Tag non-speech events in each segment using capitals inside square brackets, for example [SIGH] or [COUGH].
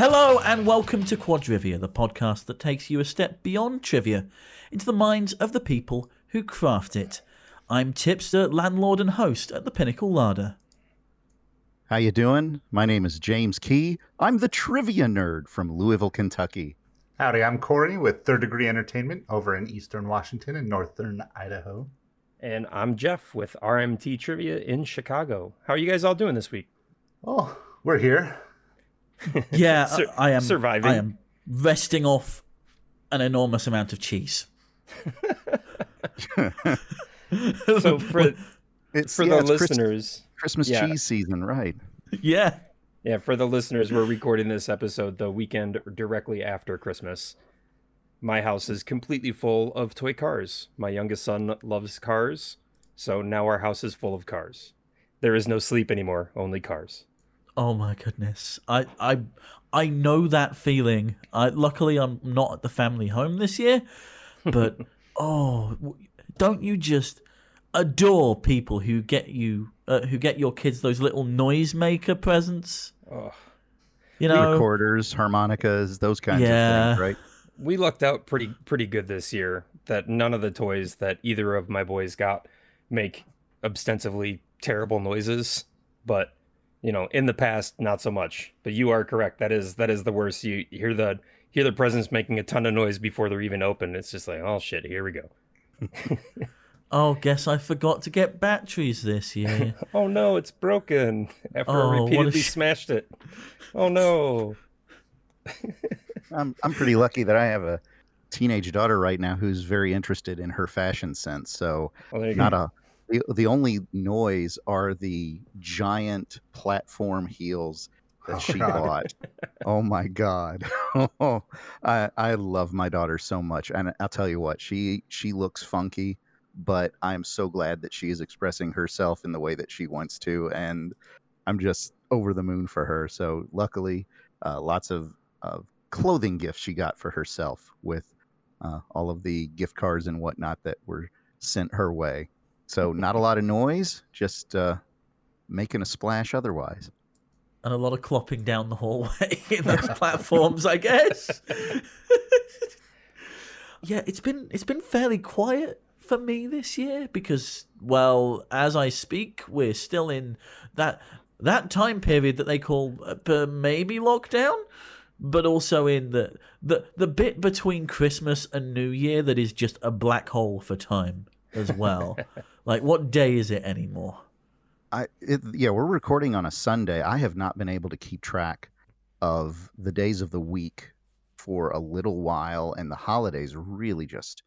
Hello and welcome to Quadrivia, the podcast that takes you a step beyond trivia into the minds of the people who craft it. I'm Tipster, landlord and host at the Pinnacle Larder. How you doing? My name is James Key. I'm the trivia nerd from Louisville, Kentucky. Howdy, I'm Corey with Third Degree Entertainment over in Eastern Washington and Northern Idaho. And I'm Jeff with RMT Trivia in Chicago. How are you guys all doing this week? Oh, we're here. [LAUGHS] Yeah, Sur- I am surviving. I am resting off an enormous amount of cheese. [LAUGHS] [LAUGHS] So for It's for yeah, the it's Chris- listeners, Christmas yeah. cheese season, right? yeah. yeah, for the listeners, we're recording this episode the weekend directly after Christmas. My house is completely full of toy cars. My youngest son loves cars, so now our house is full of cars. There is no sleep anymore, only cars. Oh my goodness. I I I know that feeling. I luckily I'm not at the family home this year, [LAUGHS] but oh, don't you just adore people who get you uh, who get your kids those little noisemaker presents? Ugh. You know, Recorders, harmonicas, those kinds Yeah. of things, right? we lucked out pretty pretty good this year that none of the toys that either of my boys got make ostensibly terrible noises but you know in the past not so much. But you are correct. That is that is the worst. You hear the hear the presents making a ton of noise before they're even open. It's just like oh shit here we go. [LAUGHS] Oh, guess I forgot to get batteries this year. [LAUGHS] oh no it's broken after Oh, what i a repeatedly sh- smashed it. Oh no. [LAUGHS] I'm I'm pretty lucky that I have a teenage daughter right now who's very interested in her fashion sense. So well, not go. a the, the only noise are the giant platform heels that Oh, she God. bought. Oh my god. [LAUGHS] Oh, I I love my daughter so much and I'll tell you what, she she looks funky, but I'm so glad that she is expressing herself in the way that she wants to and I'm just over the moon for her. So luckily, uh, lots of of clothing gifts she got for herself with uh, all of the gift cards and whatnot that were sent her way. So not a lot of noise, just uh, making a splash otherwise. and a lot of clopping down the hallway [LAUGHS] in those [LAUGHS] platforms, I guess. [LAUGHS] yeah, it's been it's been fairly quiet for me this year because, well, as I speak, we're still in that that time period that they call uh, maybe lockdown, but also in the the the bit between Christmas and New Year that is just a black hole for time as well. Like, what day is it anymore? I it, yeah, we're recording on a Sunday. I have not been able to keep track of the days of the week for a little while, and the holidays really just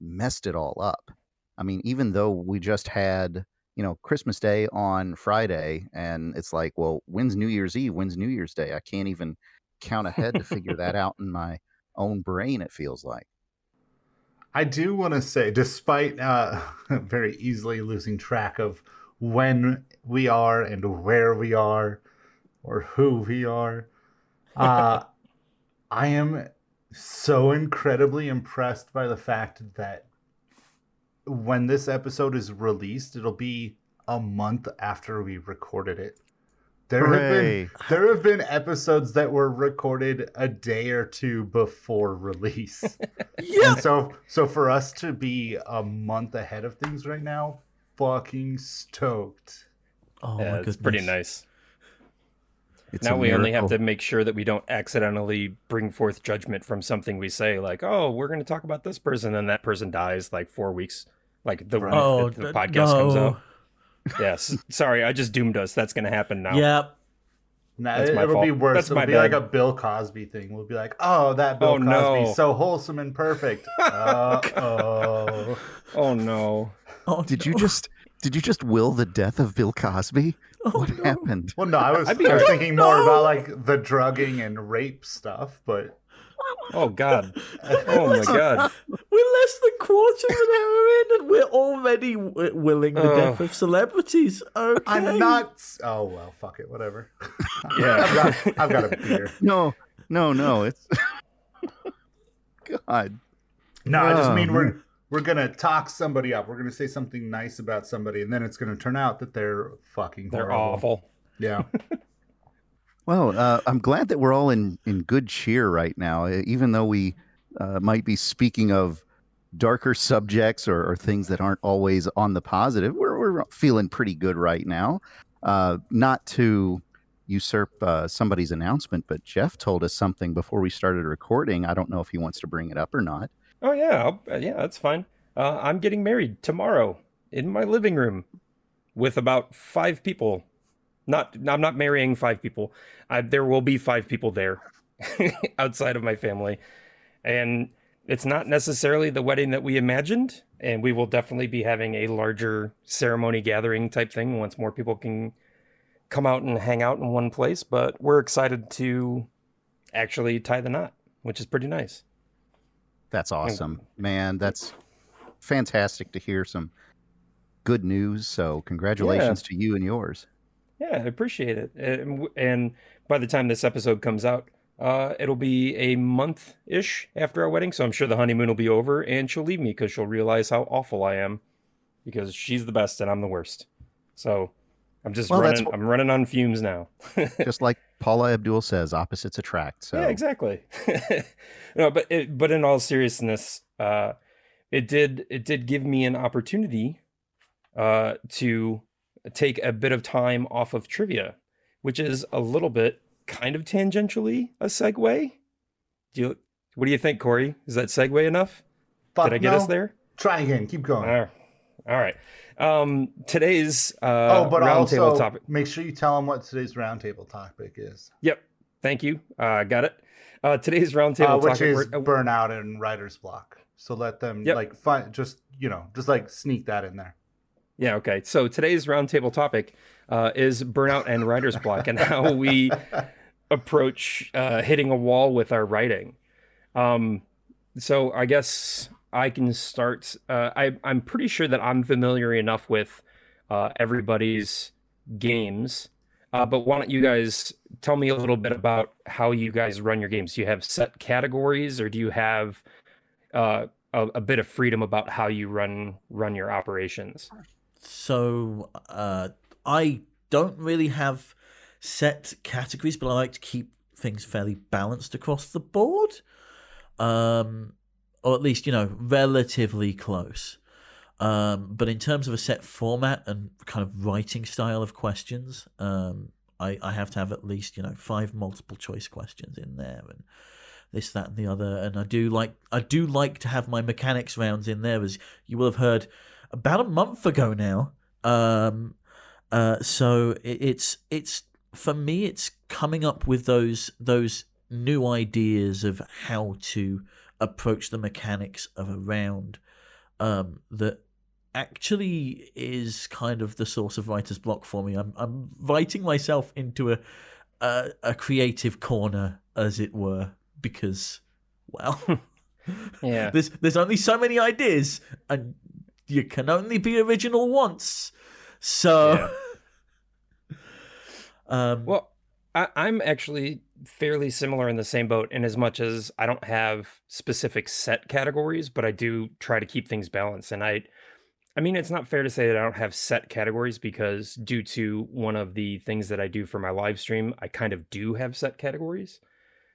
messed it all up. I mean, even though we just had you know Christmas Day on Friday, and it's like, well, when's New Year's Eve? When's New Year's Day? I can't even count ahead to figure that [LAUGHS] out in my own brain. It feels like. I do want to say, despite uh, [LAUGHS] very easily losing track of when we are and where we are or who we are, [LAUGHS] uh, I am so incredibly impressed by the fact that when this episode is released, it'll be a month after we recorded it. There have been there have been episodes that were recorded a day or two before release. [LAUGHS] Yeah, And so so for us to be a month ahead of things right now, fucking stoked. oh yeah, my it's pretty nice. It's now we only have to make sure that we don't accidentally bring forth judgment from something we say like oh we're going to talk about this person and that person dies like four weeks like the Right. week Oh, that the d- podcast comes out yes sorry i just doomed us that's going to happen now Yep. Nah, That's it, my it'll be worse. That's it'll my be like a Bill Cosby thing. We'll be like, oh, that Bill Oh, Cosby, no. so wholesome and perfect. [LAUGHS] Uh oh. oh no Oh, [LAUGHS] Did you just did you just will the death of Bill Cosby? Oh, what no. happened? Well, no, I was, I I'd be- was thinking more about like the drugging and rape stuff, but oh god [LAUGHS] oh my god [LAUGHS] We're less than quarter of an hour in, and we're already w- uh, willing the Ugh. death oh. of celebrities. Okay. I'm not. Oh well, fuck it, whatever. [LAUGHS] Yeah. I've got, I've got a beer. No, no, no. It's God. No, I just Oh, mean um, we're we're gonna talk somebody up. We're gonna say something nice about somebody, and then it's gonna turn out that they're fucking. they're horrible. awful Yeah. Well, uh, I'm glad that we're all in, in good cheer right now, even though we uh, might be speaking of darker subjects or, or things that aren't always on the positive. We're, we're feeling pretty good right now. Uh, not to usurp uh, somebody's announcement, but Jeff told us something before we started recording. I don't know if he wants to bring it up or not. Oh yeah, I'll, uh, yeah, that's fine. Uh, I'm getting married tomorrow in my living room with about five people. Not, I'm not marrying five people. I, there will be five people there [LAUGHS] outside of my family, and it's not necessarily the wedding that we imagined. And we will definitely be having a larger ceremony gathering type thing once more people can come out and hang out in one place. But we're excited to actually tie the knot, which is pretty nice. That's awesome, man. That's fantastic to hear some good news. So, congratulations to you and yours. Yeah, I appreciate it. And, and by the time this episode comes out, uh, it'll be a month ish after our wedding. So I'm sure the honeymoon will be over and she'll leave me because she'll realize how awful I am because she's the best and I'm the worst. So I'm just Well, running, wh- I'm running on fumes now. [LAUGHS] Just like Paula Abdul says, opposites attract. So, Yeah, exactly. [LAUGHS] no, but it, but in all seriousness, uh, it did it did give me an opportunity uh, to take a bit of time off of trivia, which is a little bit kind of tangentially a segue. Do you what do you think, Corey? Is that segue enough? Fuck Did I get no. us there? Try again. Keep going. All right. All right. Um, today's uh, oh, but roundtable also topic. make sure you tell them what today's roundtable topic is, Yep. Thank you. Uh, got it. Uh, today's roundtable uh, which topic. is burnout and writer's block. So let them Yep. like find just you know just like sneak that in there. Yeah, okay. So today's roundtable topic uh, is burnout and writer's block and how we [LAUGHS] approach uh, hitting a wall with our writing. Um, so I guess I can start. Uh, I, I'm pretty sure that I'm familiar enough with uh, everybody's games. Uh, but why don't you guys tell me a little bit about how you guys run your games? Do you have set categories, or do you have uh, a, a bit of freedom about how you run run your operations? So uh, I don't really have set categories, but I like to keep things fairly balanced across the board, um, or at least you know relatively close. Um, but in terms of a set format and kind of writing style of questions, um, I, I have to have at least you know five multiple choice questions in there and this that and the other. And I do like I do like to have my mechanics rounds in there, as you will have heard about a month ago now. Um, uh, so it, it's it's for me, it's coming up with those those new ideas of how to approach the mechanics of a round um, that actually is kind of the source of writer's block for me. I'm I'm writing myself into a a, a creative corner, as it were, because well, [LAUGHS] Yeah. [LAUGHS] there's there's only so many ideas, and you can only be original once. So, [LAUGHS] um, Well, I, I'm actually fairly similar in the same boat in as much as I don't have specific set categories, but I do try to keep things balanced. And I, I mean, it's not fair to say that I don't have set categories because due to one of the things that I do for my live stream, I kind of do have set categories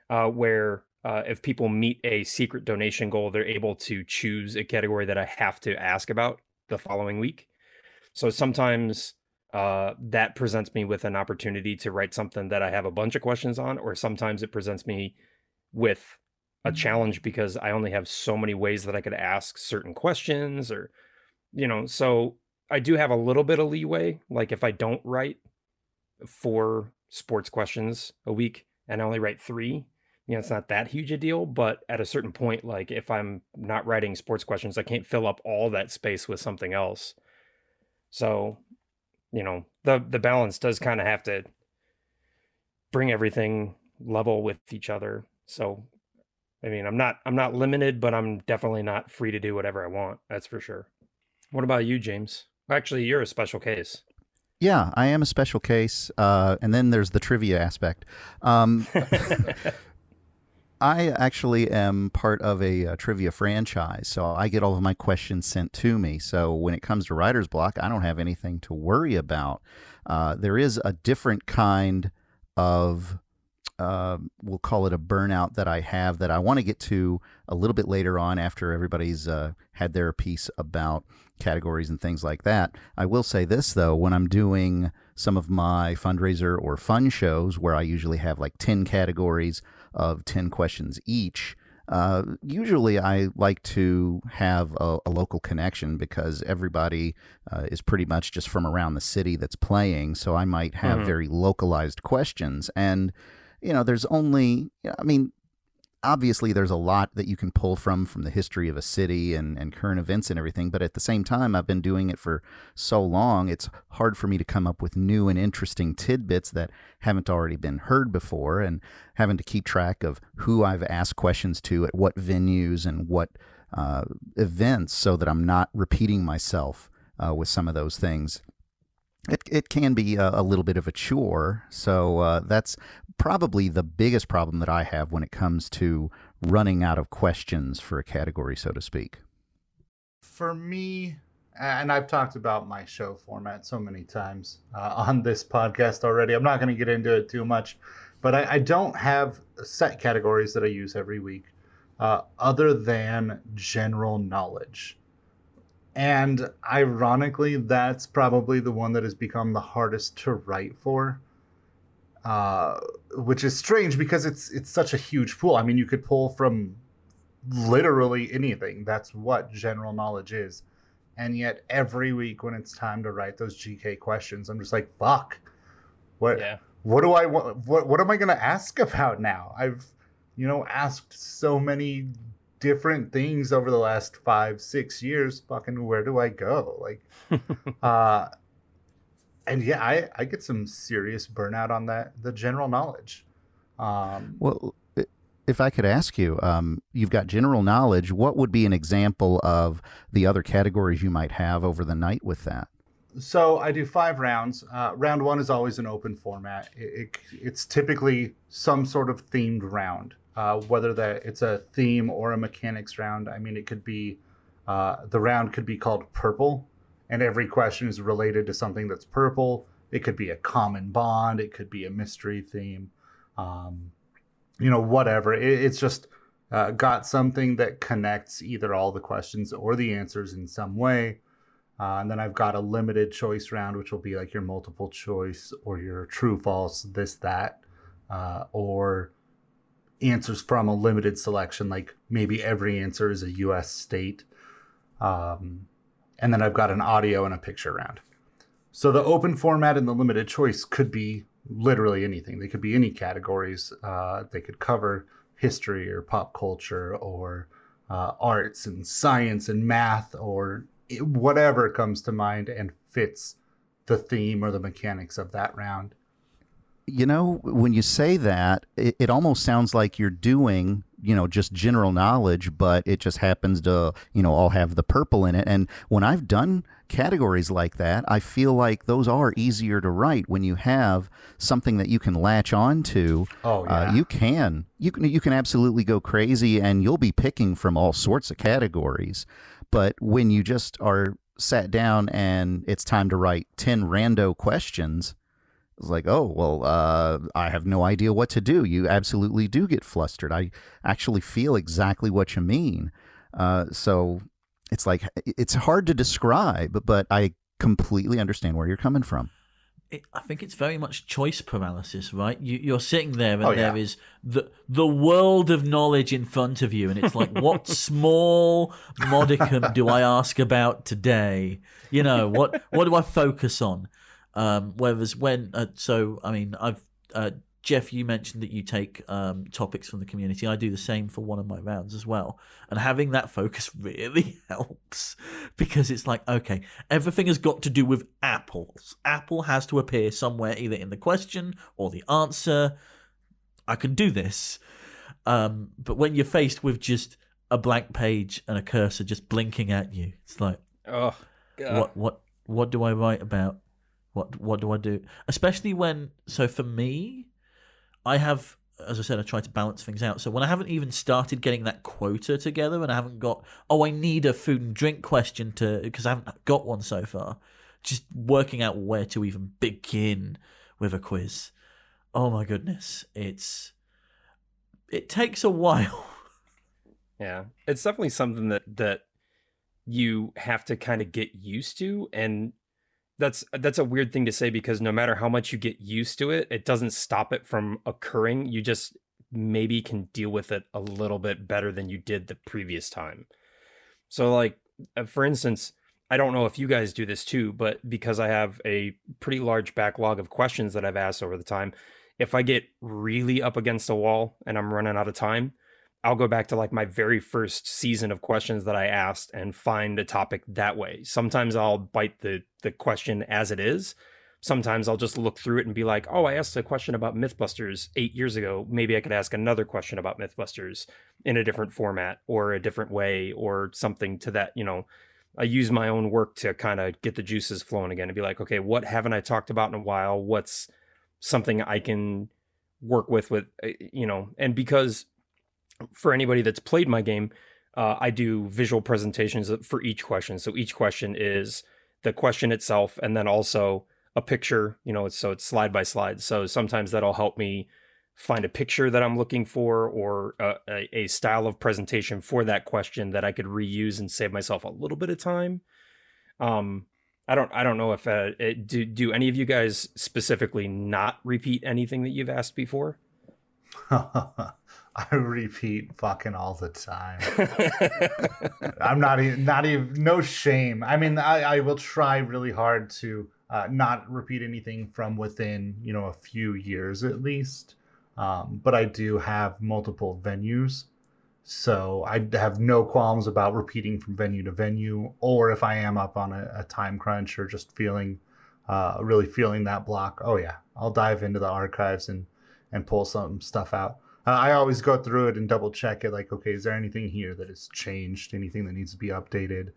uh, where uh, if people meet a secret donation goal, they're able to choose a category that I have to ask about the following week. So sometimes uh, that presents me with an opportunity to write something that I have a bunch of questions on, or sometimes it presents me with a challenge because I only have so many ways that I could ask certain questions, or, you know, so I do have a little bit of leeway. Like if I don't write four sports questions a week and I only write three, you know, it's not that huge a deal. But at a certain point, like if I'm not writing sports questions, I can't fill up all that space with something else. So, you know, the the balance does kind of have to bring everything level with each other. So, I mean, I'm not I'm not limited, but I'm definitely not free to do whatever I want. That's for sure. What about you, James? Actually, you're a special case. Yeah, I am a special case. Uh, and then there's the trivia aspect. Um, [LAUGHS] I actually am part of a, uh trivia franchise, so I get all of my questions sent to me. So when it comes to writer's block, I don't have anything to worry about. Uh, there is a different kind of uh, we'll call it a burnout that I have that I want to get to a little bit later on after everybody's uh, had their piece about categories and things like that. I will say this though, when I'm doing some of my fundraiser or fun shows where I usually have like 10 categories of 10 questions each, uh, usually, I like to have a, a local connection because everybody uh, is pretty much just from around the city that's playing. So I might have Mhm. very localized questions. And, you know, there's only, I mean, obviously there's a lot that you can pull from from the history of a city and, and current events and everything but at the same time i've been doing it for so long it's hard for me to come up with new and interesting tidbits that haven't already been heard before and having to keep track of who i've asked questions to at what venues and what uh, events so that i'm not repeating myself uh, with some of those things it, it can be a, a little bit of a chore so uh, that's probably the biggest problem that I have when it comes to running out of questions for a category, so to speak. For me, and I've talked about my show format so many times uh, on this podcast already. I'm not going to get into it too much, but I, I don't have set categories that I use every week uh, other than general knowledge. And ironically, that's probably the one that has become the hardest to write for. Uh, which is strange because it's it's such a huge pool. I mean, you could pull from literally anything. That's what general knowledge is. And yet every week when it's time to write those GK questions, I'm just like, fuck. What Yeah. what do I want what what am I gonna ask about now? I've you know asked so many different things over the last five, six years. Fucking where do I go? Like [LAUGHS] uh and yeah, I, I get some serious burnout on that the general knowledge. Um Well, if I could ask you, um, you've got general knowledge. What would be an example of the other categories you might have over the night with that? So I do five rounds. Uh, round one is always an open format. It, it, it's typically some sort of themed round, uh, whether that it's a theme or a mechanics round. I mean, it could be uh, the round could be called purple, and every question is related to something that's purple. It could be a common bond. It could be a mystery theme. Um, you know, whatever. It, it's just uh, got something that connects either all the questions or the answers in some way. Uh, and then I've got a limited choice round, which will be like your multiple choice or your true, false, this, that, uh, or answers from a limited selection, like maybe every answer is a US state. Um, and then I've got an audio and a picture round. So the open format and the limited choice could be literally anything. They could be any categories. Uh, they could cover history or pop culture or uh, arts and science and math or whatever comes to mind and fits the theme or the mechanics of that round. You know, when you say that, it, it almost sounds like you're doing, you know, just general knowledge, but it just happens to, you know, all have the purple in it. And when I've done categories like that, I feel like those are easier to write when you have something that you can latch on to. Oh, yeah. Uh, you can, you can, you can absolutely go crazy, and you'll be picking from all sorts of categories. But when you just are sat down and it's time to write ten rando questions, it's like, oh well, uh, I have no idea what to do. You absolutely do get flustered. I actually feel exactly what you mean. Uh, so it's like it's hard to describe, but I completely understand where you're coming from. it, I think it's very much choice paralysis, right? You, you're sitting there, and Oh, yeah. is the the world of knowledge in front of you, and it's like, what [LAUGHS] small modicum do I ask about today? You know, what what do I focus on? Um, whereas when, uh, so I mean, I've uh, Jeff, you mentioned that you take um, topics from the community. I do the same for one of my rounds as well, and having that focus [LAUGHS] really helps because it's like, okay, everything has got to do with apples. Apple has to appear somewhere, either in the question or the answer. I can do this, um, but when you're faced with just a blank page and a cursor just blinking at you, it's like, Oh, God. what what what do I write about? What what do I do? Especially when so for me, I have as I said, I try to balance things out. So when I haven't even started getting that quota together, and I haven't got oh I need a food and drink question to because I haven't got one so far, just working out where to even begin with a quiz. oh my goodness, it's it takes a while. [LAUGHS] Yeah, it's definitely something that that you have to kind of get used to, and that's that's a weird thing to say because no matter how much you get used to it, it doesn't stop it from occurring. You just maybe can deal with it a little bit better than you did the previous time. So, like uh, for instance, I don't know if you guys do this too, but because I have a pretty large backlog of questions that I've asked over the time, if I get really up against a wall and I'm running out of time, I'll go back to like my very first season of questions that I asked and find a topic that way. Sometimes I'll bite the the question as it is. Sometimes I'll just look through it and be like, "Oh, I asked a question about Mythbusters 8 years ago. Maybe I could ask another question about Mythbusters in a different format or a different way or something to that, you know, I use my own work to kind of get the juices flowing again and be like, okay, what haven't I talked about in a while? What's something I can work with with uh, you know, and because for anybody that's played my game, uh, I do visual presentations for each question. So each question is the question itself, and then also a picture. You know, it's, so it's slide by slide. So sometimes that'll help me find a picture that I'm looking for or a, a, a, style of presentation for that question that I could reuse and save myself a little bit of time. Um, I don't I don't know if uh, it, do do any of you guys specifically not repeat anything that you've asked before. [LAUGHS] [LAUGHS] I repeat fucking all the time. [LAUGHS] I'm not even, not even, no shame. I mean, I, I will try really hard to uh, not repeat anything from within, you know, a few years at least. Um, but I do have multiple venues. So I have no qualms about repeating from venue to venue, or if I am up on a, a time crunch or just feeling, uh, really feeling that block. Oh yeah, I'll dive into the archives and and pull some stuff out. Uh, I always go through it and double check it. Like, okay, is there anything here that has changed? Anything that needs to be updated?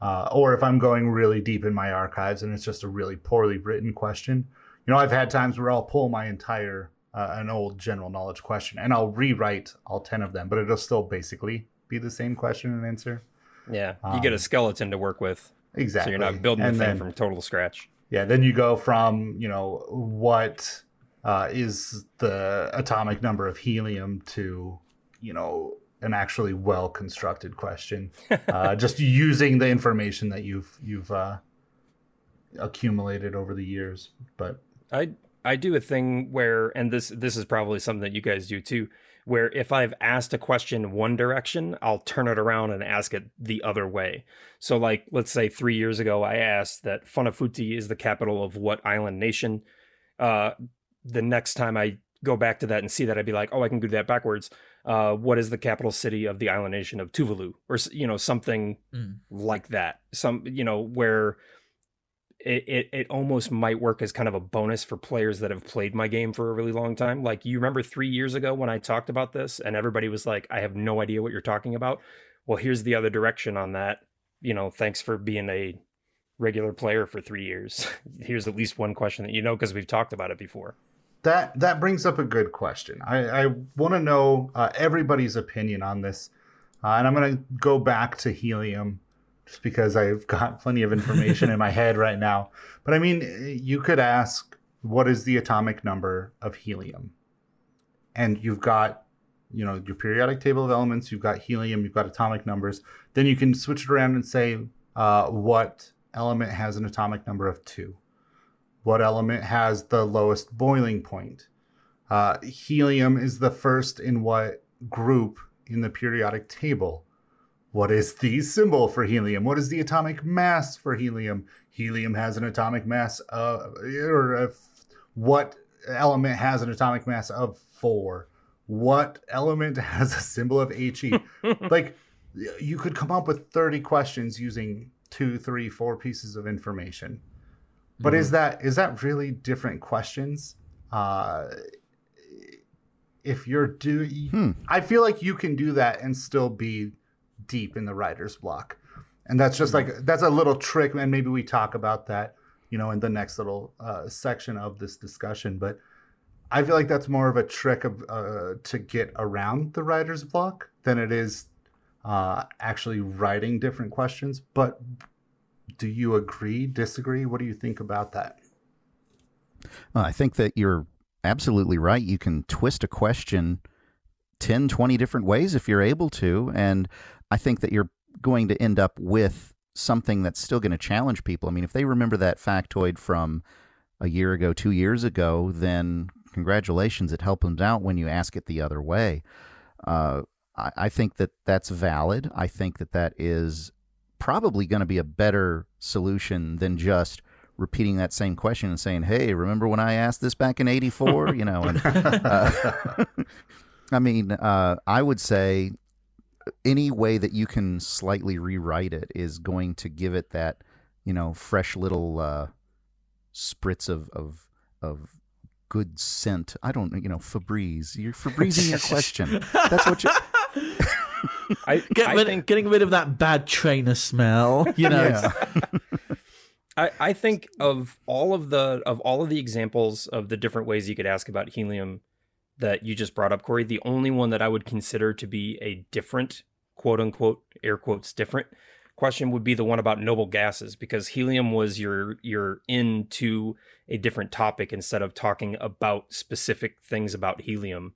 Uh, or if I'm going really deep in my archives and it's just a really poorly written question, you know, I've had times where I'll pull my entire uh, an old general knowledge question and I'll rewrite all ten of them, but it'll still basically be the same question and answer. Yeah, you um, get a um, skeleton to work with. Exactly. So you're not building and the thing from total scratch. Yeah, then you go from you know what uh, is the atomic number of helium to you know an actually well constructed question [LAUGHS] uh, just using the information that you've you've uh, accumulated over the years but i i do a thing where and this this is probably something that you guys do too where if i've asked a question one direction i'll turn it around and ask it the other way. So like let's say three years ago i asked that funafuti is the capital of what island nation uh, the next time I go back to that and see that, I'd be like, oh, I can do that backwards. Uh, what is the capital city of the island nation of Tuvalu, or you know something mm. like that? Some you know where it, it it almost might work as kind of a bonus for players that have played my game for a really long time. Like you remember three years ago when I talked about this, and everybody was like, I have no idea what you're talking about. Well, here's the other direction on that. You know, thanks for being a regular player for three years. [LAUGHS] here's at least one question that you know because we've talked about it before that that brings up a good question. I, I want to know uh, everybody's opinion on this, uh, and I'm going to go back to helium just because I've [LAUGHS] got plenty of information in my [LAUGHS] head right now. But I mean, you could ask, what is the atomic number of helium? And you've got, you know, your periodic table of elements. You've got helium. You've got atomic numbers. Then you can switch it around and say uh, what element has an atomic number of two what element has the lowest boiling point? Uh, helium is the first in what group in the periodic table? What is the symbol for helium? What is the atomic mass for helium? Helium has an atomic mass of, or what element has an atomic mass of four? What element [LAUGHS] has a symbol of He? [LAUGHS] like, you could come up with 30 questions using two, three, four pieces of information. But mm-hmm. is that is that really different questions? Uh, if you're doing, hmm. I feel like you can do that and still be deep in the writer's block, and that's just mm-hmm. like that's a little trick. And maybe we talk about that, you know, in the next little uh, section of this discussion. But I feel like that's more of a trick of uh, to get around the writer's block than it is uh, actually writing different questions. But do you agree, disagree? What do you think about that? Well, I think that you're absolutely right. You can twist a question 10, 20 different ways if you're able to. And I think that you're going to end up with something that's still going to challenge people. I mean, if they remember that factoid from a year ago, two years ago, then congratulations, it helps them out when you ask it the other way. Uh, I, I think that that's valid. I think that that is probably going to be a better solution than just repeating that same question and saying, "Hey, remember when I asked this back in '84?" you know, and uh, [LAUGHS] I mean, uh, I would say any way that you can slightly rewrite it is going to give it that, you know, fresh little uh, spritz of of of good scent. I don't, you know, Febreze. You're Febrezing your [LAUGHS] question. That's what you. [LAUGHS] I, [LAUGHS] Get I rid, think getting rid of that bad trainer smell. You know, Yeah. I, I think of all of the of all of the examples of the different ways you could ask about helium that you just brought up, Corey, the only one that I would consider to be a different quote unquote air quotes different question would be the one about noble gases because helium was your your into a different topic instead of talking about specific things about helium.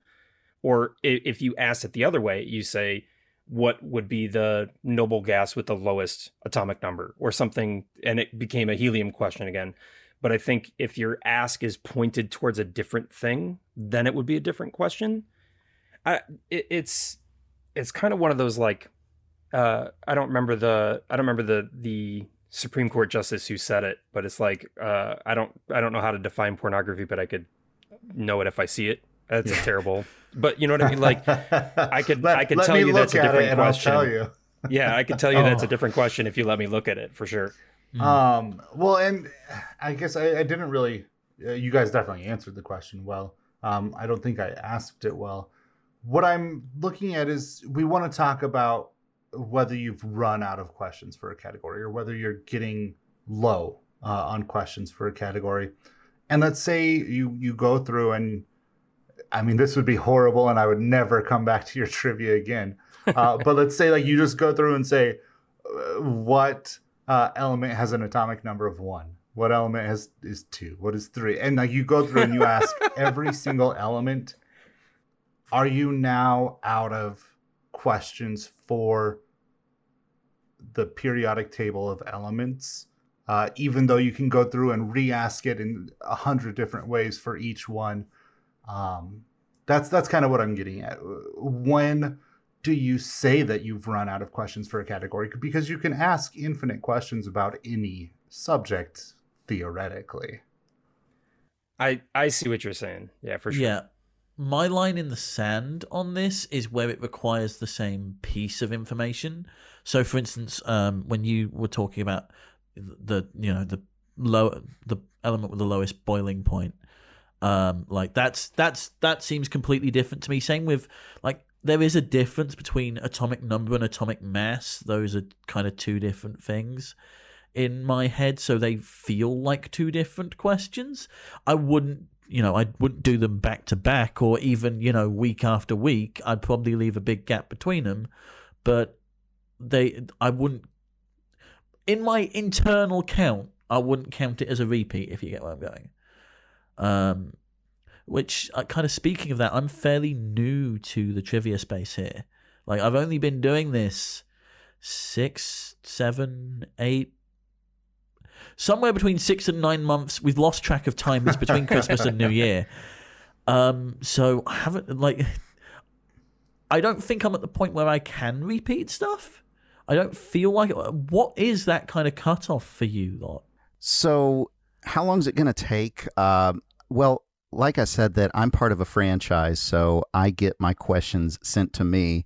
Or if you ask it the other way, you say, what would be the noble gas with the lowest atomic number or something and it became a helium question again. But i think if your ask is pointed towards a different thing then it would be a different question. I, it, it's it's kind of one of those like uh, i don't remember the i don't remember the the supreme court justice who said it but it's like uh, i don't i don't know how to define pornography but i could know it if i see it that's Yeah. terrible but you know what i mean like I could- Let- I could tell you that's a different question. Yeah, I could tell you that's a Oh. different question if you let me look at it for sure. Mm. Um, well, and I guess I, I didn't really. Uh, you guys definitely answered the question well. Um, I don't think I asked it well. What I'm looking at is we want to talk about whether you've run out of questions for a category or whether you're getting low uh, on questions for a category. And let's say you you go through and I mean this would be horrible and I would never come back to your trivia again. Uh, but let's say like you just go through and say uh, what uh, element has an atomic number of one? What element has is two? What is three? And like you go through and you ask [LAUGHS] every single element. Are you now out of questions for the periodic table of elements? Uh, even though you can go through and re-ask it in a hundred different ways for each one, um, that's that's kind of what I'm getting at. When do you say that you've run out of questions for a category? Because you can ask infinite questions about any subject theoretically. I I see what you're saying. Yeah, for sure. Yeah. My line in the sand on this is where it requires the same piece of information. So, for instance, um, when you were talking about the you know the low the element with the lowest boiling point, um, like that's that's that seems completely different to me. Same with like there is a difference between atomic number and atomic mass. Those are kind of two different things in my head, so they feel like two different questions. I wouldn't, you know, I wouldn't do them back to back or even, you know, week after week. I'd probably leave a big gap between them, but they, I wouldn't, in my internal count, I wouldn't count it as a repeat if you get where I'm going. Um, which, uh, kind of speaking of that, I'm fairly new to the trivia space here. Like, I've only been doing this six, seven, eight, somewhere between six and nine months. We've lost track of time. It's between [LAUGHS] Christmas and New Year. Um, so I haven't like. I don't think I'm at the point where I can repeat stuff. I don't feel like. What is that kind of cutoff for you, lot? So, how long is it going to take? Um, well, like I said, that I'm part of a franchise, so I get my questions sent to me,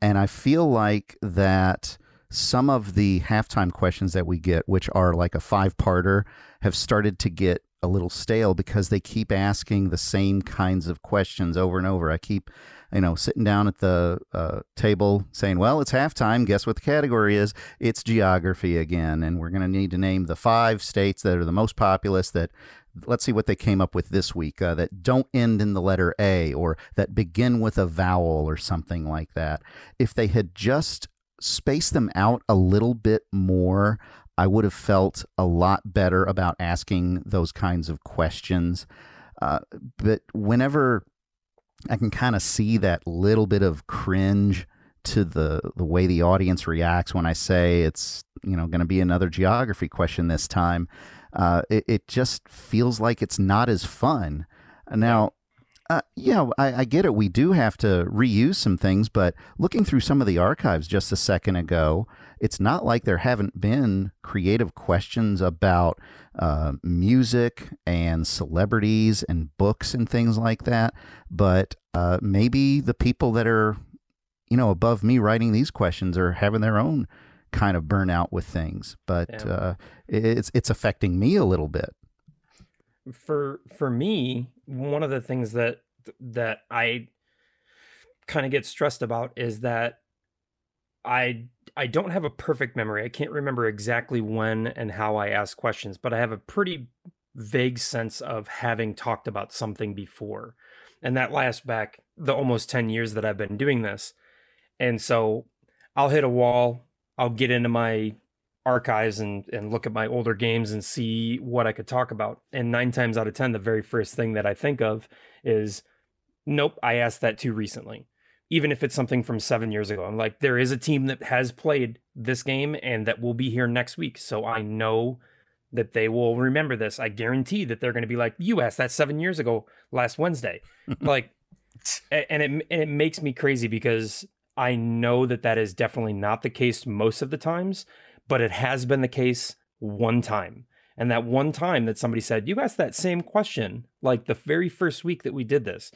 and I feel like that some of the halftime questions that we get, which are like a five-parter, have started to get a little stale because they keep asking the same kinds of questions over and over. I keep, you know, sitting down at the uh, table saying, "Well, it's halftime. Guess what the category is? It's geography again, and we're going to need to name the five states that are the most populous that." Let's see what they came up with this week uh, that don't end in the letter A or that begin with a vowel or something like that. If they had just spaced them out a little bit more, I would have felt a lot better about asking those kinds of questions. Uh, but whenever I can kind of see that little bit of cringe to the the way the audience reacts when I say it's you know going to be another geography question this time. Uh, it, it just feels like it's not as fun. Now, uh, yeah, I, I get it. We do have to reuse some things, but looking through some of the archives just a second ago, it's not like there haven't been creative questions about uh, music and celebrities and books and things like that. But uh, maybe the people that are, you know, above me writing these questions are having their own kind of burnout with things. But Yeah. uh, it's it's affecting me a little bit. for for me one of the things that that i kind of get stressed about is that i i don't have a perfect memory i can't remember exactly when and how i ask questions but i have a pretty vague sense of having talked about something before and that lasts back the almost 10 years that i've been doing this and so i'll hit a wall i'll get into my archives and and look at my older games and see what I could talk about. And nine times out of ten, the very first thing that I think of is, nope, I asked that too recently. Even if it's something from seven years ago, I'm like, there is a team that has played this game and that will be here next week, so I know that they will remember this. I guarantee that they're going to be like, you asked that seven years ago, last Wednesday, [LAUGHS] like, and it and it makes me crazy because I know that that is definitely not the case most of the times but it has been the case one time. And that one time that somebody said, You asked that same question, like the very first week that we did this.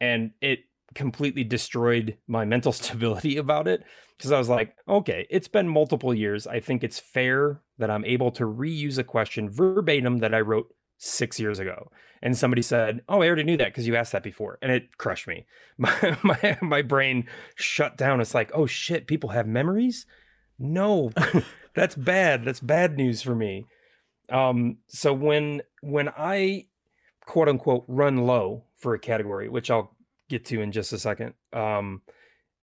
And it completely destroyed my [LAUGHS] mental stability about it because I was like, okay, it's been multiple years. I think it's fair that I'm able to reuse a question verbatim that I wrote six years ago. And somebody said, Oh, I already knew that because you asked that before. And it crushed me. [LAUGHS] My, my, my brain shut down. It's like, oh shit, people have memories? No, [LAUGHS] that's bad. That's bad news for me. Um, so when when I quote unquote run low for a category, which I'll get to in just a second, um,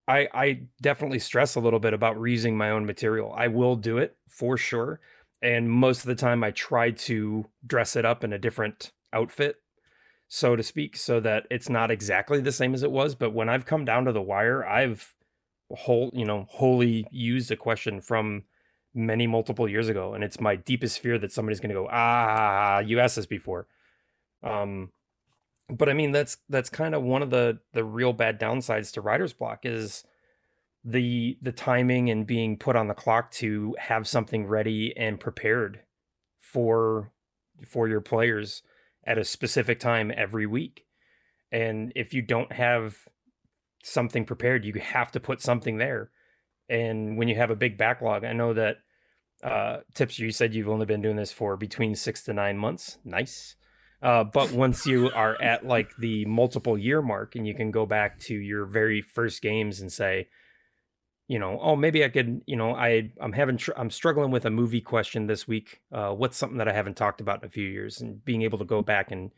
I I definitely stress a little bit about reusing my own material. I will do it for sure, and most of the time I try to dress it up in a different outfit, so to speak, so that it's not exactly the same as it was. But when I've come down to the wire, I've whole you know wholly used a question from many multiple years ago and it's my deepest fear that somebody's going to go ah you asked this before um but i mean that's that's kind of one of the the real bad downsides to writer's block is the the timing and being put on the clock to have something ready and prepared for for your players at a specific time every week. And if you don't have something prepared you have to put something there. And when you have a big backlog i know that uh tips you said you've only been doing this for between six to nine months. Nice. Uh, but once you are at like the multiple year mark and you can go back to your very first games and say you know oh maybe i could you know i i'm having tr- i'm struggling with a movie question this week uh what's something that i haven't talked about in a few years and being able to go back and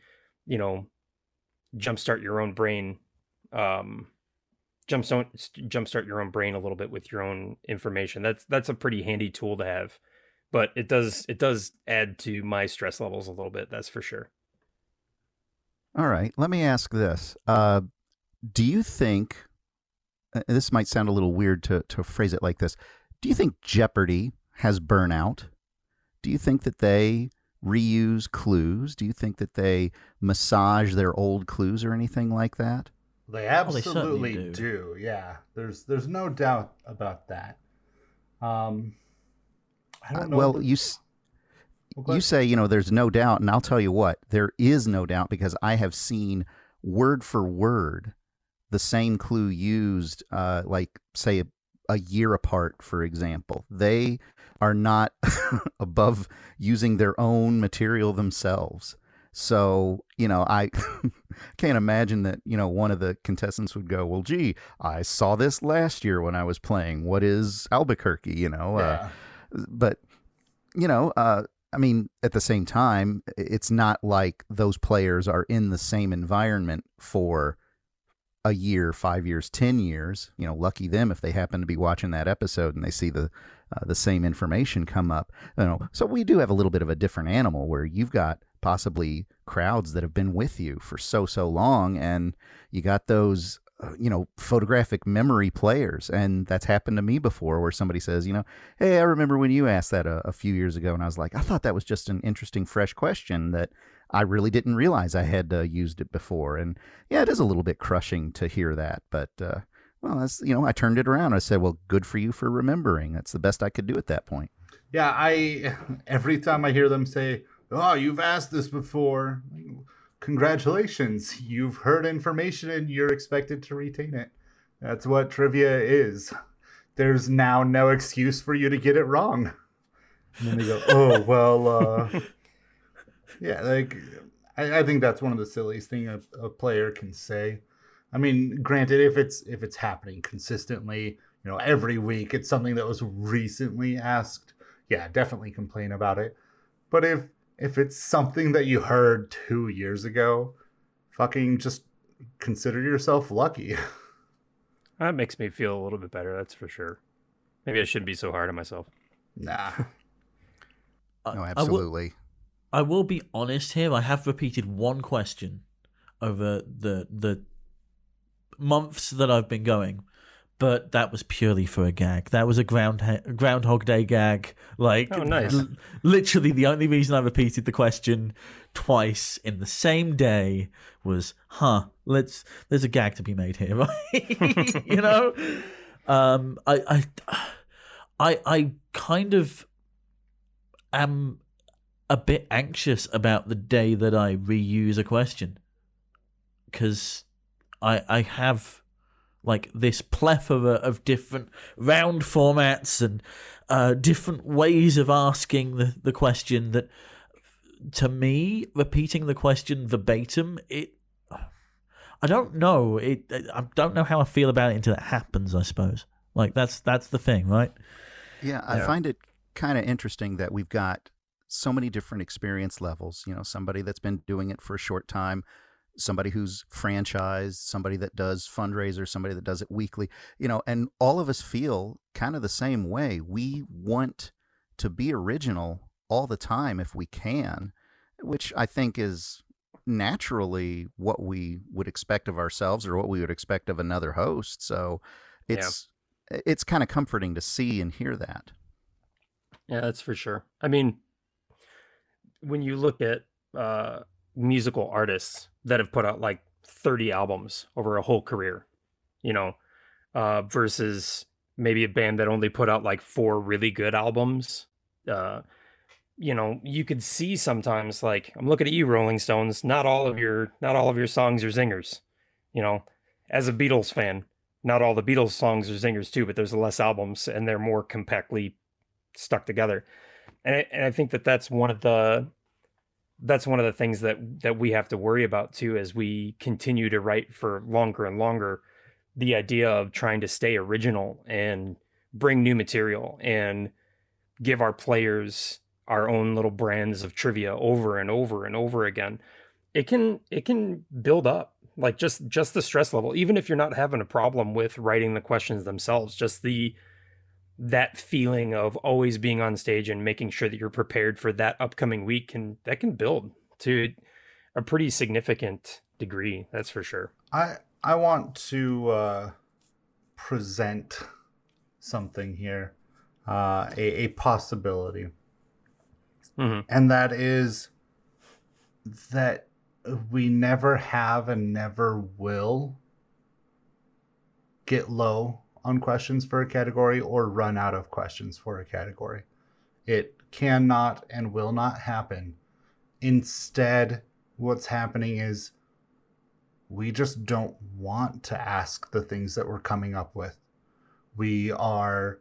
you know jumpstart your own brain um jumpstart jumpstart your own brain a little bit with your own information. That's that's a pretty handy tool to have, but it does it does add to my stress levels a little bit. That's for sure. All right, let me ask this: uh, Do you think this might sound a little weird to to phrase it like this? Do you think Jeopardy has burnout? Do you think that they reuse clues? Do you think that they massage their old clues or anything like that? They they absolutely certainly do. Yeah, there's there's no doubt about that. Um, I Uh, don't know. well, the- you s- Well, you say you know there's no doubt, and I'll tell you what, there is no doubt because I have seen word for word the same clue used, uh, like say a, a year apart, for example. They are not [LAUGHS] above using their own material themselves. So, you know, I [LAUGHS] can't imagine that, you know, one of the contestants would go, Well, gee, I saw this last year when I was playing. What is Albuquerque? You know, uh, but you know uh i mean at the same time it's not like those players are in the same environment for a year five years ten years you know lucky them if they happen to be watching that episode and they see the uh, the same information come up you know. So we do have a little bit of a different animal where you've got possibly crowds that have been with you for so so long and you got those uh, you know photographic memory players. And that's happened to me before where somebody says you know hey i remember when you asked that a, a few years ago. And i was like i thought that was just an interesting fresh question that i really didn't realize i had uh, used it before and yeah it is a little bit crushing to hear that but uh, well that's you know i turned it around i said well good for you for remembering that's the best i could do at that point Yeah, I every time I hear them say, "Oh, you've asked this before," congratulations, you've heard information and you're expected to retain it. That's what trivia is. There's now no excuse for you to get it wrong. And then they go, "Oh well, uh, [LAUGHS] yeah." Like, I, I think that's one of the silliest thing a, a player can say. I mean, granted, if it's if it's happening consistently, you know, every week, it's something that was recently asked. Yeah, definitely complain about it. But if if it's something that you heard two years ago, fucking just consider yourself lucky. [LAUGHS] That makes me feel a little bit better. That's for sure. Maybe I shouldn't be so hard on myself. nah. I- [LAUGHS] uh, no I will- absolutely I will be honest here. I have repeated one question over the the months that I've been going, but that was purely for a gag. That was a ground Groundhog Day gag. Like, Oh, nice. l- literally, the only reason I repeated the question twice in the same day was, "Huh, let's there's a gag to be made here, [LAUGHS] right?" you know. Um, I, I, I, I kind of am a bit anxious about the day that I reuse a question. Because I I have like this plethora of different round formats and uh, different ways of asking the, the question that to me repeating the question verbatim it I don't know. It I don't know how I feel about it until it happens I suppose. Like that's that's the thing right? Yeah, I Yeah. find it kind of interesting that we've got so many different experience levels. You know, somebody that's been doing it for a short time, somebody who's franchised, somebody that does fundraisers, somebody that does it weekly, you know, and all of us feel kind of the same way. We want to be original all the time if we can, which I think is naturally what we would expect of ourselves or what we would expect of another host. So Yeah. it's it's kind of comforting to see and hear that. Yeah, that's for sure. I mean, when you look at uh, musical artists that have put out like 30 albums over a whole career, you know, uh, versus maybe a band that only put out like four really good albums, uh, you know, you could see sometimes like I'm looking at you, Rolling Stones. Not all of your not all of your songs are zingers, you know. As a Beatles fan, not all the Beatles songs are zingers too, but there's less albums and they're more compactly stuck together. And I, and I think that that's one of the that's one of the things that that we have to worry about too as we continue to write for longer and longer the idea of trying to stay original and bring new material and give our players our own little brands of trivia over and over and over again. It can it can build up like just just the stress level even if you're not having a problem with writing the questions themselves just the that feeling of always being on stage and making sure that you're prepared for that upcoming week can that can build to a pretty significant degree that's for sure. I I want to uh, present something here, uh, a, a possibility, hmm and that is that we never have and never will get low on questions for a category or run out of questions for a category. It cannot and will not happen. Instead, what's happening is we just don't want to ask the things that we're coming up with. We are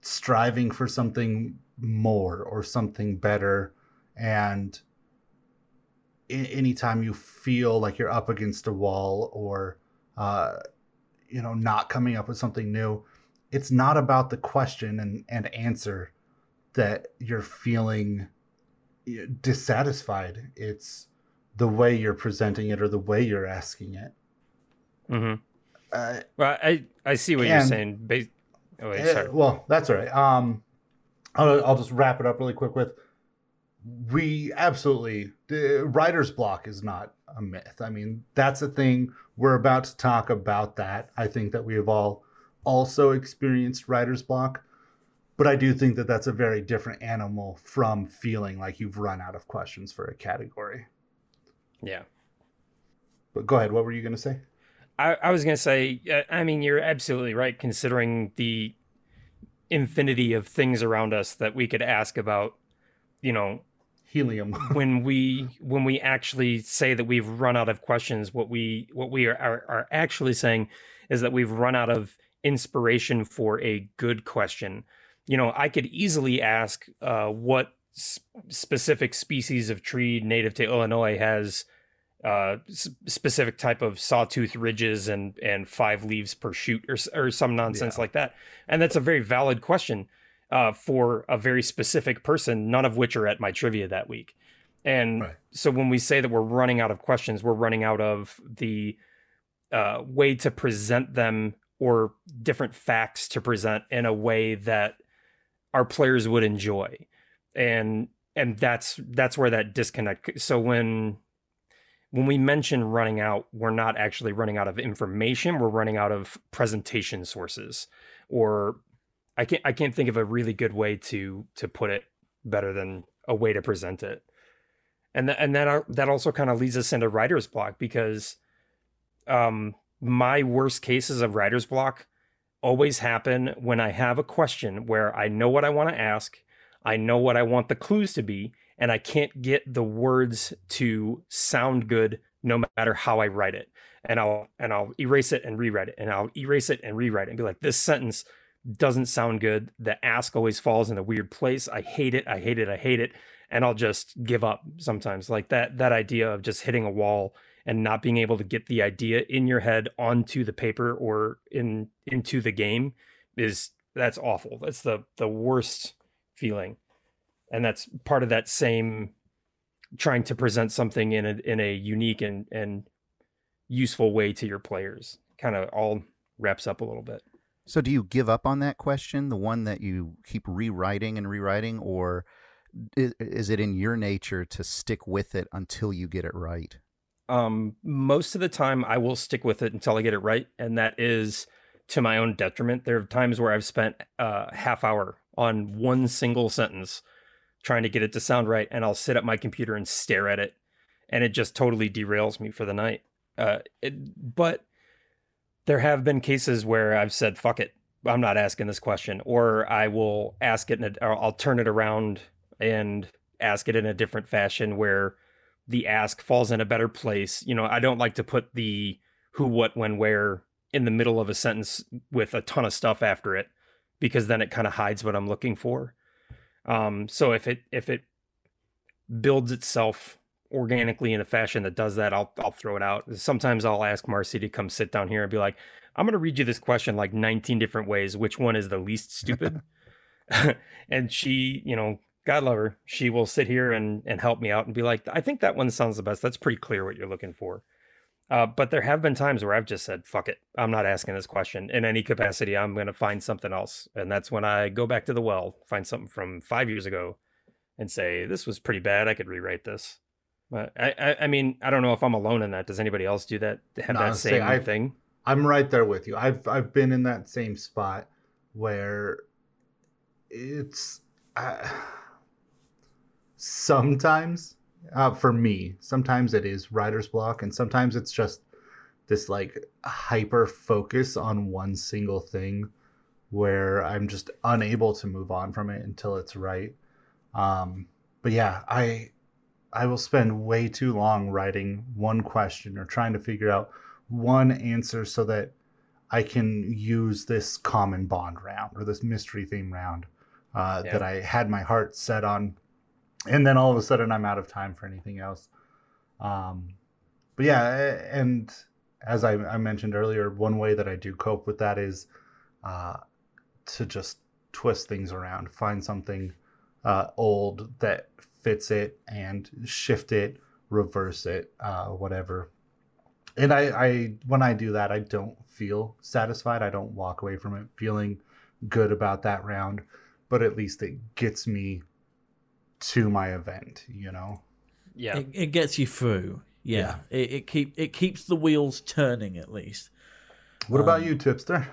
striving for something more or something better. And anytime you feel like you're up against a wall or, uh, you know, not coming up with something new, it's not about the question and, and answer that you're feeling dissatisfied. It's the way you're presenting it or the way you're asking it. mm-hmm. Uh, well i i see what you're saying ba- oh, wait, Eh, sorry. well, that's all right. Um, I'll, I'll just wrap it up really quick with we absolutely the writer's block is not a myth. I mean, that's a thing. We're about to talk about that. I think that we have all also experienced writer's block, but I do think that that's a very different animal from feeling like you've run out of questions for a category. Yeah. But go ahead. What were you going to say? I, I was going to say, uh, I mean, you're absolutely right, considering the infinity of things around us that we could ask about, you know, helium. [LAUGHS] when we when we actually say that we've run out of questions what we what we are, are, are actually saying is that we've run out of inspiration for a good question. You know i could easily ask uh, what specific species of tree native to illinois has uh, s- specific type of sawtooth ridges and and five leaves per shoot or, or some nonsense Yeah. like that. And that's a very valid question uh, for a very specific person, none of which are at my trivia that week. And Right. so when we say that we're running out of questions, we're running out of the uh, way to present them or different facts to present in a way that our players would enjoy. And and that's that's where that disconnect. So when when we mention running out, we're not actually running out of information. We're running out of presentation sources or I can't I can't think of a really good way to to put it better than a way to present it. And th- and that are, that also kind of leads us into writer's block because um my worst cases of writer's block always happen when I have a question where I know what I want to ask, I know what I want the clues to be, and I can't get the words to sound good no matter how I write it. And I'll and I'll erase it and rewrite it, and I'll erase it and rewrite it and be like, this sentence doesn't sound good. The ask always falls in a weird place. I hate it. I hate it. I hate it. And I'll just give up sometimes. Like that that idea of just hitting a wall and not being able to get the idea in your head onto the paper or in into the game is that's awful. That's the the worst feeling. And that's part of that same trying to present something in a in a unique and and useful way to your players. Kind of all wraps up a little bit. So do you give up on that question, the one that you keep rewriting and rewriting, or is, is it in your nature to stick with it until you get it right? um most of the time i will stick with it until i get it right and that is to my own detriment there are times where i've spent a half hour on one single sentence trying to get it to sound right and i'll sit at my computer and stare at it and it just totally derails me for the night uh it, but there have been cases where i've said fuck it i'm not asking this question or i will ask it in i'll turn it around and ask it in a different fashion where the ask falls in a better place. You know, I don't like to put the who, what, when, where in the middle of a sentence with a ton of stuff after it because then it kind of hides what I'm looking for. Um, so if it if it builds itself organically in a fashion that does that, I'll I'll throw it out. Sometimes I'll ask Marcy to come sit down here and be like, I'm gonna read you this question like 19 different ways. Which one is the least stupid? [LAUGHS] [LAUGHS] and she, you know, God love her, she will sit here and and help me out and be like, I think that one sounds the best. That's pretty clear what you're looking for. Uh, but there have been times where I've just said, fuck it. I'm not asking this question in any capacity. I'm going to find something else. And that's when I go back to the well, find something from five years ago and say, this was pretty bad. I could rewrite this. But I, I, I mean, I don't know if I'm alone in that. Does anybody else do that? Have No, that same I've- thing? I'm right there with you. I've I've been in that same spot where it's uh, sometimes uh, for me sometimes it is writer's block and sometimes it's just this like hyper focus on one single thing where i'm just unable to move on from it until it's right um but yeah i i will spend way too long writing one question or trying to figure out one answer so that i can use this common bond round or this mystery theme round uh, Yeah. that i had my heart set on and then all of a sudden I'm out of time for anything else. Um, but yeah, and as I, I mentioned earlier, one way that I do cope with that is uh, to just twist things around, find something uh, old that fits it, and shift it, reverse it, uh, whatever. And I, I, when I do that, I don't feel satisfied. I don't walk away from it feeling good about that round, but at least it gets me to my event. You know. Yeah. It, it gets you through. Yeah, It, it keep it keeps the wheels turning at least. What about you, Tipster?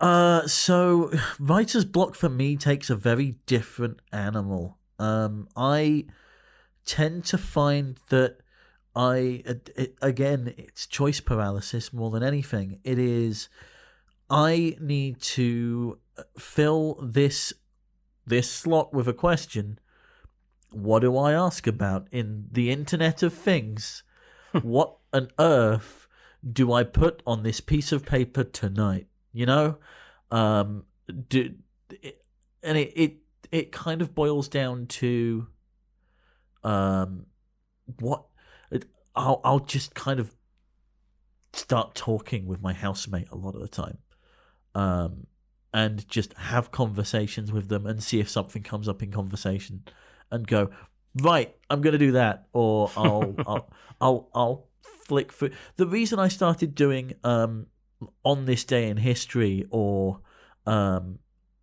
Uh, so [SIGHS] writer's block for me takes a very different animal. Um, I tend to find that I it, again it's choice paralysis more than anything. It is I need to fill this this slot with a question. What do I ask about in the Internet of Things? what on earth do I put on this piece of paper tonight? You know, um, do, and it, it it kind of boils down to, um, what I'll I'll just kind of start talking with my housemate a lot of the time, um, and just have conversations with them and see if something comes up in conversation, and go right, I'm gonna do that, or I'll [LAUGHS] I'll I'll I'll flick through. The reason I started doing um on this day in history or um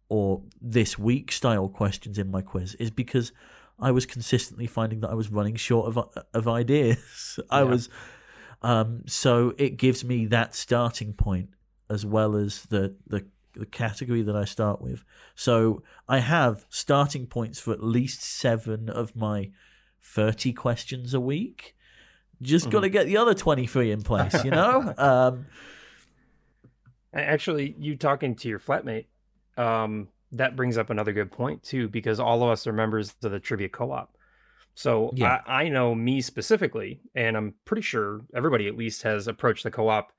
or this week style questions in my quiz is because I was consistently finding that I was running short of of ideas. [LAUGHS] I Yeah. was um so it gives me that starting point as well as the the the category that I start with. So I have starting points for at least 7 of my 30 questions a week. Just got to get the other 23 in place, you know? [LAUGHS] um Actually, you talking to your flatmate, um, that brings up another good point too, because all of us are members of the trivia co-op. So Yeah. I, I know me specifically, and I'm pretty sure everybody at least has approached the co-op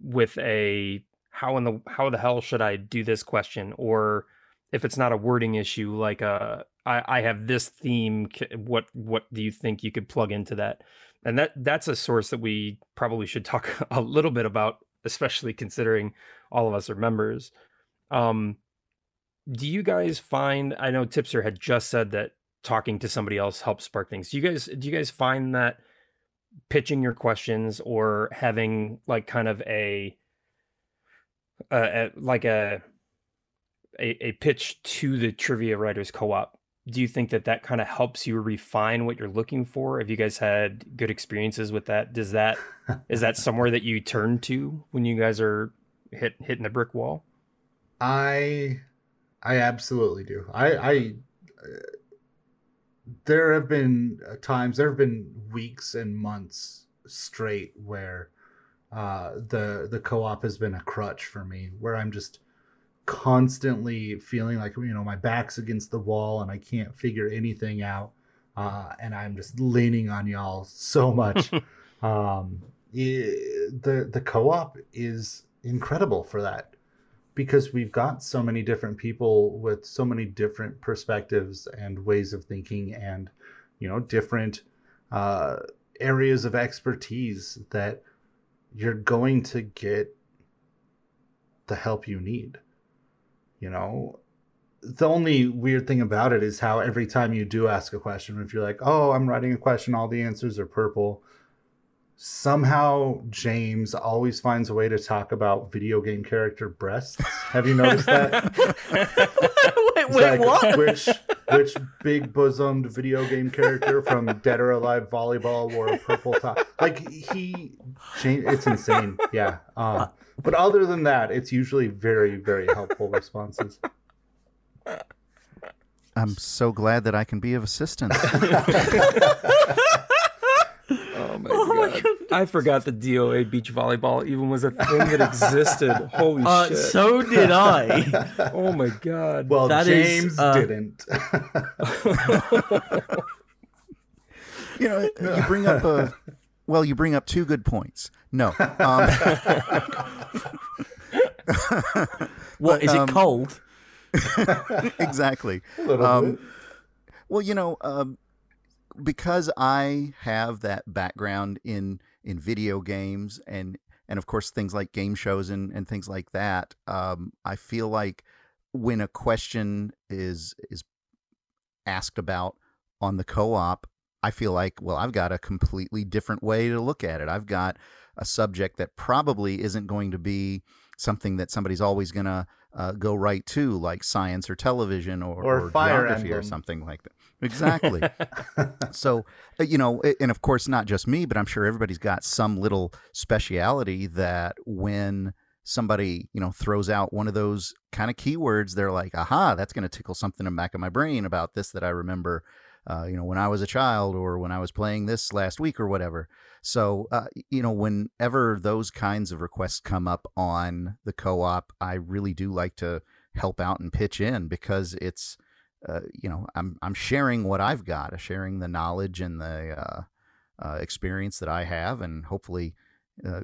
with a how in the how the hell should I do this question, or if it's not a wording issue, like uh, I, I have this theme. What what do you think you could plug into that? And that that's a source that we probably should talk [LAUGHS] a little bit about, especially considering all of us are members. Um, do you guys find? I know Tipster had just said that talking to somebody else helps spark things. Do you guys do you guys find that pitching your questions or having like kind of a, uh, a like a, a a pitch to the trivia writers co-op? Do you think that that kind of helps you refine what you're looking for? Have you guys had good experiences with that? Does that is that [LAUGHS] somewhere that you turn to when you guys are hit hitting the brick wall? I I absolutely do. I I uh, there have been uh, times there have been weeks and months straight where uh the the co-op has been a crutch for me where I'm just constantly feeling like you know my back's against the wall and I can't figure anything out uh and I'm just leaning on y'all so much [LAUGHS] um i- the the co-op is incredible for that because we've got so many different people with so many different perspectives and ways of thinking and you know different uh, areas of expertise that you're going to get the help you need you know? The only weird thing about it is how every time you do ask a question if you're like oh i'm writing a question all the answers are purple somehow James always finds a way to talk about video game character breasts. Have you noticed that? [LAUGHS] wait, wait, like, what? Which which big bosomed video game character from Dead or Alive Volleyball wore a purple top? Like he, cha- it's insane. Yeah. Uh, but other than that, it's usually very very helpful responses. I'm so glad that I can be of assistance. [LAUGHS] [LAUGHS] Oh my [LAUGHS] Oh my god! goodness. I forgot the DOA beach volleyball even was a thing that existed. [LAUGHS] Holy Uh, shit! so did I. [LAUGHS] oh my god! Well, That is, James uh, didn't. you know, you bring up a well, you bring up two good points. No, um, What is um, it cold? exactly. a little Um, bit. Well, you know, um, because I have that background in in video games and and of course things like game shows and, and things like that, um, I feel like when a question is is asked about on the co-op, I feel like well, I've got a completely different way to look at it. I've got a subject that probably isn't going to be something that somebody's always going to uh, go right to, like science or television or, Or Fire geography or something like that. Exactly. [LAUGHS] so, uh, you know, and of course, not just me, but I'm sure everybody's got some little speciality that when somebody, you know, throws out one of those kind of keywords, they're like, aha, that's going to tickle something in the back of my brain about this that I remember, uh, you know, when I was a child or when I was playing this last week or whatever. So, uh, you know, whenever those kinds of requests come up on the co op, I really do like to help out and pitch in because it's, uh, you know, I'm I'm sharing what I've got, uh, sharing the knowledge and the uh, experience that I have, and hopefully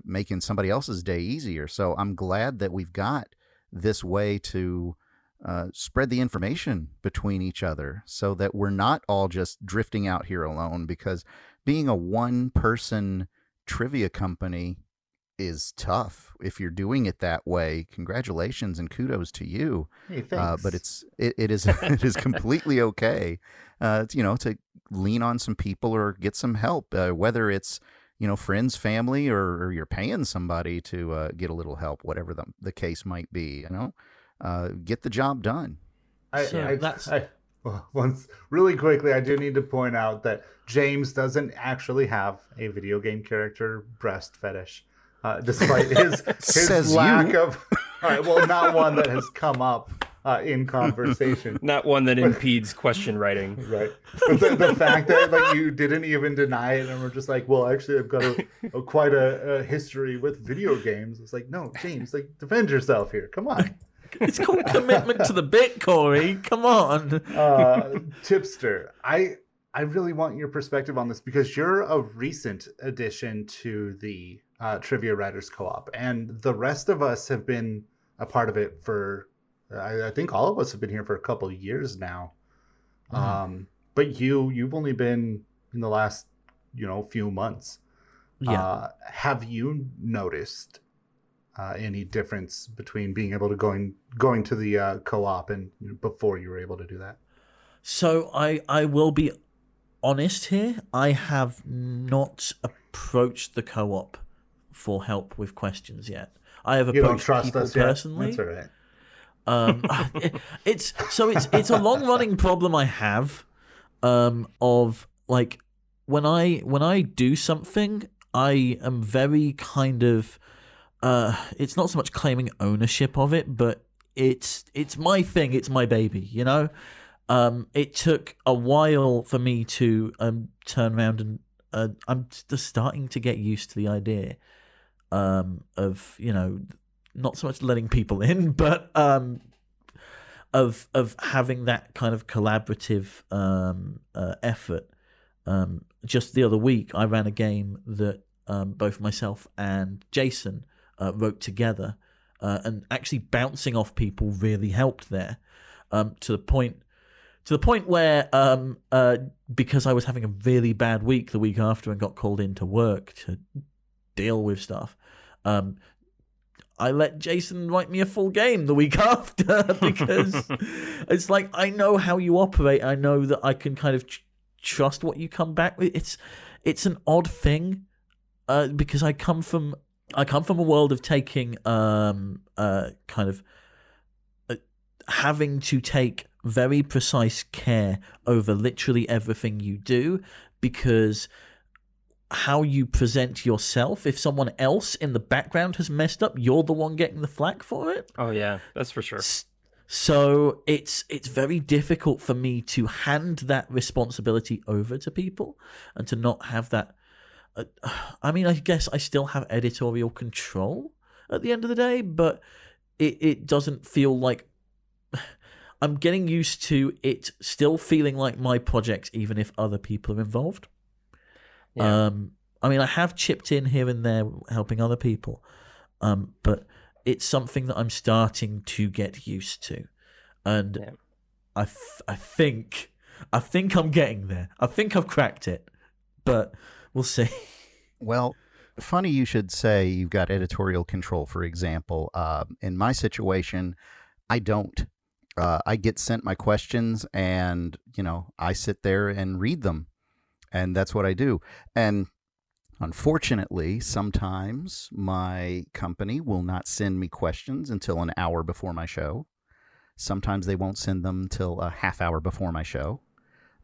making somebody else's day easier. So I'm glad that we've got this way to uh, spread the information between each other, so that we're not all just drifting out here alone. Because being a one-person trivia company is tough if you're doing it that way congratulations and kudos to you Hey, thanks. uh, but it's it, it is [LAUGHS] it is completely okay uh, you know to lean on some people or get some help uh, whether it's you know friends family or, or you're paying somebody to uh, get a little help whatever the, the case might be you know uh, get the job done I, So I, that's- I, well, once really quickly, I do need to point out that James doesn't actually have a video game character breast fetish, uh, despite his [LAUGHS] his Says lack you. of. All right, well, not one that has come up uh, in conversation. Not one that impedes question writing. Right, but the, the fact that like you didn't even deny it, and we're just like, well, actually, I've got a, a quite a, a history with video games. It's like, no, James, like defend yourself here. Come on. It's called commitment to the bit, Corey. Come on. uh, tipster i i really want your perspective on this because you're a recent addition to the uh, trivia writers co-op and the rest of us have been a part of it for I, I think all of us have been here for a couple of years now Mhm. um but you you've only been in the last you know few months Yeah. uh, have you noticed uh, any difference between being able to going going to the uh, co-op and before you were able to do that So I I will be honest here. I have not approached the co-op for help with questions yet. I have you don't approached trust people us personally. Right. Um, [LAUGHS] it- it's so it's it's a long running problem I have um, of like when I when I do something, I am very kind of uh, it's not so much claiming ownership of it, but it's it's my thing, it's my baby, you know. Um, it took a while for me to um, turn around and uh, I'm just starting to get used to the idea um, of you know not so much letting people in, [LAUGHS] but um, of of having that kind of collaborative um, uh, effort. Um, just the other week, I ran a game that um, both myself and Jason uh, wrote together, uh, and actually bouncing off people really helped there. Um, to the point, to the point where um, uh, because I was having a really bad week the week after and got called into work to deal with stuff. Um, I let Jason write me a full game the week [LAUGHS] after because [LAUGHS] it's like I know how you operate. I know that I can kind of tr- trust what you come back with. It's it's an odd thing uh, because I come from I come from a world of taking um uh kind of uh, having to take very precise care over literally everything you do because how you present yourself. If someone else in the background has messed up you're the one getting the flack for it. Oh yeah, that's for sure. So it's it's very difficult for me to hand that responsibility over to people and to not have that uh, i mean i guess i still have editorial control at the end of the day but it, it doesn't feel like [SIGHS] i'm getting used to it still feeling like my project even if other people are involved Yeah. um, I mean, I have chipped in here and there helping other people, um, but it's something that I'm starting to get used to, and Yeah. I, I think, I think I'm getting there. I think I've cracked it, but we'll see. [LAUGHS] Well, funny you should say you've got editorial control, for example. Uh, in my situation, I don't. Uh, I get sent my questions and, you know, I sit there and read them. And that's what I do. And unfortunately, sometimes my company will not send me questions until an hour before my show. Sometimes they won't send them till a half hour before my show.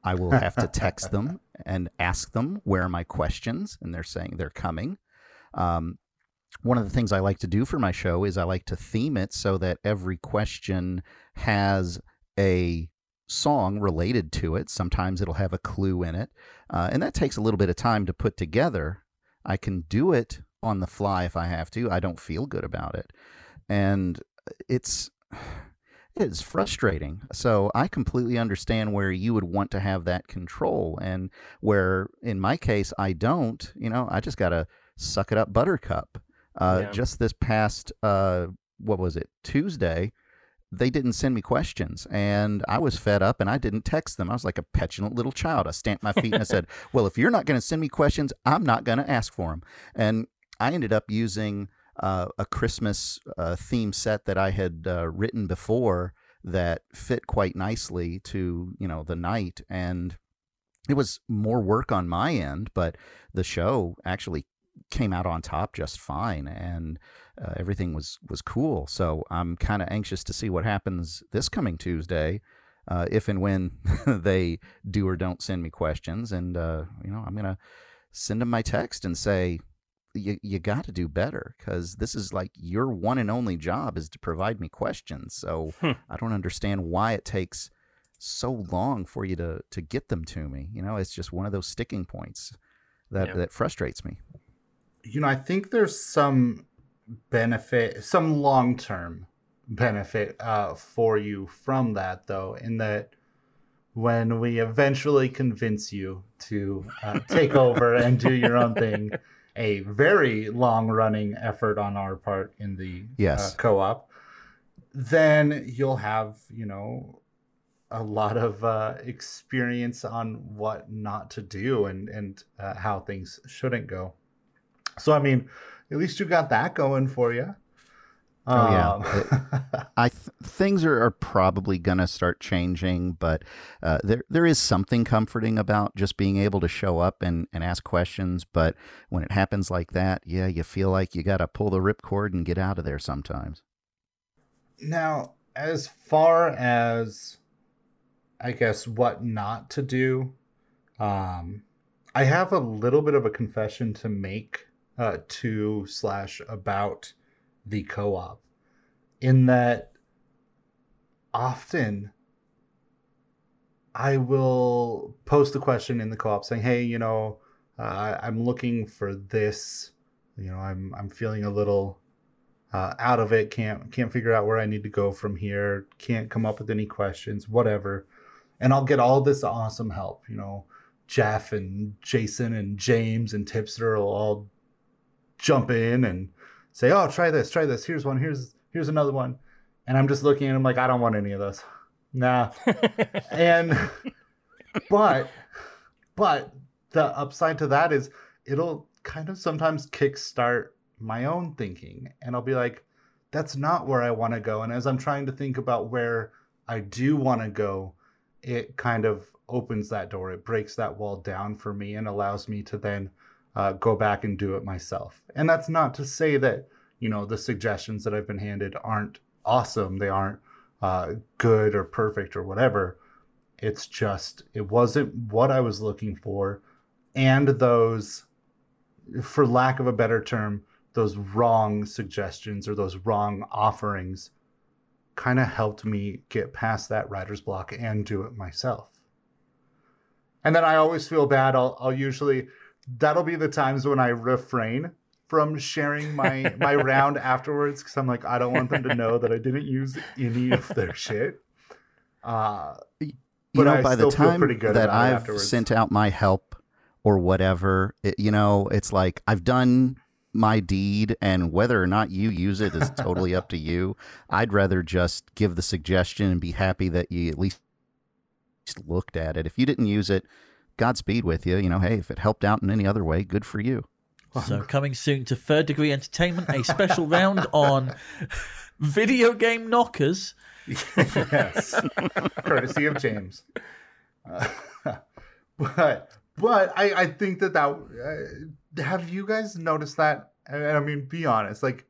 I will have to text them [LAUGHS] and ask them where are my questions, and they're saying they're coming. Um, one of the things I like to do for my show is I like to theme it so that every question has a song related to it. Sometimes it'll have a clue in it, uh, and that takes a little bit of time to put together. I can do it on the fly if I have to. I don't feel good about it, and it's it's frustrating. So I completely understand where you would want to have that control, and where in my case I don't. You know, I just gotta suck it up, Buttercup. Uh, Yeah. Just this past uh, what was it Tuesday? They didn't send me questions, and I was fed up, and I didn't text them. I was like a petulant little child. I stamped my feet and I said, [LAUGHS] "Well, if you're not going to send me questions, I'm not going to ask for them." And I ended up using uh, a Christmas uh, theme set that I had uh, written before that fit quite nicely to you know the night, and it was more work on my end, but the show actually came out on top just fine, and uh, everything was was cool. So I'm kind of anxious to see what happens this coming Tuesday. Uh, if and when [LAUGHS] they do or don't send me questions, and uh, you know, I'm gonna send them my text and say, you you got to do better because this is like your one and only job is to provide me questions. So Hmm. I don't understand why it takes so long for you to to get them to me. You know, it's just one of those sticking points that Yeah. that frustrates me. you know, I think there's some benefit, some long term benefit uh, for you from that, though, in that when we eventually convince you to uh, take over and do your own thing, a very long running effort on our part in the Yes. uh, co op, then you'll have, you know, a lot of uh, experience on what not to do and and uh, how things shouldn't go. So I mean, at least you got that going for you. Oh, yeah. Um, I th- things are, are probably gonna start changing, but uh, there there is something comforting about just being able to show up and, and ask questions. But when it happens like that, yeah, you feel like you gotta pull the ripcord and get out of there sometimes. now, as far as I guess what not to do, um, I have a little bit of a confession to make uh, to slash about the co-op, in that often I will post a question in the co-op saying, "Hey, you know, uh, I'm looking for this. You know, I'm I'm feeling a little uh, out of it. Can't can't figure out where I need to go from here. Can't come up with any questions. Whatever." And I'll get all this awesome help. You know, Jeff and Jason and James and Tipster will all jump in and say, "Oh, try this, try this. Here's one. Here's here's another one." And I'm just looking at them like, I don't want any of those. Nah. [LAUGHS] and but but the upside to that is it'll kind of sometimes kickstart my own thinking and i'll be like that's not where i want to go and as i'm trying to think about where i do want to go it kind of opens that door it breaks that wall down for me and allows me to then uh, go back and do it myself. And that's not to say that you know the suggestions that i've been handed aren't awesome. They aren't uh, good or perfect or whatever. It's just it wasn't what i was looking for. And those for lack of a better term those wrong suggestions or those wrong offerings kind of helped me get past that writer's block and do it myself. And then i always feel bad. I'll, I'll usually that'll be the times when i refrain from sharing my my [LAUGHS] round afterwards because i'm like i don't want them to know that i didn't use any of their shit uh You But know, I by the time that I've afterwards. sent out my help or whatever, it, you know, it's like I've done my deed, and whether or not you use it is totally up to you. [LAUGHS] I'd rather just give the suggestion and be happy that you at least looked at it. If you didn't use it, Godspeed with you. You know, hey, if it helped out in any other way, good for you. So coming soon to Third Degree Entertainment, a special round on [LAUGHS] video game knockers. yes, [LAUGHS] courtesy of James. Uh, [LAUGHS] but but I I think that that uh, have you guys noticed that? And I mean, be honest. Like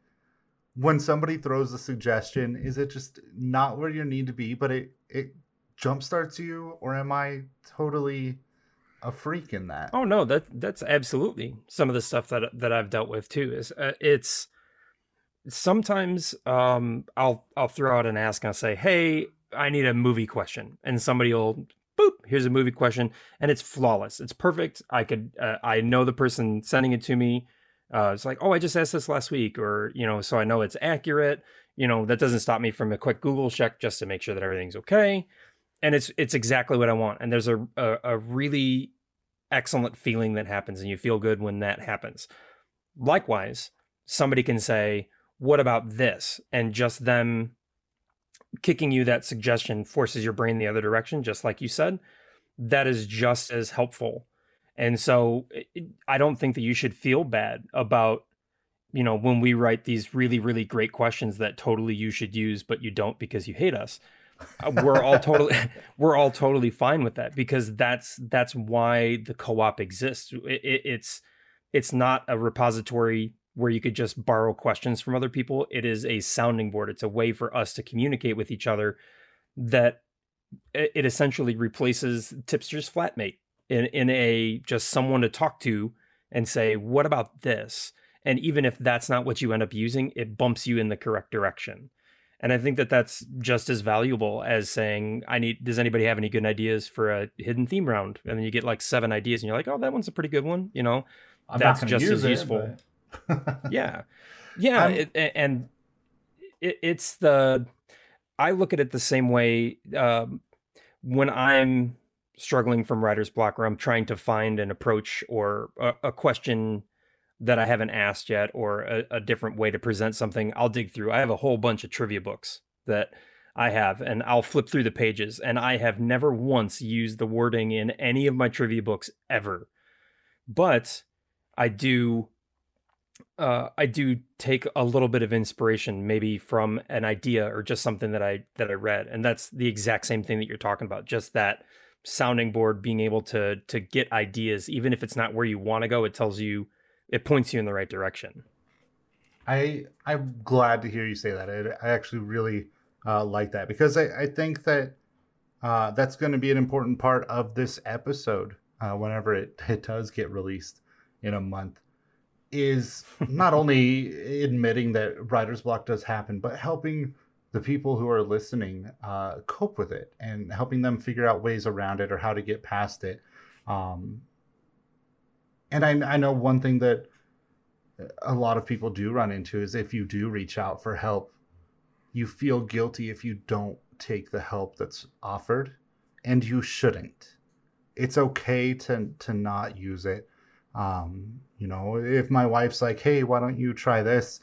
when somebody throws a suggestion, is it just not where you need to be? But it it jumpstarts you, or am I totally a freak in that? Oh no, that that's absolutely some of the stuff that that I've dealt with too. Is uh, it's sometimes um, I'll I'll throw out an ask and I'll say, hey, I need a movie question, and somebody will boop, here's a movie question, and it's flawless. It's perfect. I could uh, I know the person sending it to me. Uh, it's like, oh, I just asked this last week, or you know, so I know it's accurate. You know, that doesn't stop me from a quick Google check just to make sure that everything's okay. And it's it's exactly what I want. And there's a, a, a really excellent feeling that happens, and you feel good when that happens. Likewise, somebody can say, "What about this?" and just them kicking you that suggestion forces your brain the other direction, just like you said. That is just as helpful. And so it, I don't think that you should feel bad about, you know, when we write these really, really great questions that totally you should use, but you don't because you hate us. We're all totally [LAUGHS] we're all totally fine with that because that's that's why the co-op exists. It, it, it's it's not a repository where you could just borrow questions from other people. It is a sounding board. It's a way for us to communicate with each other that it essentially replaces Tipster's flatmate in, in a just someone to talk to and say, what about this? And even if that's not what you end up using, it bumps you in the correct direction. And I think that that's just as valuable as saying, I need, does anybody have any good ideas for a hidden theme round? And then you get like seven ideas and you're like, oh, that one's a pretty good one. You know, I'm that's just as it, useful but- [LAUGHS] yeah yeah it, and it, it's the i look at it the same way um, when i'm struggling from writer's block or i'm trying to find an approach or a, a question that i haven't asked yet or a, a different way to present something i'll dig through i have a whole bunch of trivia books that i have and i'll flip through the pages and i have never once used the wording in any of my trivia books ever but i do uh, I do take a little bit of inspiration, maybe from an idea or just something that I that I read, and that's the exact same thing that you're talking about. Just that sounding board, being able to to get ideas, even if it's not where you want to go, it tells you, it points you in the right direction. I I'm glad to hear you say that. I, I actually really uh, like that because I, I think that uh, that's going to be an important part of this episode uh, whenever it, [LAUGHS] it does get released in a month. Is [LAUGHS] not only admitting that writer's block does happen, but helping the people who are listening uh, cope with it and helping them figure out ways around it or how to get past it. Um, and I, I know one thing that a lot of people do run into is if you do reach out for help, you feel guilty if you don't take the help that's offered, and you shouldn't. It's okay to to not use it. Um, you know, if my wife's like, "Hey, why don't you try this?"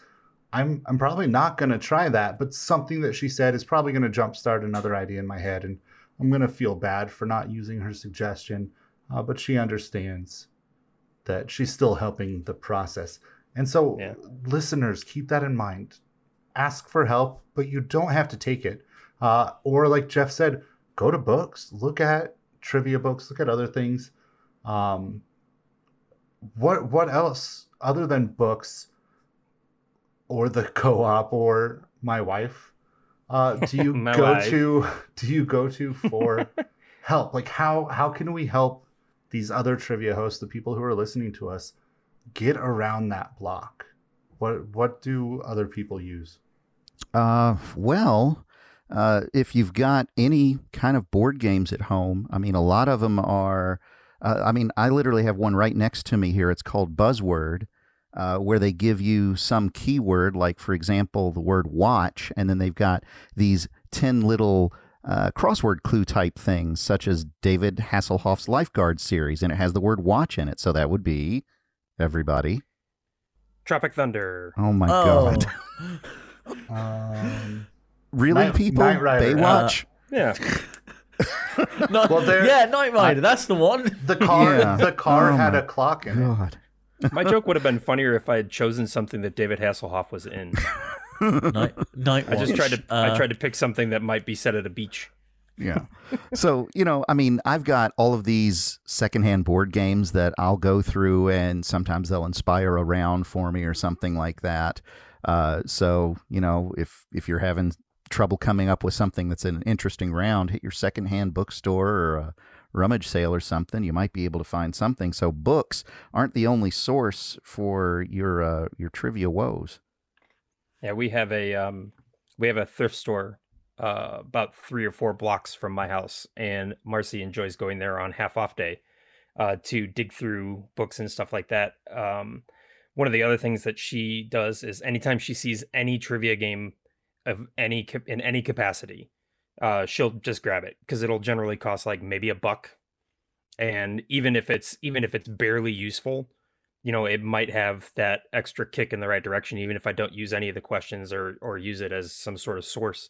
I'm I'm probably not going to try that, but something that she said is probably going to jumpstart another idea in my head, and I'm going to feel bad for not using her suggestion. Uh, but she understands that she's still helping the process. And so, Yeah. listeners, keep that in mind. Ask for help, but you don't have to take it. Uh, or, like Jeff said, go to books, look at trivia books, look at other things. Um, what what else other than books or the co-op or my wife uh, do [LAUGHS] you go wife. to [LAUGHS] do you go to for [LAUGHS] help like how how can we help these other trivia hosts the people who are listening to us get around that block what what do other people use Uh, well, uh, if you've got any kind of board games at home, I mean, a lot of them are. Uh, I mean, I literally have one right next to me here. It's called Buzzword, uh, where they give you some keyword, like for example, the word watch, and then they've got these ten little. Uh, crossword clue type things, such as David Hasselhoff's Lifeguard series, and it has the word watch in it. So that would be everybody. Tropic Thunder. Oh my oh, God. [LAUGHS] um, Really, Night- people? Knight Rider. Baywatch? Yeah. no, [LAUGHS] Well, there- yeah, Knight Rider. that's the one. the car Yeah. the car Oh had a clock in it My joke [LAUGHS] would have been funnier if I had chosen something that David Hasselhoff was in. Night, Night I just tried to I Uh, tried to pick something that might be set at a beach. Yeah. so, you know, I mean, I've got all of these secondhand board games that I'll go through and sometimes they'll inspire a round for me or something like that. Uh, so, you know, if if you're having trouble coming up with something that's an interesting round, hit your secondhand bookstore or a rummage sale or something. You might be able to find something. So books aren't the only source for your uh, your trivia woes. Yeah, we have a um, we have a thrift store uh, about three or four blocks from my house, and Marcy enjoys going there on half off day uh, to dig through books and stuff like that. Um, one of the other things that she does is anytime she sees any trivia game of any in any capacity, uh, she'll just grab it because it'll generally cost like maybe a buck, and even if it's even if it's barely useful, you know, it might have that extra kick in the right direction. Even if I don't use any of the questions or or use it as some sort of source,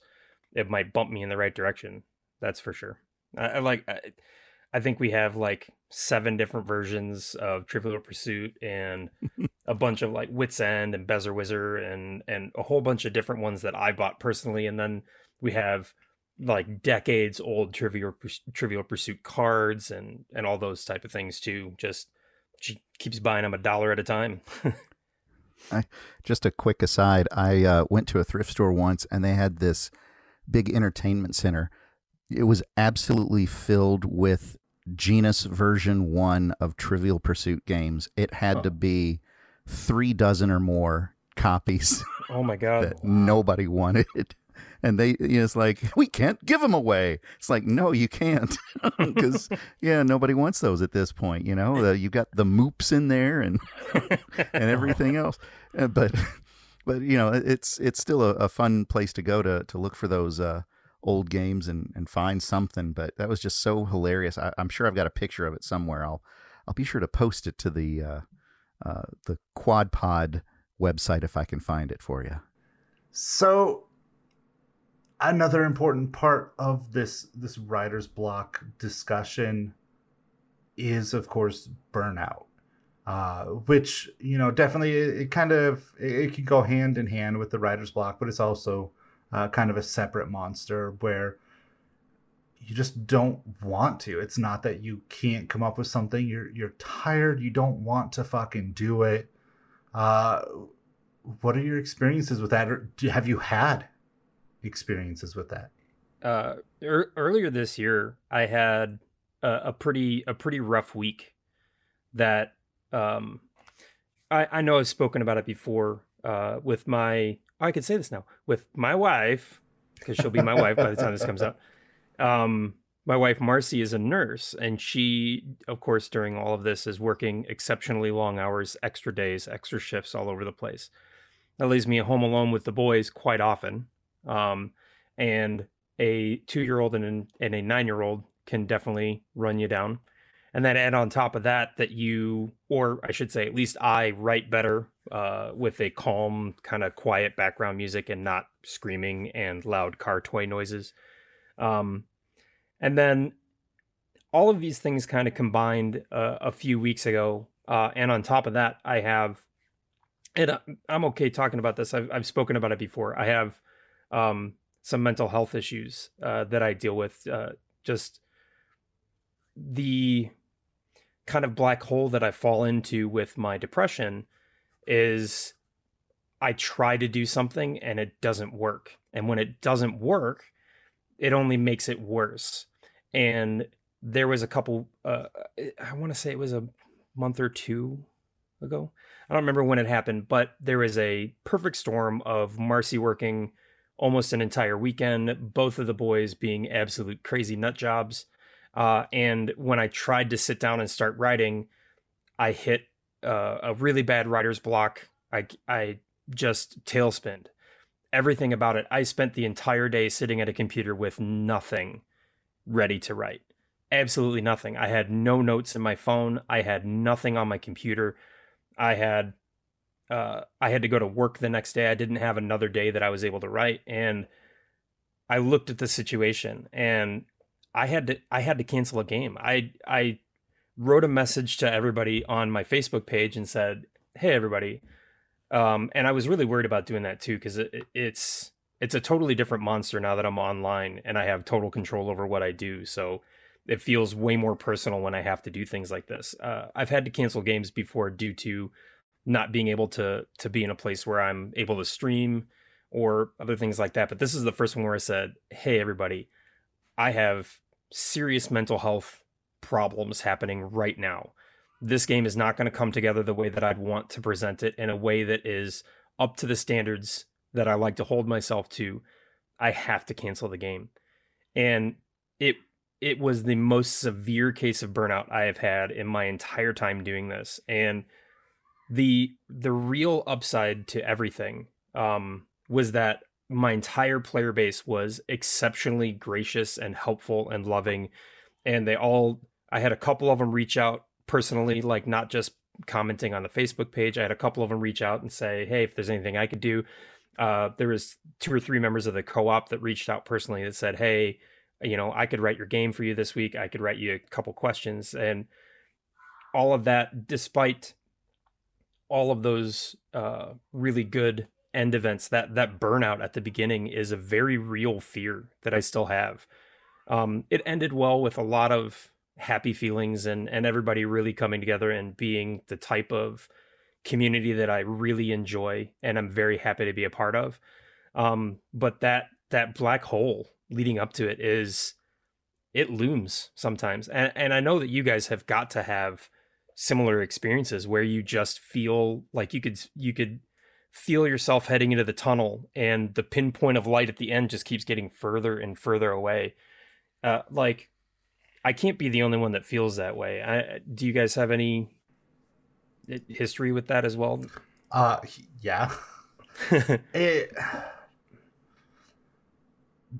it might bump me in the right direction. That's for sure. I, I like. I, I think we have like seven different versions of Trivial Pursuit and [LAUGHS] a bunch of like Wits End and Bezzerwizzer and and a whole bunch of different ones that I bought personally. And then we have like decades old Trivial Trivial Pursuit cards and and all those type of things too. Just she keeps buying them a dollar at a time. [LAUGHS] I, just a quick aside. I uh, went to a thrift store once and they had this big entertainment center. It was absolutely filled with genus version one of Trivial Pursuit games. It had oh. to be three dozen or more copies. Oh my god! that nobody wanted. And they, you know, it's like we can't give them away. It's like no, you can't, [LAUGHS] because yeah, nobody wants those at this point. You know, you got the moops in there and [LAUGHS] and everything else, uh, but but you know, it's it's still a, a, fun place to go to to look for those uh, old games and, and find something. But that was just so hilarious. I, am sure I've got a picture of it somewhere. I'll I'll be sure to post it to the uh, uh, the Quad Pod website if I can find it for you. So another important part of this this writer's block discussion is of course burnout uh, which you know definitely it, it kind of it, it, can go hand in hand with the writer's block but it's also uh, kind of a separate monster where you just don't want to. It's not that you can't come up with something. You're you're tired. You don't want to fucking do it. Uh, what are your experiences with that? Or do, have you had experiences with that? Uh, er, earlier this year, I had a, a, pretty a pretty rough week. That um, I I know I've spoken about it before. Uh, with my I can say this now with my wife because she'll be my wife by the time this comes out. [LAUGHS] Um, my wife Marcy is a nurse, and she, of course, during all of this, is working exceptionally long hours, extra days, extra shifts all over the place. That leaves me at home alone with the boys quite often. Um, and a two-year-old and, an, and a nine-year-old can definitely run you down. And then add on top of that that you or i should say at least i write better uh, with a calm kind of quiet background music and not screaming and loud car toy noises. Um, and then all of these things kind of combined uh, a few weeks ago uh, and on top of that i have and i'm okay talking about this. I've, I've spoken about it before. I have um, some mental health issues uh, that i deal with uh, just the kind of black hole that I fall into with my depression is I try to do something and it doesn't work. And when it doesn't work, it only makes it worse. And there was a couple, uh, I want to say it was a month or two ago. I don't remember when it happened, but there was a perfect storm of Marcy working almost an entire weekend, both of the boys being absolute crazy nut jobs. Uh, and when I tried to sit down and start writing, I hit uh, a really bad writer's block. I I just tailspinned everything about it. I spent the entire day sitting at a computer with nothing ready to write. Absolutely nothing. I had no notes in my phone. I had nothing on my computer. I had uh, I had to go to work the next day. I didn't have another day that I was able to write, and I looked at the situation and I had to I had to cancel a game. I I wrote a message to everybody on my Facebook page and said, "Hey everybody." Um, and I was really worried about doing that too because it, it's it's a totally different monster now that I'm online and I have total control over what I do. So it feels way more personal when I have to do things like this. Uh, I've had to cancel games before due to not being able to to be in a place where I'm able to stream or other things like that. But this is the first one where I said, "Hey, everybody, I have serious mental health problems happening right now. This game is not going to come together the way that I'd want to present it in a way that is up to the standards that I like to hold myself to. I have to cancel the game." And it it was the most severe case of burnout I have had in my entire time doing this. And the the real upside to everything um, was that my entire player base was exceptionally gracious and helpful and loving and they all i had a couple of them reach out personally like not just commenting on the facebook page. I had a couple of them reach out and say hey if there's anything i could do uh, there was two or three members of the co-op that reached out personally that said hey you know i could write your game for you this week. I could write you a couple questions and all of that despite all of those uh, really good end events that that burnout at the beginning is a very real fear that i still have. Um, it ended well with a lot of happy feelings and and everybody really coming together and being the type of community that i really enjoy and i'm very happy to be a part of. Um, but that that black hole leading up to it is it looms sometimes. And and i know that you guys have got to have similar experiences where you just feel like you could you could feel yourself heading into the tunnel and the pinpoint of light at the end just keeps getting further and further away. Uh, like i can't be the only one that feels that way. I, do you guys have any uh, history with that as well? Uh, yeah. [LAUGHS] it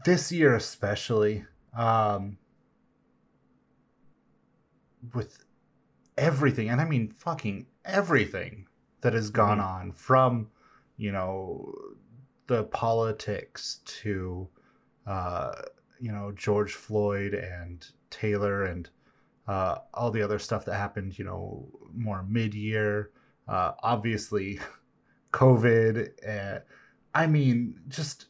this year especially um with everything and i mean fucking everything that has gone Mhm. on from you know the politics to uh you know george floyd and taylor and uh all the other stuff that happened you know more mid-year uh obviously [LAUGHS] covid uh, i mean just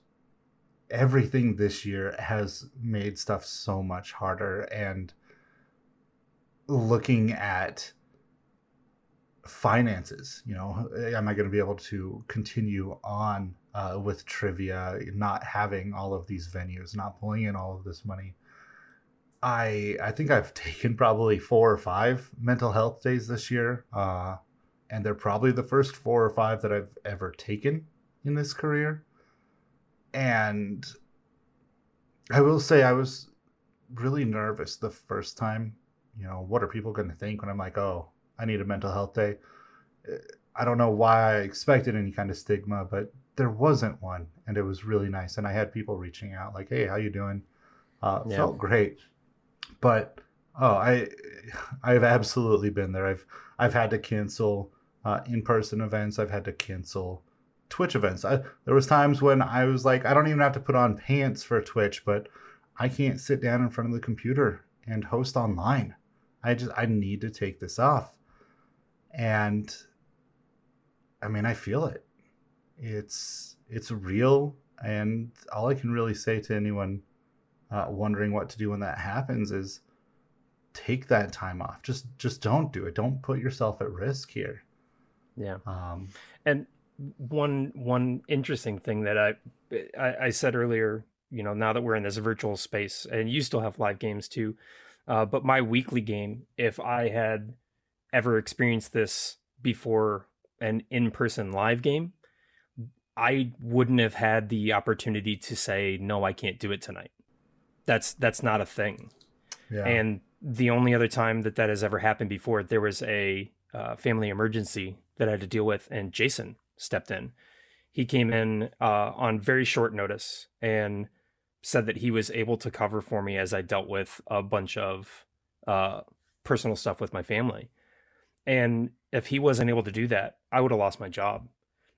everything this year has made stuff so much harder and looking at finances you know am i going to be able to continue on uh, with trivia not having all of these venues not pulling in all of this money? I i think i've [LAUGHS] taken probably four or five mental health days this year uh, and they're probably the first four or five that i've ever taken in this career. And i will say i was really nervous the first time you know what are people going to think when i'm like oh I need a mental health day. Uh, I don't know why I expected any kind of stigma, but there wasn't one, and it was really nice. And I had people reaching out like, "Hey, how you doing?" Uh, Yeah. Felt great, but oh, I [LAUGHS] I've absolutely been there. I've I've had to cancel uh, in-person events. I've had to cancel Twitch events. I, there was times when I was like, I don't even have to put on pants for Twitch, but I can't sit down in front of the computer and host online. I just I need to take this off. And i mean i feel it. It's it's real. And all i can really say to anyone uh, wondering what to do when that happens is take that time off. Just just don't do it. Don't put yourself at risk here. Yeah. Um And one one interesting thing that I, I I said earlier, you know, now that we're in this virtual space, and you still have live games too, uh, but my weekly game, if I had ever experienced this before an in-person live game, I wouldn't have had the opportunity to say no, I can't do it tonight. That's that's not a thing. yeah And the only other time that that has ever happened before, there was a uh, family emergency that I had to deal with, and Jason stepped in. He came in uh, on very short notice and said that he was able to cover for me as I dealt with a bunch of uh, personal stuff with my family. And if he wasn't able to do that, I would have lost my job.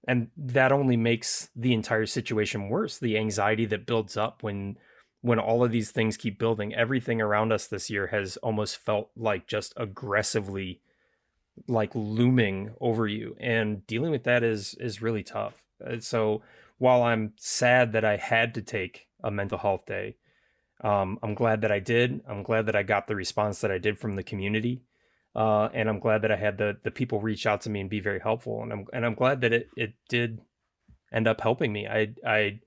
And that only makes the entire situation worse. The anxiety that builds up when when all of these things keep building, everything around us this year has almost felt like just aggressively like looming over you and dealing with that is is really tough. Uh, So while I'm sad that I had to take a mental health day, um, I'm glad that I did. I'm glad that I got the response that I did from the community. Uh, and I'm glad that I had the the people reach out to me and be very helpful. And I'm and I'm glad that it it did end up helping me. I I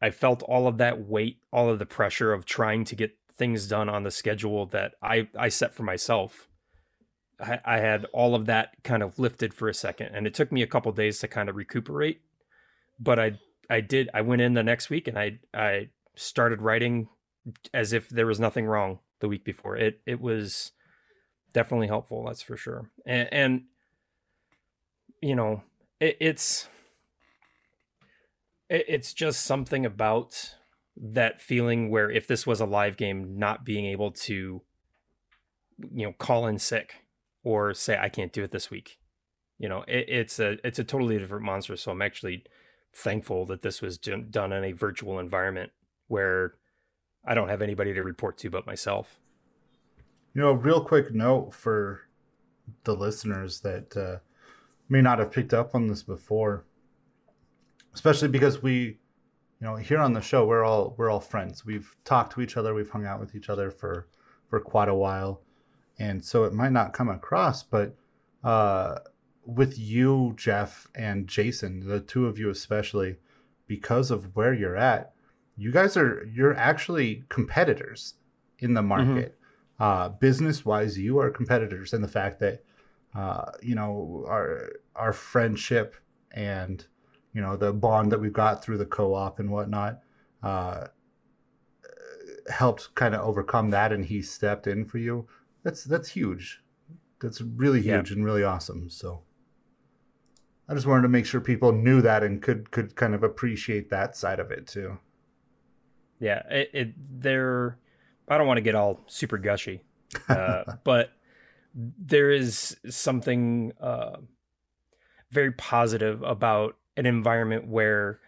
I felt all of that weight, all of the pressure of trying to get things done on the schedule that I I set for myself. I, I had all of that kind of lifted for a second, and it took me a couple days to kind of recuperate. But I I did. I went in the next week and I I started writing as if there was nothing wrong the week before. It it was definitely helpful. That's for sure. And, and you know, it, it's it, it's just something about that feeling where if this was a live game, not being able to you know call in sick or say I can't do it this week. You know, it, it's a it's a totally different monster. So I'm actually thankful that this was done in a virtual environment where I don't have anybody to report to but myself. You know, real quick note for the listeners that uh, may not have picked up on this before, especially because we, you know, here on the show we're all we're all friends. We've talked to each other, we've hung out with each other for for quite a while, and so it might not come across, but uh, with you, Jeff, and Jason, the two of you especially, because of where you're at, you guys are you're actually competitors in the mm-hmm. market. Mm-hmm. Uh, business wise, you are competitors in the fact that uh, you know our our friendship and you know the bond that we've got through the co-op and whatnot uh, helped kind of overcome that, and he stepped in for you. That's that's huge. That's really huge yeah. and really awesome. So. I just wanted to make sure people knew that and could could kind of appreciate that side of it too. Yeah, it, it there. I don't want to get all super gushy, uh, [LAUGHS] but there is something uh, very positive about an environment where,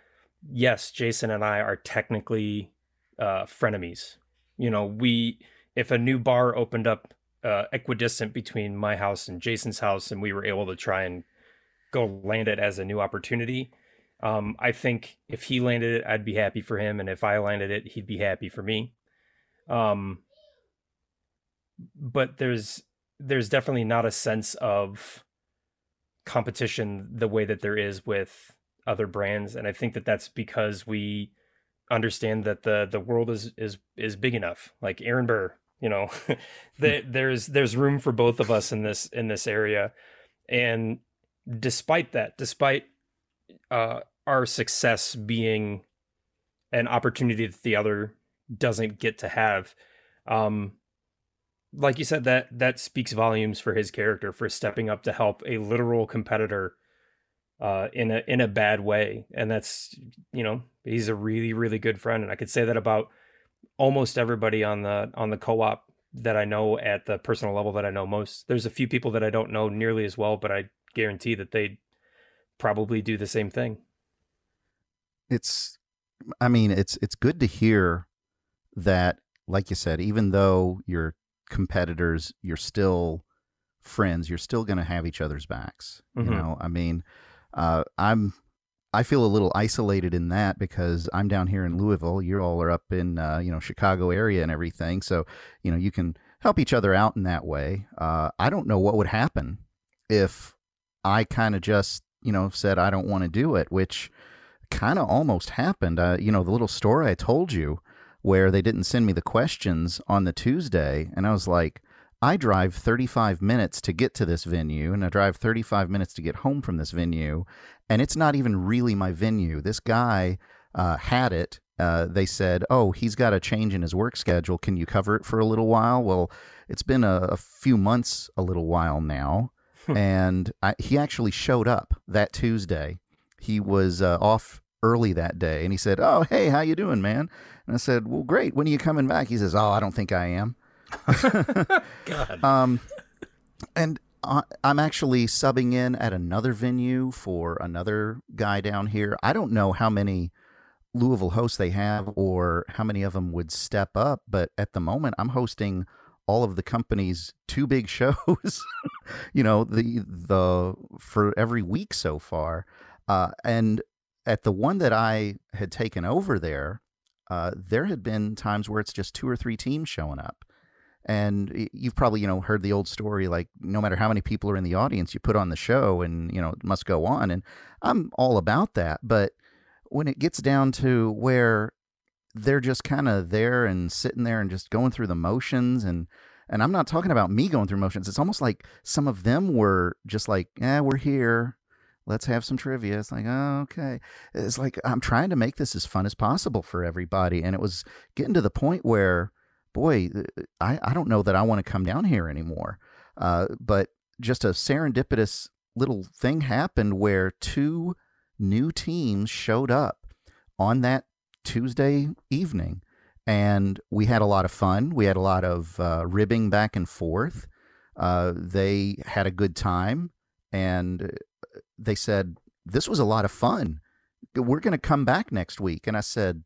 yes, Jason and I are technically uh, frenemies. You know, we if a new bar opened up uh, equidistant between my house and Jason's house, and we were able to try and go land it as a new opportunity. Um, I think if he landed it, I'd be happy for him, and if I landed it, he'd be happy for me. Um, but there's there's definitely not a sense of competition the way that there is with other brands, and I think that that's because we understand that the the world is is is big enough. Like Aaron Burr, you know, [LAUGHS] there's there's room for both of us in this in this area, and despite that, despite uh, our success being an opportunity that the other doesn't get to have, um, like you said, that that speaks volumes for his character for stepping up to help a literal competitor uh, in a in a bad way, and that's you know he's a really really good friend, and I could say that about almost everybody on the on the co-op that I know at the personal level that I know most. There's a few people that I don't know nearly as well, but I guarantee that they'd probably do the same thing. It's I mean, it's it's good to hear that like you said, even though you're competitors, you're still friends, you're still going to have each other's backs. Mm-hmm. You know, I mean, uh, I'm I feel a little isolated in that because I'm down here in Louisville. You all are up in uh, you know Chicago area and everything, so you know you can help each other out in that way. Uh, I don't know what would happen if I kind of just, you know, said I don't want to do it, which kind of almost happened. Uh, you know, the little story I told you where they didn't send me the questions on the Tuesday, and I was like, I drive 35 minutes to get to this venue, and I drive 35 minutes to get home from this venue, and it's not even really my venue. This guy uh, had it. Uh, they said, "Oh, he's got a change in his work schedule. Can you cover it for a little while?" Well, it's been a, a few months, a little while now. And I, he actually showed up that Tuesday. He was uh, off early that day, and he said, "Oh, hey, how you doing, man?" And I said, "Well, great. When are you coming back?" He says, "Oh, I don't think I am." [LAUGHS] God. Um, and I'm actually subbing in at another venue for another guy down here. I don't know how many Louisville hosts they have or how many of them would step up, but at the moment, I'm hosting all of the company's two big [LAUGHS] shows, you know, the the for every week so far. Uh, and at the one that I had taken over there, uh, there had been times where it's just two or three teams showing up. And you've probably, you know, heard the old story like no matter how many people are in the audience, you put on the show and, you know, it must go on. And I'm all about that. But when it gets down to where they're just kind of there and sitting there and just going through the motions and and I'm not talking about me going through motions. It's almost like some of them were just like, "Yeah, we're here. Let's have some trivia." It's like, "Oh, okay." It's like I'm trying to make this as fun as possible for everybody, and it was getting to the point where, boy, uh, I I don't know that I want to come down here anymore. Uh, but just a serendipitous little thing happened where two new teams showed up on that Tuesday evening and we had a lot of fun. We had a lot of uh, ribbing back and forth. Uh, they had a good time, and uh, they said this was a lot of fun. We're going to come back next week, and I said,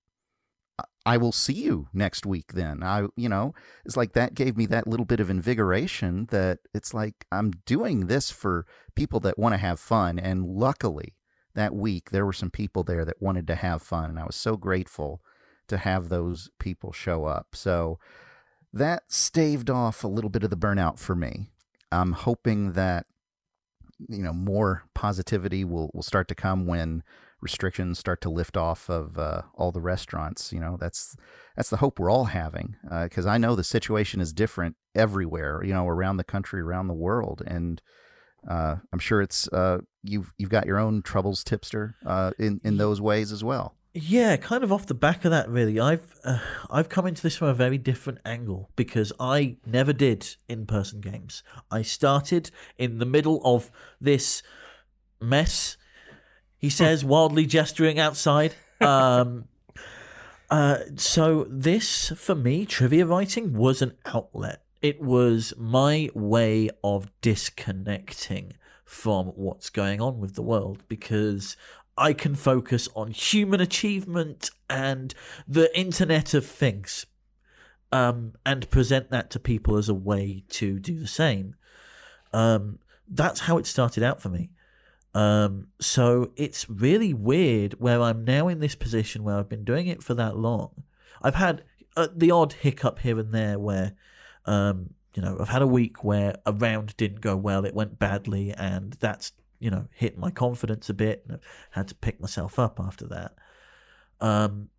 I will see you next week. Then I, you know, it's like that gave me that little bit of invigoration. That it's like I'm doing this for people that want to have fun, and luckily that week there were some people there that wanted to have fun, and I was so grateful to have those people show up. So that staved off a little bit of the burnout for me. I'm hoping that you know more positivity will will start to come when restrictions start to lift off of uh, all the restaurants. You know, that's that's the hope we're all having because uh, I know the situation is different everywhere. You know, around the country, around the world, and uh, I'm sure it's uh, you've you've got your own troubles, tipster, uh, in in those ways as well. Yeah, kind of off the back of that, really. I've uh, I've come into this from a very different angle because I never did in-person games. I started in the middle of this mess. He says, wildly gesturing outside. [LAUGHS] Um, uh, so this, for me, trivia writing was an outlet. It was my way of disconnecting from what's going on with the world because I can focus on human achievement and the Internet of Things um, and present that to people as a way to do the same. Um, that's how it started out for me. Um, so it's really weird where I'm now in this position where I've been doing it for that long. I've had uh, the odd hiccup here and there where, um, you know, I've had a week where a round didn't go well, it went badly, and that's you know, hit my confidence a bit and had to pick myself up after that. Um,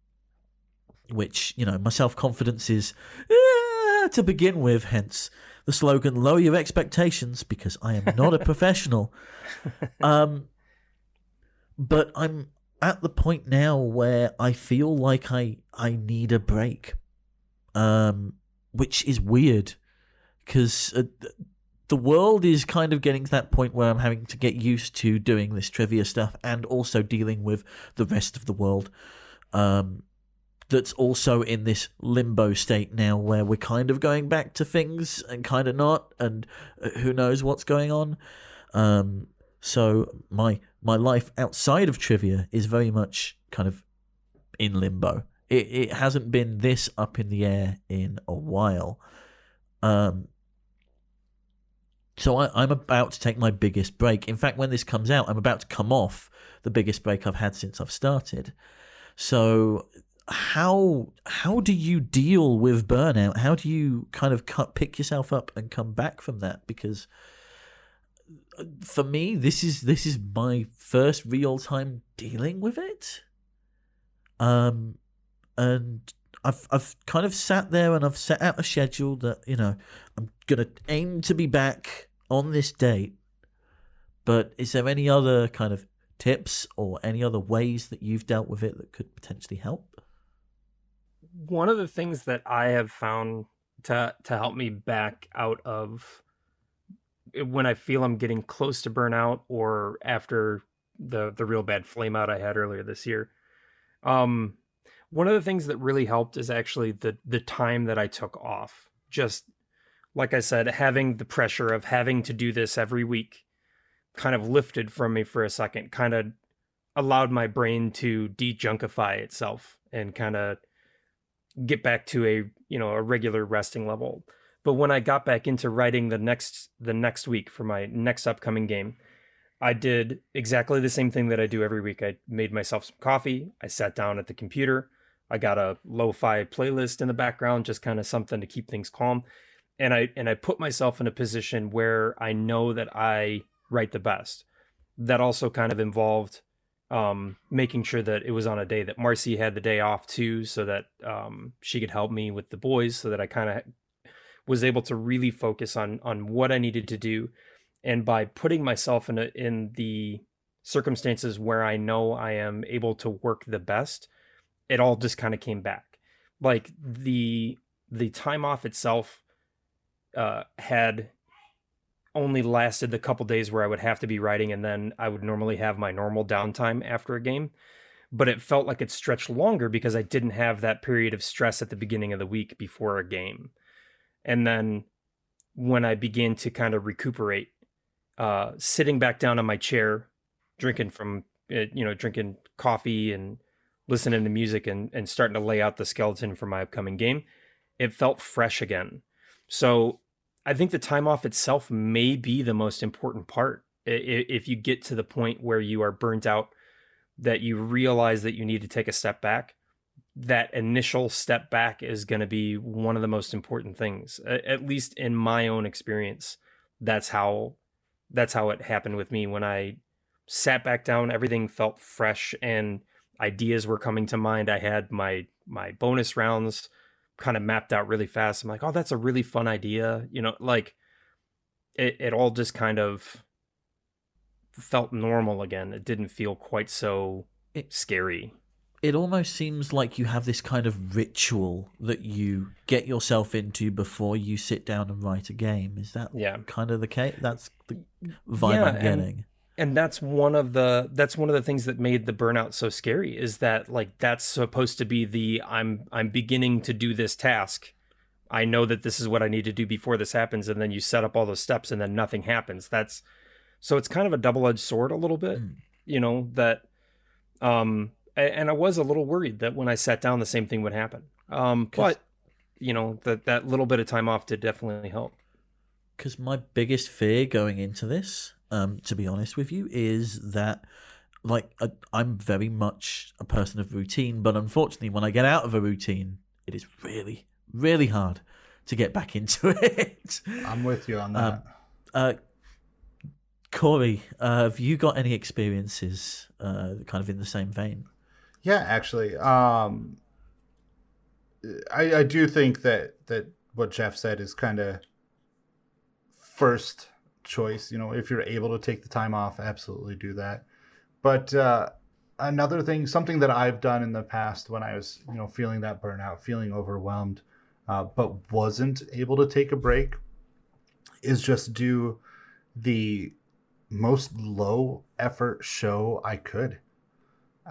which, you know, my self confidence is eh, to begin with, hence the slogan lower your expectations because I am not a [LAUGHS] professional. Um, but I'm at the point now where I feel like I, I need a break. Um, which is weird because uh, the world is kind of getting to that point where I'm having to get used to doing this trivia stuff and also dealing with the rest of the world. Um, that's also in this limbo state now where we're kind of going back to things and kind of not, and uh, who knows what's going on. Um, so my my life outside of trivia is very much kind of in limbo. It it hasn't been this up in the air in a while. Um, so I, am about to take my biggest break. In fact, when this comes out, I'm about to come off the biggest break I've had since I've started. So how how do you deal with burnout? How do you kind of cut, pick yourself up and come back from that? Because uh, for me, this is this is my first real time dealing with it. Um, and I've I've kind of sat there and I've set out a schedule that you know I'm gonna aim to be back on this date. But is there any other kind of tips or any other ways that you've dealt with it that could potentially help? One of the things that I have found to to help me back out of when I feel I'm getting close to burnout or after the the real bad flame out I had earlier this year. Um one of the things that really helped is actually the the time that I took off. Just like I said, having the pressure of having to do this every week kind of lifted from me for a second, kind of allowed my brain to dejunkify itself and kind of get back to a, you know, a regular resting level. But when I got back into writing the next the next week for my next upcoming game, I did exactly the same thing that I do every week. I made myself some coffee, I sat down at the computer, I got a lo fi playlist in the background, just kind of something to keep things calm. and I and I put myself in a position where I know that I write the best. That also kind of involved um, making sure that it was on a day that Marcy had the day off too, so that um, she could help me with the boys, so that I kind of was able to really focus on on what I needed to do, and by putting myself in a, in the circumstances where I know I am able to work the best, it all just kind of came back. Like the the time off itself uh, had only lasted the couple days where I would have to be writing, and then I would normally have my normal downtime after a game. But it felt like it stretched longer because I didn't have that period of stress at the beginning of the week before a game. And then when I began to kind of recuperate, uh, sitting back down on my chair, drinking from, uh, you know, drinking coffee and listening to music and, and starting to lay out the skeleton for my upcoming game, it felt fresh again. So I think the time off itself may be the most important part. If you get to the point where you are burnt out, that you realize that you need to take a step back, that initial step back is going to be one of the most important things. At least in my own experience, that's how that's how it happened with me when I sat back down. Everything felt fresh and ideas were coming to mind. I had my my bonus rounds kind of mapped out really fast. I'm like, oh, that's a really fun idea. You know, like it, it all just kind of felt normal again. It didn't feel quite so it, scary. It almost seems like you have this kind of ritual that you get yourself into before you sit down and write a game. Is that yeah. kind of the case? That's the vibe yeah, I'm getting and that's one of the that's one of the things that made the burnout so scary is that like that's supposed to be the i'm i'm beginning to do this task. I know that this is what i need to do before this happens and then you set up all those steps and then nothing happens. That's so it's kind of a double-edged sword a little bit mm. you know that um and i was a little worried that when i sat down the same thing would happen. Um but you know that that little bit of time off did definitely help. Because my biggest fear going into this um, to be honest with you, is that like i I'm very much a person of routine, but unfortunately, when I get out of a routine, it is really, really hard to get back [LAUGHS] into it. I'm with you on that. Um, uh, Corey, uh, have you got any experiences uh, kind of in the same vein? Yeah, actually, um, I, I do think that that what Jeff said is kind of first choice. You know, if you're able to take the time off, absolutely do that. But uh, another thing, something that I've done in the past when I was, you know, feeling that burnout, feeling overwhelmed, uh, but wasn't able to take a break, is just do the most low effort show I could.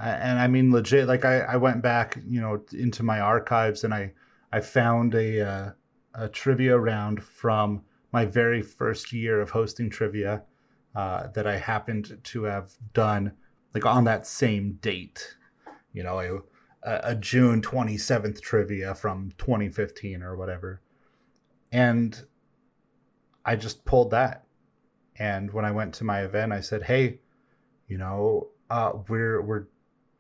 And I mean, legit, like I, I went back, you know, into my archives and I, I found a, uh, a trivia round from my very first year of hosting trivia uh, that I happened to have done like on that same date. You know, a, a June 27th trivia from 2015 or whatever. And I just pulled that. And when I went to my event, I said, "Hey, you know, uh, we're we're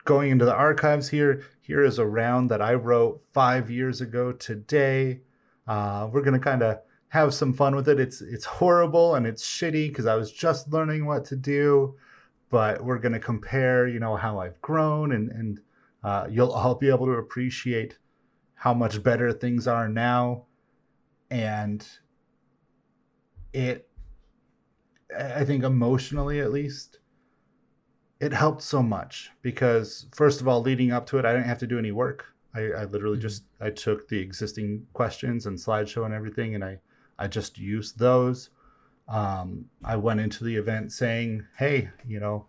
going into the archives here. Here is a round that I wrote five years ago today. Uh, we're gonna kind of have some fun with it. It's it's horrible and it's shitty because I was just learning what to do, but we're gonna compare, you know, how I've grown and and uh, you'll all be able to appreciate how much better things are now, and it, I think emotionally at least, it helped so much because first of all, leading up to it, I didn't have to do any work. I, I literally mm-hmm. just I took the existing questions and slideshow and everything, and I I just used those. Um, I went into the event saying, "Hey, you know,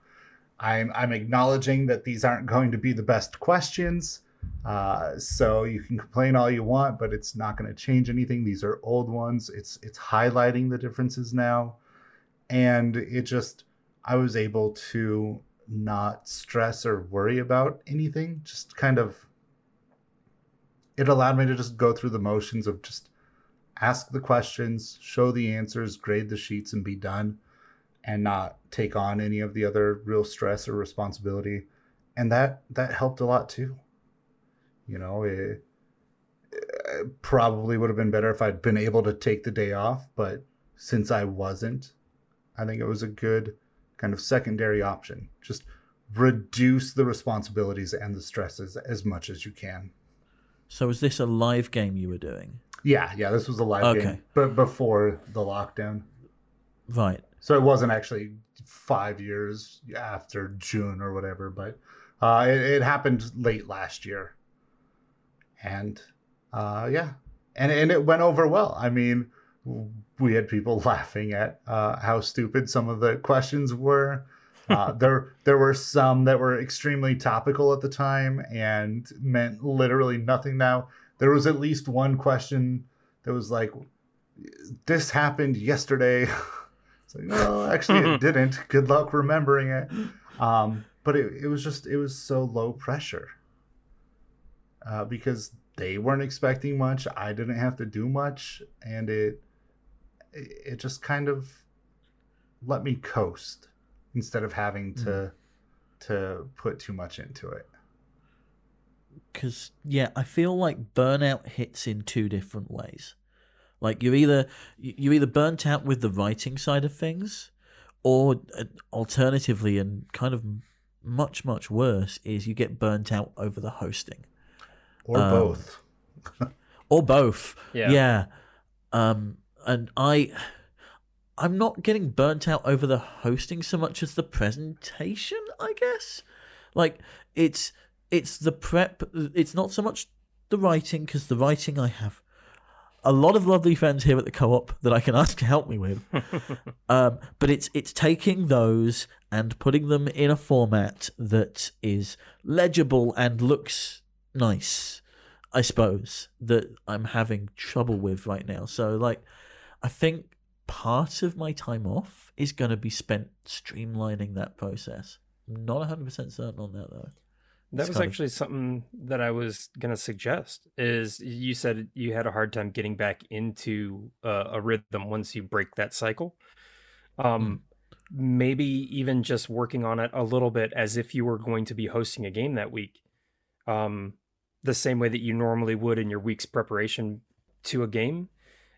I'm I'm acknowledging that these aren't going to be the best questions. Uh, so you can complain all you want, but it's not going to change anything. These are old ones. It's it's highlighting the differences now, and it just I was able to not stress or worry about anything. Just kind of it allowed me to just go through the motions of just ask the questions, show the answers, grade the sheets, and be done, and not take on any of the other real stress or responsibility. And that that helped a lot too. You know, it, it probably would have been better if I'd been able to take the day off, but since I wasn't, I think it was a good kind of secondary option. Just reduce the responsibilities and the stresses as much as you can. So was this a live game you were doing? Yeah, yeah, this was a live Okay. game, but before the lockdown. Right. So it wasn't actually five years after June or whatever, but uh, it, it happened late last year. And uh, yeah, and, and it went over well. I mean, we had people [LAUGHS] laughing at uh, how stupid some of the questions were. Uh, [LAUGHS] there, there were some that were extremely topical at the time and meant literally nothing. Now there was at least one question that was like, "This happened yesterday." [LAUGHS] It's like, no, actually, it didn't. Good luck remembering it. Um, but it, it was just, it was so low pressure uh, because they weren't expecting much. I didn't have to do much, and it, it it just kind of let me coast instead of having to to put too much into it. Because yeah i feel like burnout hits in two different ways. Like you're either you're either burnt out with the writing side of things or uh, alternatively and kind of much much worse is you get burnt out over the hosting. Or Um, both. [LAUGHS] or both. Yeah. yeah. Um and i i'm not getting burnt out over the hosting so much as the presentation i guess. Like it's it's the prep it's not so much the writing because the writing i have a lot of lovely friends here at the co-op that i can ask to help me with [LAUGHS] um, but it's it's taking those and putting them in a format that is legible and looks nice I suppose that I'm having trouble with right now. So like I think part of my time off is going to be spent streamlining that process. I'm not 100% certain on that though. That was kind of- actually something that I was gonna suggest. Is you said you had a hard time getting back into uh, a rhythm once you break that cycle. Um, maybe even just working on it a little bit as if you were going to be hosting a game that week, um, the same way that you normally would in your week's preparation to a game.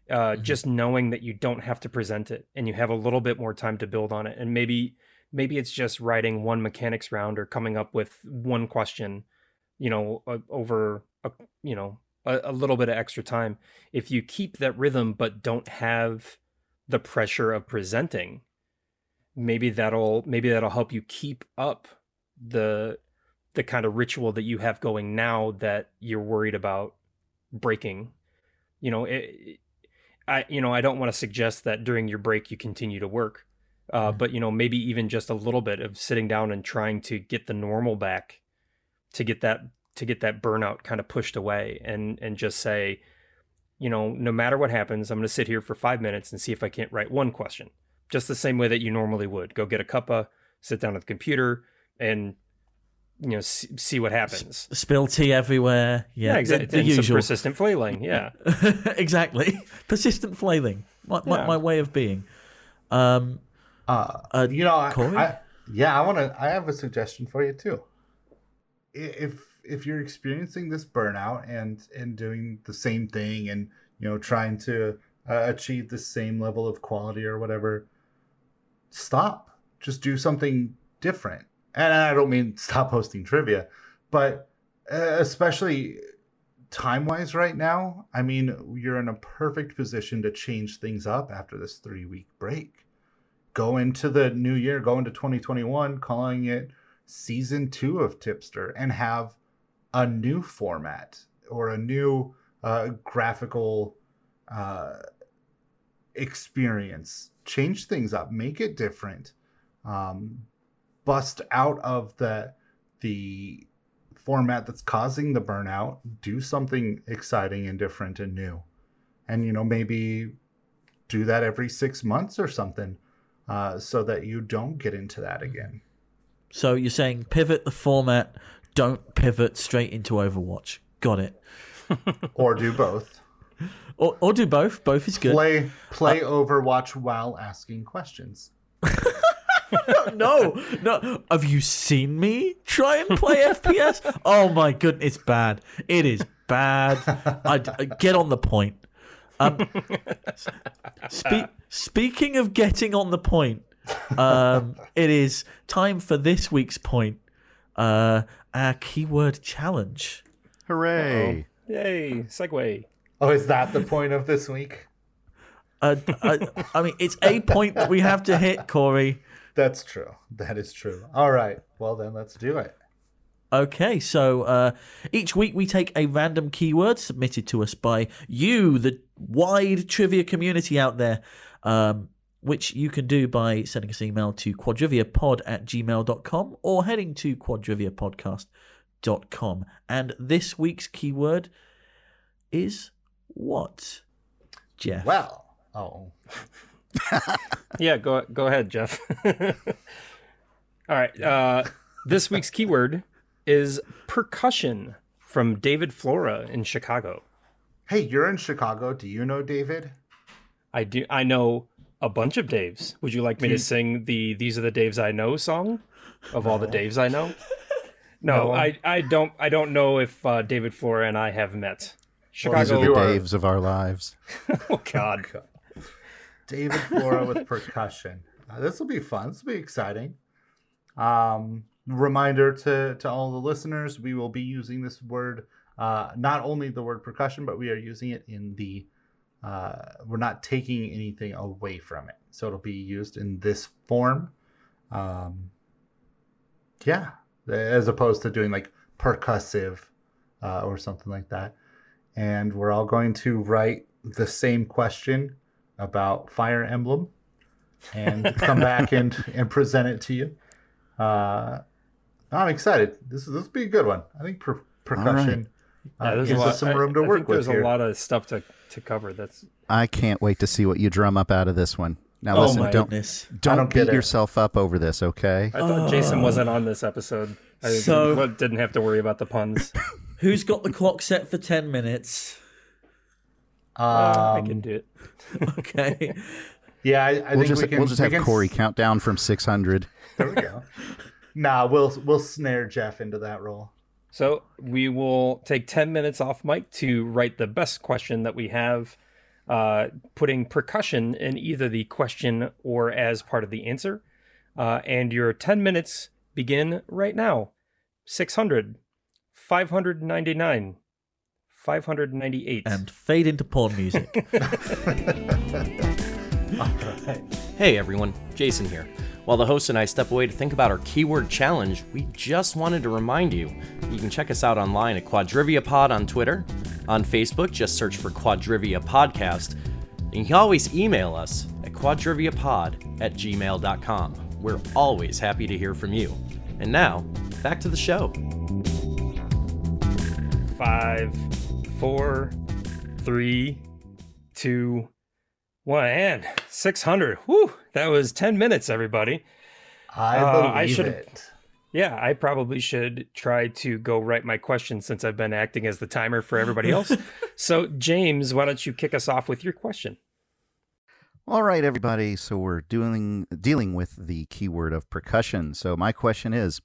Uh, Mhm. Just knowing that you don't have to present it and you have a little bit more time to build on it, and maybe maybe it's just writing one mechanics round or coming up with one question you know over a you know a, a little bit of extra time. If you keep that rhythm but don't have the pressure of presenting maybe that'll maybe that'll help you keep up the the kind of ritual that you have going now that you're worried about breaking. You know it, i you know i don't want to suggest that during your break you continue to work uh, but you know maybe even just a little bit of sitting down and trying to get the normal back to get that to get that burnout kind of pushed away and and just say you know no matter what happens i'm going to sit here for five minutes and see if i can't write one question just the same way that you normally would go get a cuppa sit down at the computer and you know see, see what happens Spill tea everywhere. Yeah, the- exactly The, some usual. persistent flailing yeah [LAUGHS] exactly. [LAUGHS] Persistent flailing. My, my, Yeah. my way of being. Um, Uh, Uh, you know, I, I, yeah, I want to. I have a suggestion for you too. If if you're experiencing this burnout and and doing the same thing and you know trying to uh, achieve the same level of quality or whatever, stop. Just do something different. And I don't mean [LAUGHS] stop hosting trivia, but uh, especially time wise right now, I mean, you're in a perfect position to change things up after this three week break go into the new year, go into 2021, calling it season two of Tipster and have a new format or a new uh, graphical uh, experience. Change things up, make it different, um, bust out of the the format that's causing the burnout. Do something exciting and different and new, and you know maybe do that every six months or something uh, so that you don't get into that again. so you're saying pivot the format, don't pivot straight into Overwatch. Got it. [LAUGHS] Or do both. [LAUGHS] Or, or do both. Both is good. Play play Overwatch while asking questions. [LAUGHS] no, no. Have you seen me try and play FPS? Oh my goodness, it's bad. It is bad. I, I- get on the point. Um, spe- speaking of getting on the point, um, it is time for this week's point. Uh, our keyword challenge. Hooray! Yay, segue. Oh, is that the point of this week? Uh, I, I mean, it's a point that we have to hit, Corey. That's true. That is true. All right. Well, then let's do it. Okay, so uh, each week we take a random keyword submitted to us by you, the wide trivia community out there, um, which you can do by sending us an email to quadriviapod at gmail.com or heading to quadriviapodcast.com. And this week's keyword is what? Jeff. Well, oh, [LAUGHS] Yeah, go go ahead, Jeff. [LAUGHS] All right. Uh, this week's keyword is percussion from David Flora in Chicago. hey, you're in Chicago. Do you know David? I do. I know a bunch of Daves. Would you like me to sing the "These Are the Daves I Know" song of all the Daves I know? [LAUGHS] No, No. I, I don't. I don't know if uh, David Flora and I have met. These are Chicago. the Daves of our lives. [LAUGHS] [LAUGHS] oh God. David Flora with percussion. Uh, this will be fun. This will be exciting. Um, reminder to to all the listeners: we will be using this word, uh, not only the word percussion, but we are using it in the. Uh, we're not taking anything away from it, so it'll be used in this form. Um, yeah, as opposed to doing like percussive uh, or something like that. And we're all going to write the same question about Fire Emblem and come back and, [LAUGHS] and present it to you. Uh, I'm excited. This this will be a good one. I think per- percussion Yeah, uh, there's gives a lot, us some room to I work think with There's here. a lot of stuff to, to cover. That's I can't wait to see what you drum up out of this one. Now Oh listen, my don't goodness. don't, don't beat it. yourself up over this, okay? I thought Jason wasn't on this episode. I So- didn't- didn't have to worry about the puns. [LAUGHS] Who's got the clock set for 10 minutes? I Um, can do it. [LAUGHS] Okay. [LAUGHS] yeah, I, I We'll think just we can. we'll just we have can s- Corey count down from 600. There we go. Nah, we'll we'll snare Jeff into that role. So we will take 10 minutes off mic to write the best question that we have, uh, putting percussion in either the question or as part of the answer. Uh, and your 10 minutes begin right now. 600, 599, 598. and fade into porn music. [LAUGHS] Hey everyone, Jason here. While the host and I step away to think about our keyword challenge, we just wanted to remind you you can check us out online at Quadrivia Pod on Twitter. On Facebook, just search for Quadrivia Podcast. And you can always email us at quadriviapod at gmail.com. We're always happy to hear from you. And now, back to the show. Five, four, three, two, one, and 600. Whew, that was 10 minutes, everybody. I Uh, believe I should- it. Yeah, I probably should try to go write my question since I've been acting as the timer for everybody else. [LAUGHS] so, James, why don't you kick us off with your question? All right, everybody. So we're dealing dealing with the keyword of percussion. So my question is,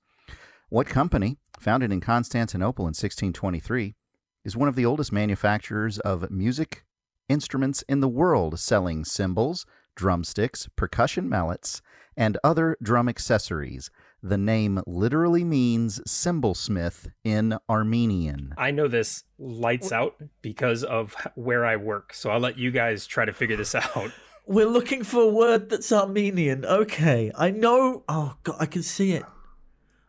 what company, founded in Constantinople in 1623, is one of the oldest manufacturers of music instruments in the world, selling cymbals, drumsticks, percussion mallets, and other drum accessories? The name literally means cymbalsmith in Armenian. I know this lights out because of where I work. So, I'll let you guys try to figure this out. [LAUGHS] We're looking for a word that's Armenian. Okay. I know. Oh, God, I can see it.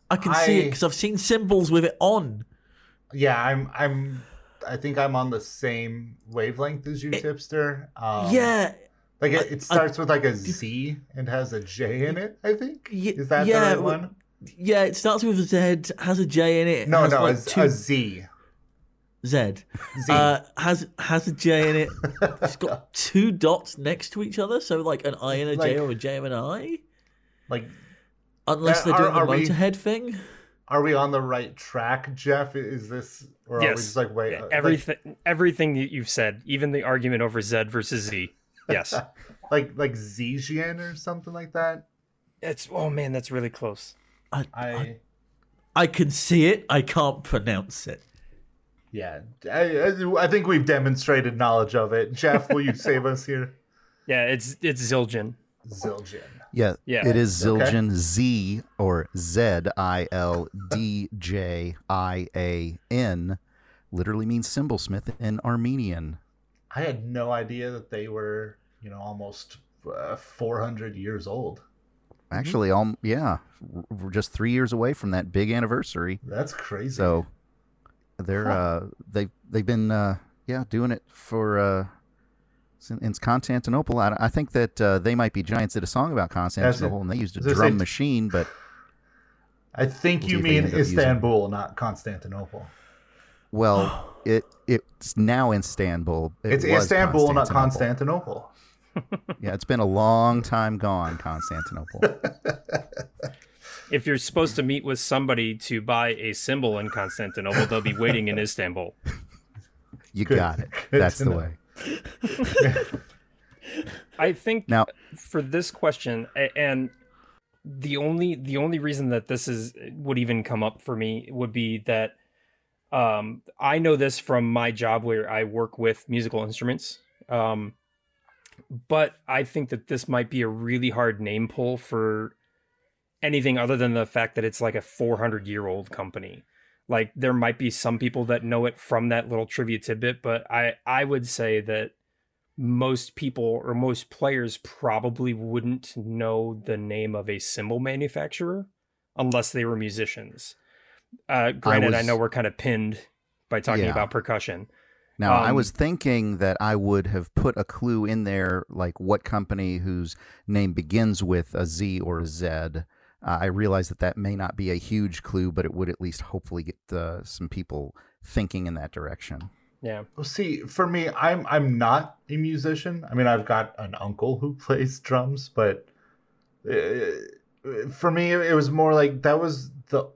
I can see it because I've seen cymbals with it on. Yeah, I'm. I'm. I think I'm on the same wavelength as you, tipster. Um, yeah. like it, it starts with like a Z and has a J in it. I think. Is that yeah, the right one? Yeah, it starts with a Z, has a J in it. No, no, like a, two a Z. Z. Z. Uh, has has a J in it. [LAUGHS] It's got two dots next to each other, so like an I and a J Like- or a J and an I. like, Unless Uh, they're doing are the we- Motorhead thing. Are we on the right track, Jeff? Is this, or are we just like wait? uh, like- everything, everything that you've said, even the argument over Z versus Z. Yes. [LAUGHS] like like Zijian or something like that. It's oh man, that's really close. I, I, I, I can see it. I can't pronounce it. yeah, I, I, I think we've demonstrated knowledge of it. Jeff, will you save us here? [LAUGHS] Yeah, it's it's Zildjian. Zildjian. Yeah, Yeah. It is Okay. Zildjian Z or Z I L D J I A N. Literally means cymbal smith in Armenian. I had no idea that they were, you know, almost uh, 400 years old. Actually, um, yeah, we're just three years away from that big anniversary. That's crazy. So they're uh, they they've been uh, yeah doing it for uh, in, in Constantinople. I, I think that uh, they might be giants. Did a song about Constantinople, and they used a drum said- machine, but I think We'll you see if they mean end using- Istanbul, not Constantinople. well, [SIGHS] it it's now in Istanbul. It it's was Istanbul, not Constantinople. Constantinople. Yeah, it's been a long time gone, Constantinople. [LAUGHS] If you're supposed to meet with somebody to buy a cymbal in Constantinople, they'll be waiting in [LAUGHS] Istanbul. You Good- got it. That's the know. way. [LAUGHS] I think Now, for this question and the only the only reason that this is would even come up for me would be that um I know this from my job where I work with musical instruments um but I think that this might be a really hard name pull for anything other than the fact that it's like a 400 year old company like there might be some people that know it from that little trivia tidbit but I I would say that most people or most players probably wouldn't know the name of a cymbal manufacturer unless they were musicians. Uh, granted, I, was- know we're kind of pinned by talking Yeah. about percussion. Now, I Um, was thinking that I would have put a clue in there, like what company whose name begins with a Z or a Z. Uh, I realize that that may not be a huge clue, but it would at least hopefully get uh, some people thinking in that direction. Yeah. Well, see, for me, I'm I'm not a musician. I mean, I've got an uncle who [LAUGHS] plays drums, but uh, for me, it was more like that was the.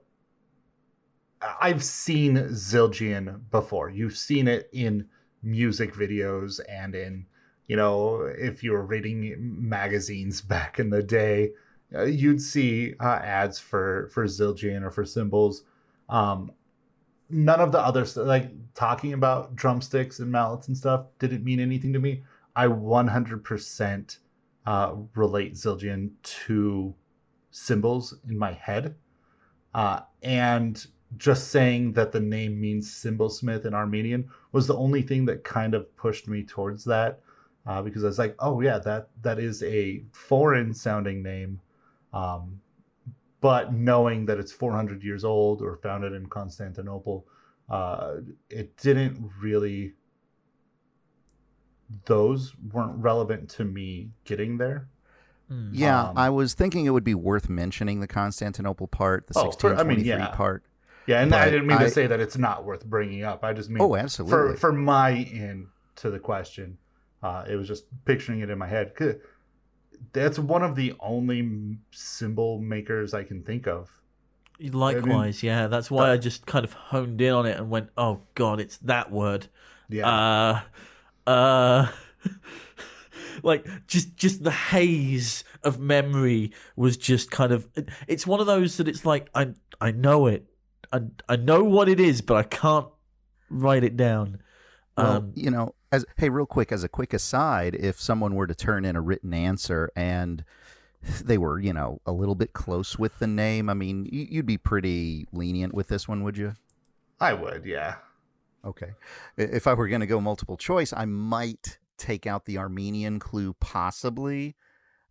I've seen Zildjian before. You've seen it in music videos and in, you know, if you were reading magazines [LAUGHS] back in the day, uh, you'd see uh, ads for for Zildjian or for cymbals. Um, none of the other stuff, like talking about drumsticks and mallets and stuff, didn't mean anything to me. I 100% uh, relate Zildjian to cymbals in my head. Uh, and just saying that the name means cymbalsmith in Armenian was the only thing that kind of pushed me towards that. Uh, because I was like, oh yeah, that that is a foreign sounding name. Um, but knowing that it's 400 years old or founded in Constantinople, uh, it didn't really. Those weren't relevant to me getting there. Hmm. Yeah, Um, I was thinking it would be worth mentioning the Constantinople part, the Oh, for- I mean, 1623 yeah. part. Yeah, and I didn't mean I- to say that it's not worth bringing up. I just mean Oh, for absolutely. for my in to the question, uh, it was just picturing it in my head. 'Cause That's one of the only m- cymbal makers I can think of. Likewise, yeah. That's why I just kind of honed in on it and went, "Oh God, it's that word." Yeah, Uh, uh, [LAUGHS] like just just the haze of memory was just kind of. It's one of those that it's like I I know it, I I know what it is, but I can't write it down. Well, Um, you know, as hey, real quick, as a quick aside, if someone were to turn in a written answer and they were, you know, a little bit close with the name, I mean, you'd be pretty lenient with this one, would you? I would. Yeah, Okay. If I were going to go multiple choice, I might take out the Armenian clue, possibly.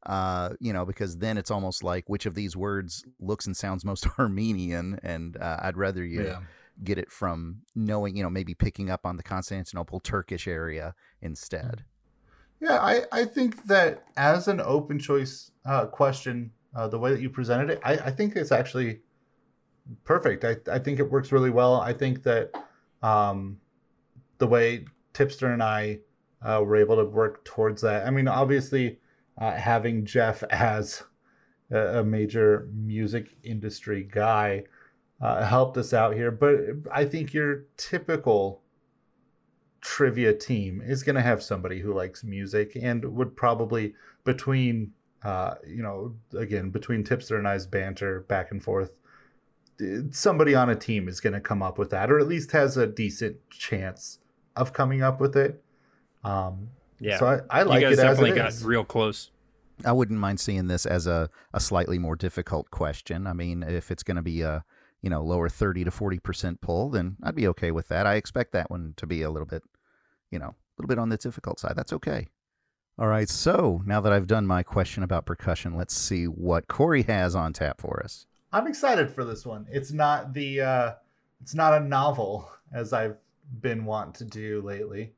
Uh, you know, because then it's almost like which of these words looks and sounds most [LAUGHS] Armenian, and uh, I'd rather you yeah. Get it from knowing, you know, maybe picking up on the Constantinople Turkish area instead. Yeah, I, I think that as an open choice uh, question, uh, the way that you presented it, I, I think it's actually perfect. I, I think it works really well. I think that um, the way Tipster and I uh, were able to work towards that. I mean, obviously, uh, having Jeff as a, a major music industry guy uh, helped us out here, but I think your typical trivia team is going to have somebody who likes music and would probably between uh, you know, again, between Tipster and I's banter back and forth, somebody on a team is going to come up with that, or at least has a decent chance of coming up with it. Um, Yeah. So I, I like you guys it as definitely it got is. real close. I wouldn't mind seeing this as a, a slightly more difficult question. I mean, if it's going to be a you know lower thirty to forty percent pull, then I'd be okay with that. I expect that one to be a little bit, you know, a little bit on the difficult side. That's okay. All right. So now that I've done my question about percussion, let's see what Corey has on tap for us. I'm excited for this one. It's not the uh it's not a novel as I've been want to do lately.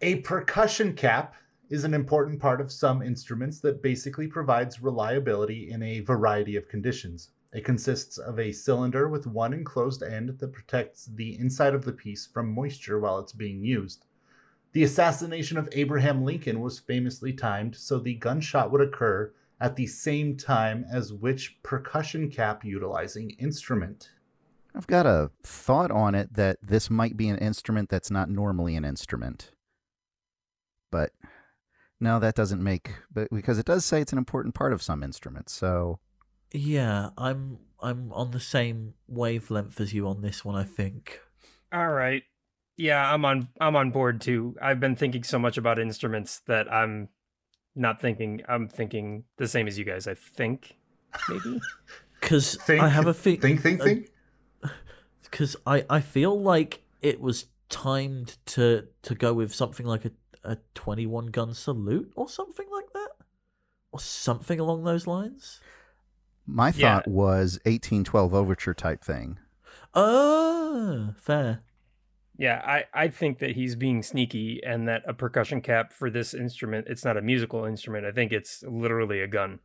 A percussion cap is an important part of some instruments that basically provides reliability in a variety of conditions. It consists of a cylinder with one enclosed end that protects the inside of the piece from moisture while it's being used. The assassination of Abraham Lincoln was famously timed so the gunshot would occur at the same time as which percussion cap utilizing instrument. I've got a thought on it that this might be an instrument that's not normally an instrument. But no, that doesn't make but because it does say it's an important part of some instruments. So Yeah, I'm I'm on the same wavelength as you on this one. I think. All right. Yeah, I'm on I'm on board too. I've been thinking so much about instruments that I'm not thinking I'm thinking the same as you guys, I think. Maybe. [LAUGHS] Because I have a fe- think, think, think. [SIGHS] because I, I feel like it was timed to to go with something like a, a 21 gun salute or something like that or something along those lines my Yeah. thought was 1812 overture type thing. oh fair Yeah, I, I think that he's being sneaky and that a percussion cap for this instrument, it's not a musical instrument. I think it's literally a gun.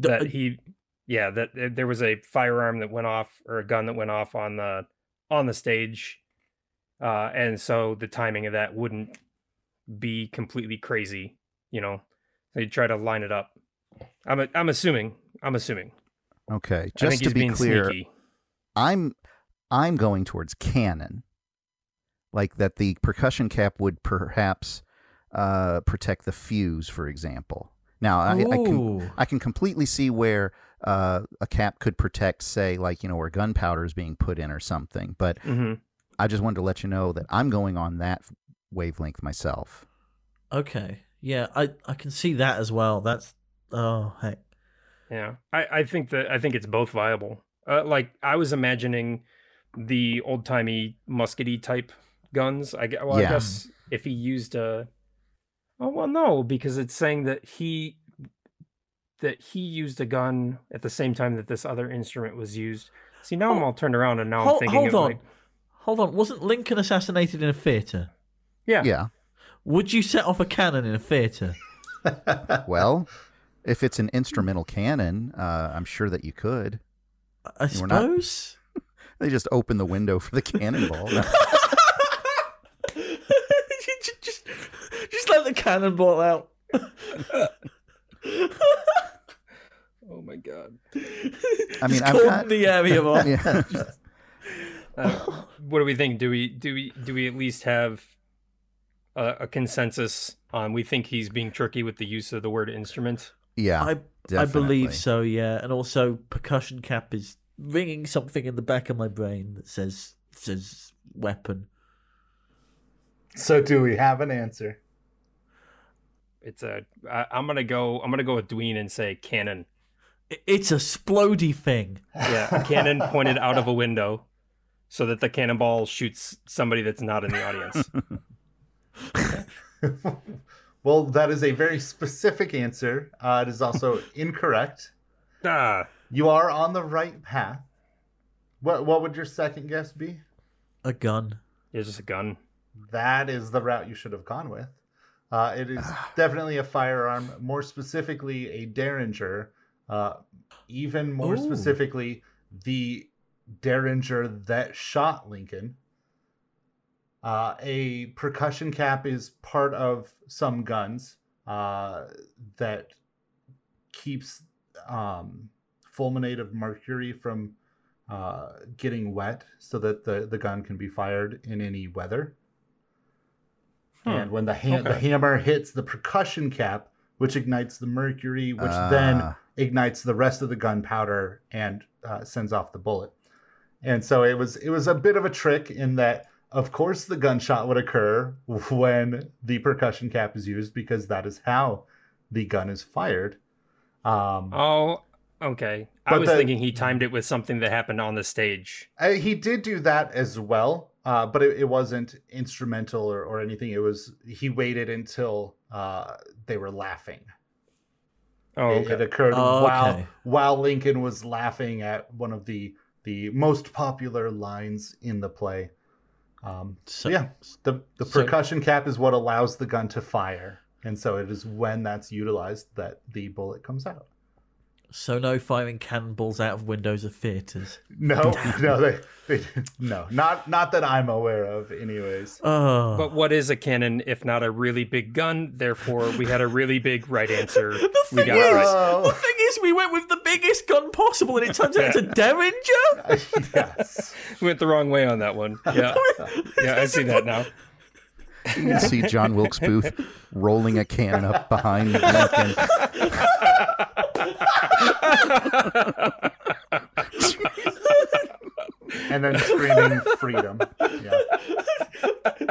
The- that he yeah, that uh, there was a firearm that went off or a gun that went off on the on the stage. Uh and so the timing of that wouldn't be completely crazy, you know. They try to line it up. I'm a, I'm assuming. I'm assuming. Okay, just to be clear, sneaky. I'm I'm going towards cannon. Like that the percussion cap would perhaps uh, protect the fuse, for example. Now I, I can I can completely see where uh, a cap could protect, say, like you know, where gunpowder is being put in or something. But Mhm. I just wanted to let you know that I'm going on that wavelength myself. okay yeah i i can see that as well that's oh heck Yeah, I, I think that I think it's both viable. Uh, like I was imagining the old timey muskety type guns. I, gue- well, Yeah. I guess if he used a, oh well, no, because it's saying that he that he used a gun at the same time that this other instrument was used. See, now I'm all turned around and now I'm hold, thinking hold on like, hold on wasn't lincoln assassinated in a theater yeah, Yeah. would you set off a cannon in a theater [LAUGHS] Well, if it's an instrumental cannon, uh, I'm sure that you could. i We're not- suppose [LAUGHS] They just open the window for the cannonball. [LAUGHS] just, just, just let the cannonball out. [LAUGHS] Oh my god. I mean, Just I've cordon got- the area off. yeah. Uh, what do we think? Do we do we do we at least have a, a consensus on? We think he's being tricky with the use of the word instrument. Yeah. I I believe so, yeah. And also, percussion cap is ringing something in the back of my brain that says says weapon. So, do we have an answer? It's a. I, I'm gonna go. I'm gonna go with Dween and say cannon. It's a splody thing. Yeah, a cannon pointed out of a window, so that the cannonball shoots somebody that's not in the audience. [LAUGHS] well, that is a very specific answer. Uh, it is also [LAUGHS] incorrect. ah, You are on the right path. What What would your second guess be? A gun. it's just a gun. That is the route you should have gone with. Uh, it is definitely a firearm, more specifically a Derringer. Uh, even more Ooh. specifically, the Derringer that shot Lincoln. Uh, a percussion cap is part of some guns uh, that keeps um, fulminate of mercury from uh, getting wet so that the, the gun can be fired in any weather. Hmm. And when the, ha- the hammer hits the percussion cap, which ignites the mercury, which then Ah. ignites the rest of the gunpowder and uh, sends off the bullet. And so it was it was a bit of a trick in that of course the gunshot would occur when the percussion cap is used because that is how the gun is fired. Um, Oh, okay. I was the- thinking he timed it with something that happened on the stage. Uh, he did do that as well, uh, but it, it wasn't instrumental or, or anything. It was he waited until uh, they were laughing. Oh, It, it occurred Oh, while okay. while Lincoln was laughing at one of the the most popular lines in the play. Um, so So- yeah, the the so- percussion cap is what allows the gun to fire, and so it is when that's utilized that the bullet comes out. So no firing cannonballs out of windows of theaters. No, [LAUGHS] [LAUGHS] no, they, they no, not not that I'm aware of, anyways. Oh, But what is a cannon if not a really big gun? Therefore, we had a really big right answer. [LAUGHS] the we thing got is, it right. The thing is, we went with the biggest gun possible, and it turns out it's a derringer. yes. We went the wrong way on that one. Yeah, yeah, I see that now. You can see John Wilkes Booth rolling a cannon up behind Lincoln. And then screaming freedom. Yeah.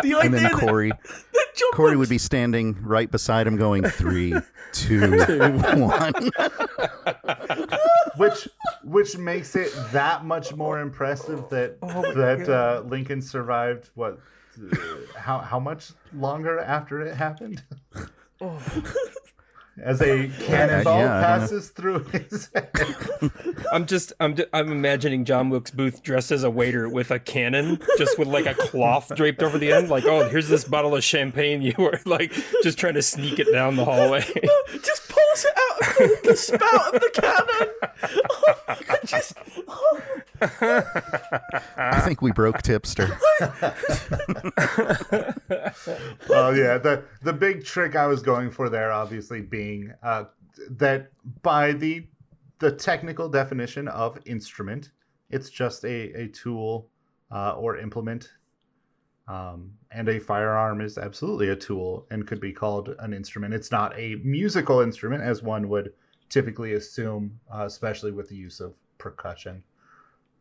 The And then that- Corey, [LAUGHS] that Corey would be standing right beside him, going three, [LAUGHS] two, one. Which which makes it that much more impressive that that uh, Lincoln survived what Uh, how how much longer after it happened? Oh. As a cannonball yeah, I passes through his head. I'm just, I'm, I'm imagining John Wilkes Booth dressed as a waiter with a cannon, just with like a cloth draped over the end. Like, oh, here's this bottle of champagne. You were like just trying to sneak it down the hallway. [LAUGHS] just pulls it out of the, the spout of the cannon. [LAUGHS] Oh, and just, oh. I think we broke Tipster. well, [LAUGHS] yeah, the the big trick I was going for there, obviously, being uh, that by the the technical definition of instrument, it's just a a tool uh, or implement, um, and a firearm is absolutely a tool and could be called an instrument. It's not a musical instrument as one would typically assume, uh, especially with the use of percussion.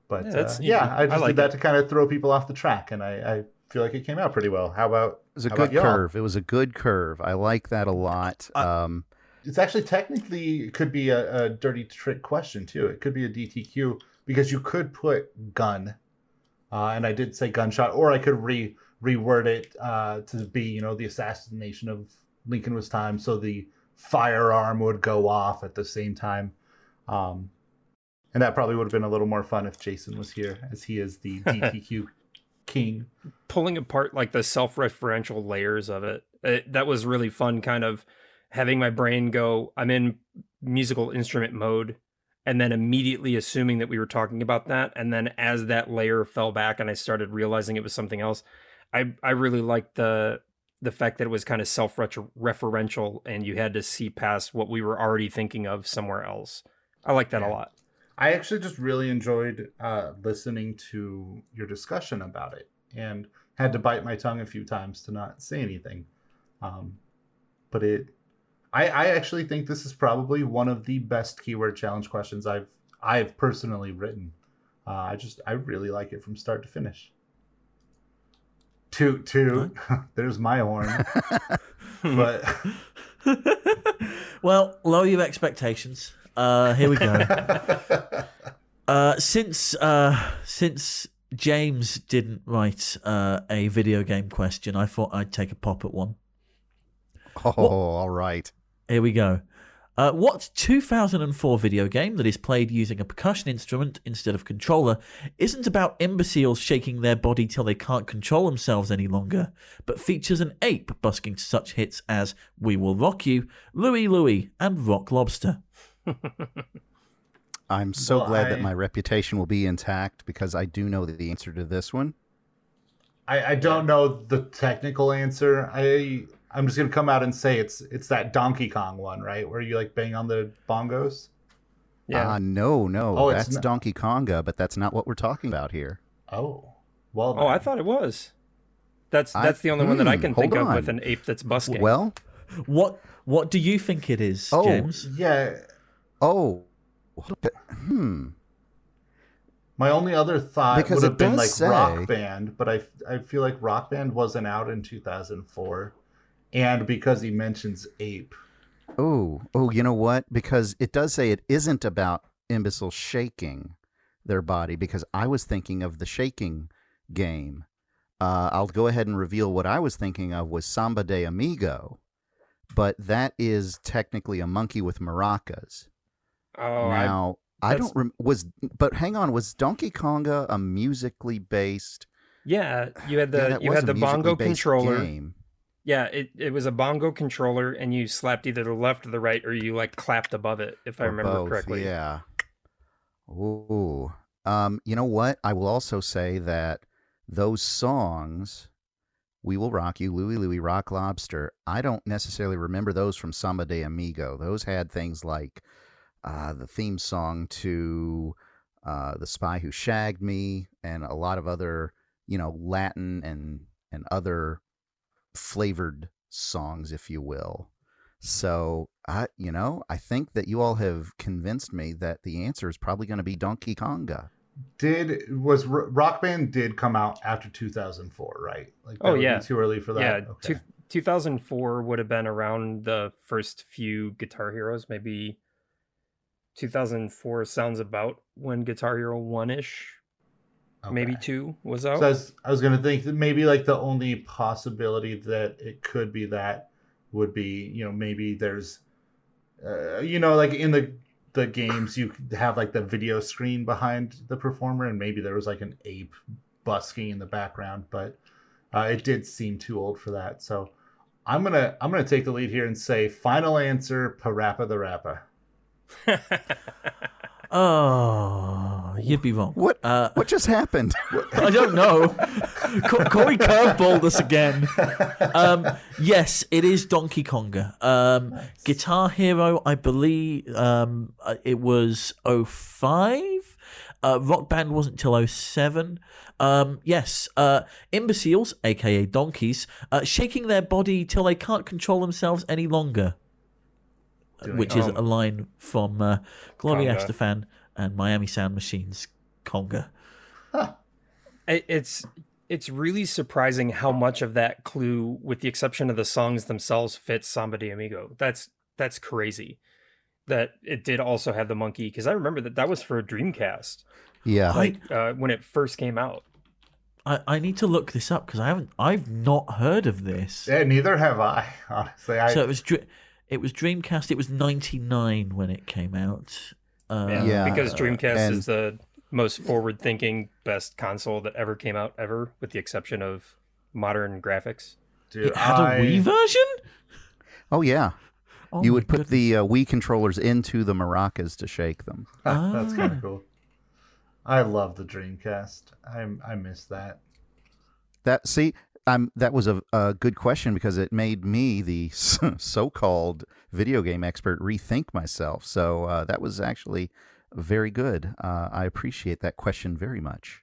But Yeah, yeah, that's- uh, yeah I I just like did that it. to kind of throw people off the track, and I, I feel like it came out pretty well. How about It was a good curve. It was a good curve. I like that a lot. Um, it's actually technically it could be a, a dirty trick question too. It could be a DTQ because you could put gun, uh, and I did say gunshot, or I could re reword it uh, to be you know the assassination of Lincoln was time, so the firearm would go off at the same time. Um, and that probably would have been a little more fun if Jason was here, as he is the [LAUGHS] DTQ king. pulling apart like the self-referential layers of it. it that was really fun kind of having my brain go i'm in musical instrument mode and then immediately assuming that we were talking about that and then as that layer fell back and i started realizing it was something else i i really liked the the fact that it was kind of self-referential and you had to see past what we were already thinking of somewhere else i like that Yeah. a lot I actually just really enjoyed uh, listening to your discussion about it and had to bite my tongue a few times to not say anything. Um, but it, I, I actually think this is probably one of the best keyword challenge questions I've I've personally written. Uh, I just I really like it from start to finish. Toot toot. [LAUGHS] There's my horn. [LAUGHS] but [LAUGHS] well, lower your expectations. Uh, here we go. [LAUGHS] Uh, since uh, since James didn't write uh, a video game question, I thought I'd take a pop at one. oh, all right. Here we go. Uh, what 2004 video game that is played using a percussion instrument instead of controller isn't about imbeciles shaking their body till they can't control themselves any longer, but features an ape busking to such hits as We Will Rock You, Louie Louie, and Rock Lobster? [LAUGHS] I'm so Well, glad I- that my reputation will be intact because I do know the answer to this one. I, I don't know the technical answer. I I'm just gonna come out and say it's it's that Donkey Kong one, right? Where you like bang on the bongos. yeah Ah, no, no, Oh, that's not- Donkey Konga, but that's not what we're talking about here. Oh, well. oh i thought it was that's I- that's the only one that i hmm, can think hold of with an ape that's busking Well, What what do you think it is, Oh. James? Yeah. Oh, hmm. My only other thought Because would have been like say- Rock Band, but I I feel like Rock Band wasn't out in 2004, and because he mentions ape. Oh, oh, you know what? Because it does say it isn't about imbeciles shaking their body. Because I was thinking of the shaking game. Uh, I'll go ahead and reveal what I was thinking of was Samba de Amigo, but that is technically a monkey with maracas. Oh, now I, that's- don't rem- was, but hang on, was Donkey Konga a musically based? yeah, you had the that you had the bongo controller. game. Yeah, it, it was a bongo controller, and you slapped either the left or the right, or you like clapped above it, if I remember both, correctly. Yeah. Ooh. Um, you know what? I will also say that those songs, "We Will Rock You," "Louie Louie," "Rock Lobster," I don't necessarily remember those from Samba de Amigo. Those had things like uh, the theme song to uh, "The Spy Who Shagged Me" and a lot of other, you know, Latin and and other flavored songs, if you will. So I, you know, I think that you all have convinced me that the answer is probably going to be Donkey Konga. Did was Rock Band did come out after 2004, right? Like that Oh, would be yeah. too early for that. Yeah, Okay. two, 2004 would have been around the first few Guitar Heroes. Maybe 2004 sounds about when Guitar Hero 1 ish, maybe 2 was So out. I was, I was gonna think that maybe like the only possibility that it could be that would be you know maybe there's uh, you know like in the the games you have like the video screen behind the performer and maybe there was like an ape busking in the background but uh, it did seem too old for that so I'm gonna I'm gonna take the lead here and say final answer PaRappa the Rapper. [LAUGHS] Oh, you'd be wrong. What? Uh, What just happened? I don't know. Co- Corey curveballed us again. Um, yes, it is Donkey Konga. Um, Guitar Hero, I believe um, uh, it was 05. Uh, Rock Band wasn't till 07. Um, yes, uh, imbeciles, aka donkeys, uh, shaking their body till they can't control themselves any longer. Doing Which is it. a line from uh, Gloria Conga. Estefan and Miami Sound Machines Conga. It- it's it's really surprising how much of that clue, with the exception of the songs themselves, fits Samba de Amigo. That's that's crazy. That it did also have the monkey because I remember that that was for a Dreamcast, yeah. like uh, when it first came out. I, I need to look this up because I haven't I've not heard of this. Yeah, neither have I honestly. I, So it was Dr- it was Dreamcast. It was ninety nine when it came out. Uh, Yeah, Yeah, because Dreamcast and- is the most forward-thinking, best console that ever came out ever, with the exception of modern graphics. dude, it had I- a Wii version. Oh yeah. Oh you would put goodness. the uh, Wii controllers into the maracas to shake them. [LAUGHS] That's kind Ah. of cool. I love the Dreamcast. I I miss that. That see, um, that was a, a good question because it made me the [LAUGHS] so-called video game expert rethink myself. So uh, that was actually very good. Uh, I appreciate that question very much.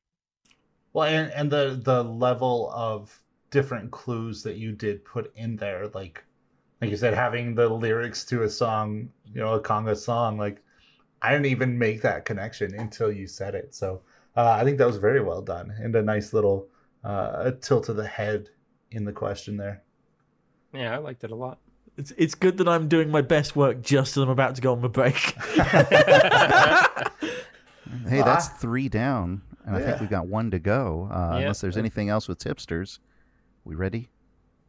Well, and and the the level of different clues that you did put in there, like like you said, having the lyrics to a song, you know, a conga song, like I didn't even make that connection until you said it. So uh, I think that was very well done and a nice little uh, a tilt of the head in the question there. Yeah, I liked it a lot. It's it's good that I'm doing my best work just as I'm about to go on my break. [LAUGHS] Hey, that's Ah. three down, and I think we've got one to go. Uh, Yeah. Unless there's anything else with tipsters. We ready?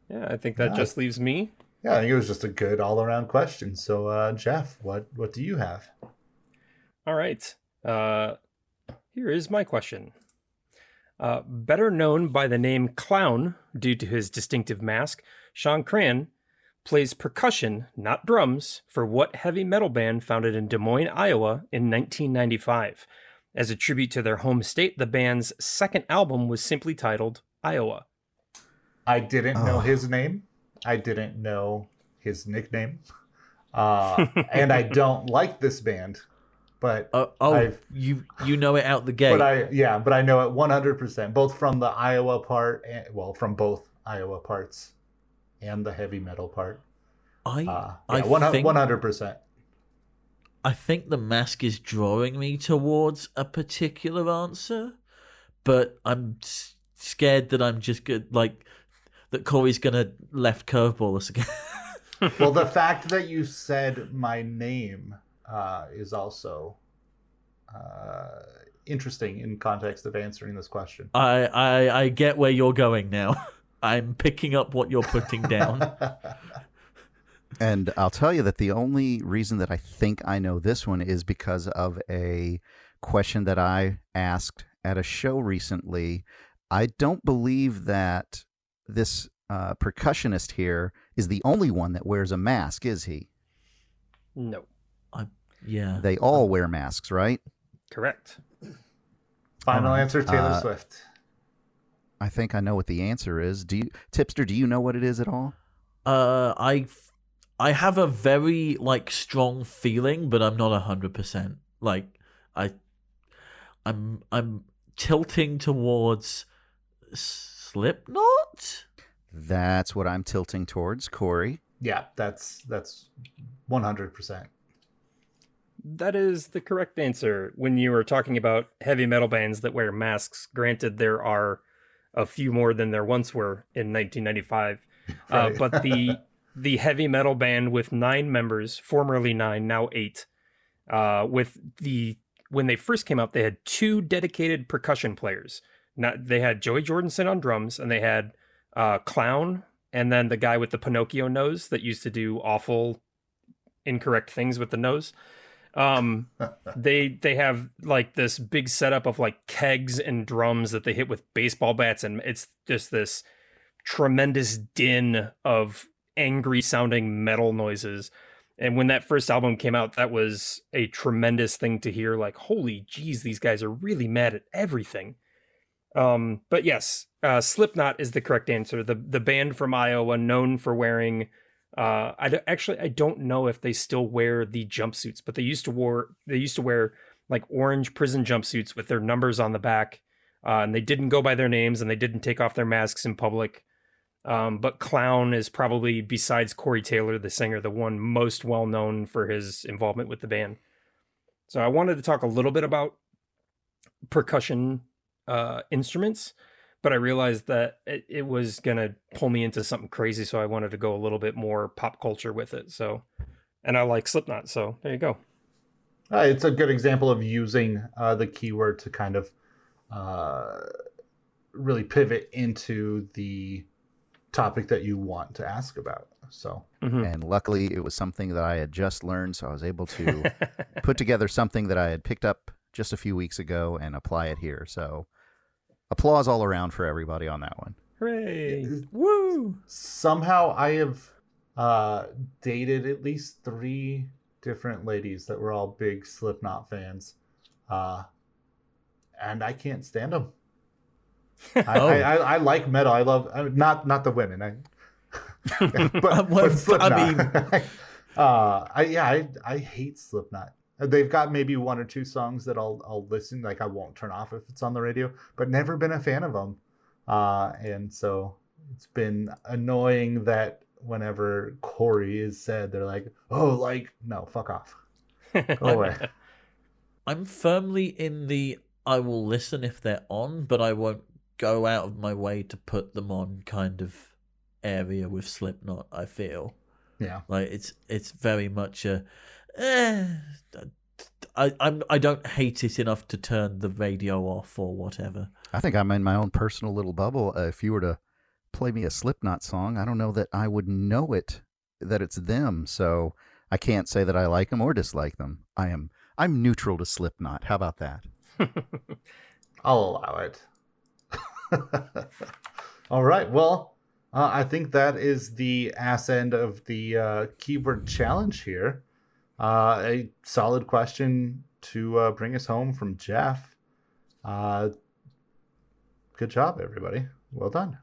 Yeah, I think that Yeah. just leaves me. Yeah, I think it was just a good all around question. So uh, Jeff, what what do you have? All right. Uh, here is my question. Uh, better known by the name Clown due to his distinctive mask, Shawn Crahan plays percussion, not drums, for what heavy metal band founded in Des Moines, Iowa in 1995? As a tribute to their home state, the band's second album was simply titled Iowa. I didn't know Oh. his name. I didn't know his nickname. Uh, and I [LAUGHS] don't like this band, but oh, oh I've- you you know it out the gate. but I yeah, but I know it 100% both from the Iowa part and well, from both Iowa parts and the heavy metal part. I Uh, I yeah, hundred percent. I think the mask is drawing me towards a particular answer, but I'm s- scared that I'm just good like that Corey's gonna left curveball us again. [LAUGHS] Well, the fact that you said my name uh, is also uh, interesting in context of answering this question. I, I I get where you're going now. [LAUGHS] I'm picking up what you're putting down. [LAUGHS] And I'll tell you that the only reason that I think I know this one is because of a question that I asked at a show recently. I don't believe that this uh, percussionist here is the only one that wears a mask, is he? No, yeah. They all wear masks, right? correct. Final Alright. answer: Taylor Uh, Swift. I think I know what the answer is. Do you, Tipster? Do you know what it is at all? Uh, I I have a very like strong feeling, but I'm not a hundred percent. Like I, I'm I'm tilting towards Slipknot. That's what I'm tilting towards, Corey. Yeah, that's that's one hundred percent. That is the correct answer. When you were talking about heavy metal bands that wear masks, granted there are a few more than there once were in 1995, [LAUGHS] uh, but the [LAUGHS] the heavy metal band with nine members, formerly nine, now eight, uh, with the when they first came out, they had two dedicated percussion players. Not they had Joey Jordison on drums, and they had uh, Clown, and then the guy with the Pinocchio nose that used to do awful, incorrect things with the nose um [LAUGHS] they they have like this big setup of like kegs and drums that they hit with baseball bats and it's just this tremendous din of angry sounding metal noises. And when that first album came out that was a tremendous thing to hear like holy jeez these guys are really mad at everything. Um but yes uh slipknot is the correct answer. The the band from iowa known for wearing uh, I actually I don't know if they still wear the jumpsuits, but they used to wear they used to wear like orange prison jumpsuits with their numbers on the back, uh, and they didn't go by their names and they didn't take off their masks in public. Um, but Clown is probably besides Corey Taylor, the singer, the one most well known for his involvement with the band. So I wanted to talk a little bit about percussion uh, instruments but I realized that it, it was gonna pull me into something crazy, so I wanted to go a little bit more pop culture with it. So, and I like Slipknot, so there you go. Uh, it's a good example of using uh, the keyword to kind of uh, really pivot into the topic that you want to ask about. So, Mhm. And luckily, it was something that I had just learned, so I was able to [LAUGHS] put together something that I had picked up just a few weeks ago and apply it here. So, applause all around for everybody on that one. Hooray! Woo! somehow I have uh, dated at least three different ladies that were all big Slipknot fans, uh, and I can't stand them. I, Oh. I, I, I like metal. I love I mean, not not the women. I, [LAUGHS] but, Well, [LAUGHS] but Slipknot. I mean- [LAUGHS] uh, I yeah, I I hate Slipknot. They've got maybe one or two songs that I'll I'll listen like I won't turn off if it's on the radio, but never been a fan of them. Uh, and so it's been annoying that whenever Corey is said, they're like, "Oh, like no, fuck off, go [LAUGHS] away." I'm firmly in the I will listen if they're on, but I won't go out of my way to put them on kind of area with Slipknot. I feel yeah, like it's it's very much a. Eh, [SIGHS] I I'm I don't hate it enough to turn the radio off or whatever. I think I'm in my own personal little bubble. Uh, if you were to play me a Slipknot song, I don't know that I would know it, that it's them. So I can't say that I like them or dislike them. I am I'm neutral to Slipknot. How about that? [LAUGHS] I'll allow it. [LAUGHS] All right. Well, uh, I think that is the ass end of the uh, keyword challenge here. Uh, a solid question to uh, bring us home from Jeff. Uh, good job, everybody. Well done.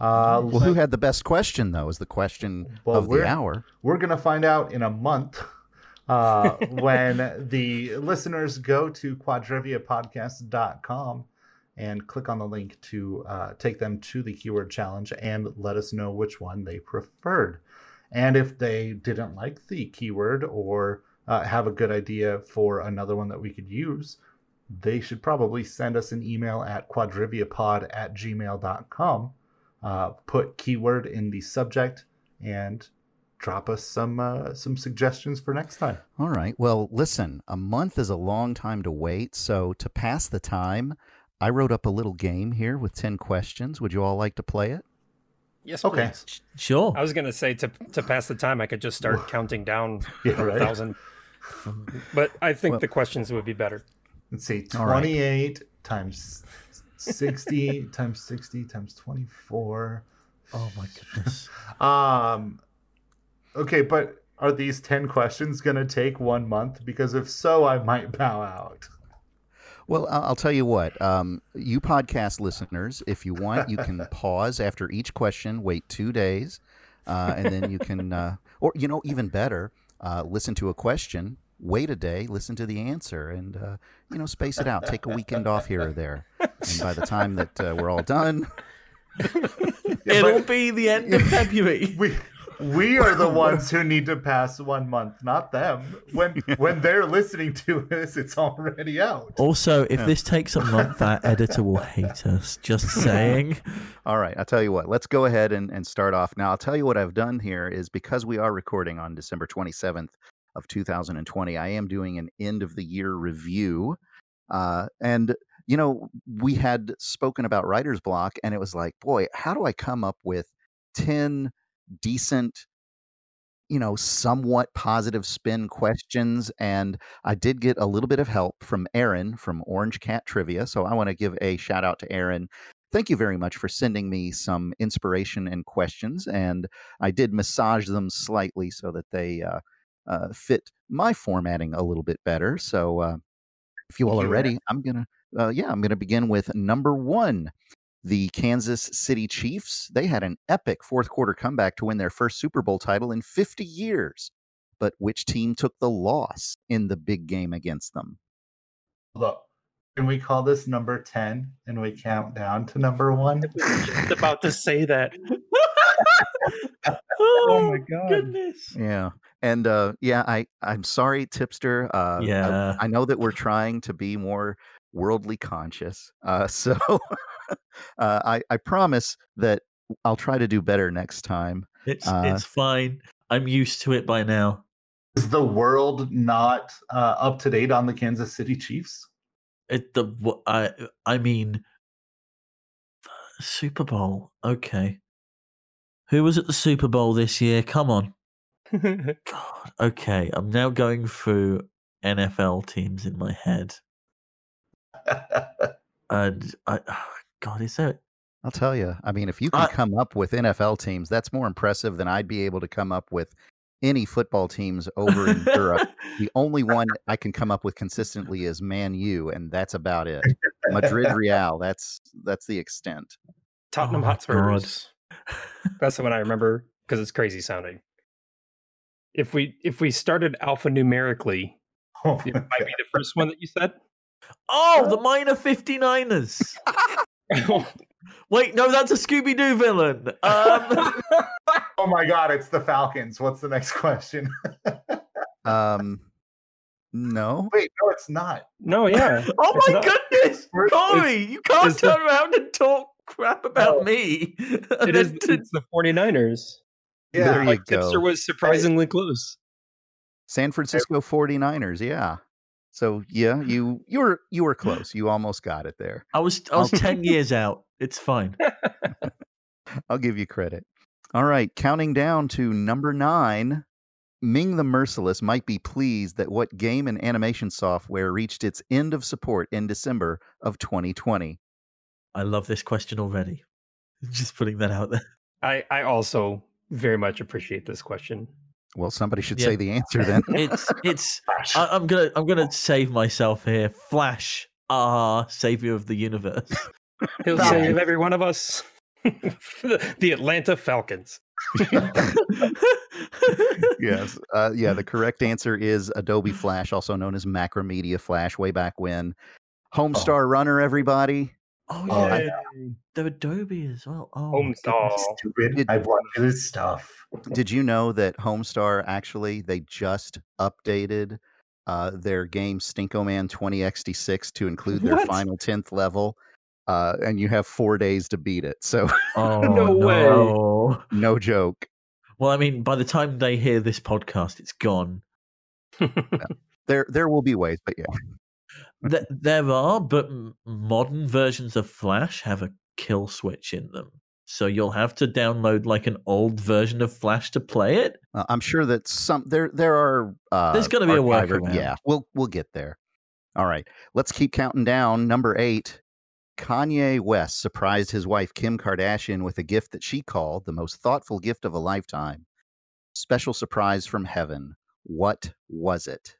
Uh, Well, who had the best question though? Is the question Well, of the we're- hour. we're going to find out in a month [LAUGHS] uh, when the listeners go to quadriviapodcast.com and click on the link to uh, take them to the keyword challenge and let us know which one they preferred. And if they didn't like the keyword or uh, have a good idea for another one that we could use, they should probably send us an email at quadriviapod at gmail.com. Uh, put keyword in the subject and drop us some uh, some suggestions for next time. All right. Well, listen, a month is a long time to wait. So to pass the time, I wrote up a little game here with 10 questions. Would you all like to play it? Yes, Okay. please. Sure. I was gonna say to to pass the time, I could just start counting down [LAUGHS] Yeah, right. a thousand. But I think Well- the questions would be better. Let's see, All right. 28 times 60 [LAUGHS] times 60 times 24. Oh my goodness. [LAUGHS] Um, okay, but are these 10 questions going to take one month? Because if so, I might bow out. Well, I- I'll tell you what. Um, you podcast listeners, if you want, you can [LAUGHS] pause after each question, wait two days, uh, and then you can, uh, or you know, even better, uh, listen to a question, wait a day, listen to the answer, and uh, you know, space it out. Take a weekend off here or there, and by the time that uh, we're all done, It'll but be the end of February. [LAUGHS] we we are the ones who need to pass one month, not them. When when they're listening to us, it's already out. Also, if this takes a month, our editor will hate us. Just [LAUGHS] saying. All right, I'll tell you what. Let's go ahead and, and start off. Now, I'll tell you what I've done here is because we are recording on December 27th of 2020, I am doing an end of the year review. Uh, and, you know, we had spoken about writer's block, and it was like, boy, how do I come up with 10 decent, you know, somewhat positive spin questions? And I did get a little bit of help from Aaron from Orange Cat Trivia. So I want to give a shout out to Aaron thank you very much for sending me some inspiration and questions. And I did massage them slightly so that they uh, uh, fit my formatting a little bit better. So uh, if you all are ready, I'm gonna uh, yeah, I'm gonna begin with number one. The Kansas City Chiefs, they had an epic fourth quarter comeback to win their first Super Bowl title in 50 years. But which team took the loss in the big game against them? Look, can we call this number 10 and we count down to number one? Just about to say that. [LAUGHS] [LAUGHS] oh, my God. Goodness. Yeah. And uh, yeah, I, I'm sorry, tipster. Uh, I- Yeah. I, know that we're trying to be more worldly conscious. Uh, [LAUGHS] so uh, I, I promise that I'll try to do better next time. It's Uh, it's fine. I'm used to it by now. Is the world not uh, up to date on the Kansas City Chiefs? It the I I mean Super Bowl. Okay. Who was at the Super Bowl this year? Come on. [LAUGHS] God. Okay, I'm now going through NFL teams in my head. [LAUGHS] And I God, is there I'll tell you. I mean, if you can I- come up with NFL teams, that's more impressive than I'd be able to come up with any football teams over in Europe. The only one [LAUGHS] I can come up with consistently is Man U, and that's about it. Madrid Real. That's that's the extent. Oh Tottenham Oh my Hotspurs. That's the one I remember because it's crazy sounding. If we if we started alphanumerically, Oh it my might be the first one that you said. Oh, the minor 59ers. [LAUGHS] Wait, no, that's a Scooby Doo villain. Um, [LAUGHS] Oh my god, it's the Falcons. What's the next question? [LAUGHS] Um, no. Wait, no, it's not. no, yeah. [LAUGHS] oh my not- goodness, It's- Corey, you can't it's the- turn around and talk crap about No. me. It is to- it's the 49ers. There Yeah, you Like go. Tipster was surprisingly close. San Francisco 49ers, yeah. So yeah, you you were you were [LAUGHS] close. You almost got it there. I was I was ten years out. It's fine. [LAUGHS] I'll give you credit. All right, counting down to number 9. Ming the Merciless might be pleased that what game and animation software reached its end of support in December of 2020. I love this question already. [LAUGHS] Just putting that out there. I I also very much appreciate this question. Well, somebody should Yeah. say the answer then. [LAUGHS] It's it's. I, I'm gonna I'm gonna save myself here. Flash, ah, savior of the universe. [LAUGHS] He'll Falcons. save every one of us. the, [LAUGHS] the Atlanta Falcons. yes. Uh, yeah, the correct answer is Adobe Flash, also known as Macromedia Flash, way back when. Homestar Runner, everybody. Oh Oh, yeah, I they're Adobe as well. Oh, Homestar. Stupid. Did- I want this stuff. Did you know that Homestar actually they just updated uh, their game Stinkoman 20X6 to include their What? final 10th level? Uh, and you have four days to beat it. So [LAUGHS] Oh No way. no. no joke. Well, I mean, by the time they hear this podcast, it's gone. There there will be ways, but yeah. Th- there are, but m- modern versions of Flash have a kill switch in them. So you'll have to download like an old version of Flash to play it. Uh, I'm sure that some there there are. Uh, There's gotta be a archiver- workaround. Yeah, we'll we'll get there. All right, let's keep counting down. Number eight, Kanye West surprised his wife Kim Kardashian with a gift that she called the most thoughtful gift of a lifetime. Special surprise from heaven. What was it?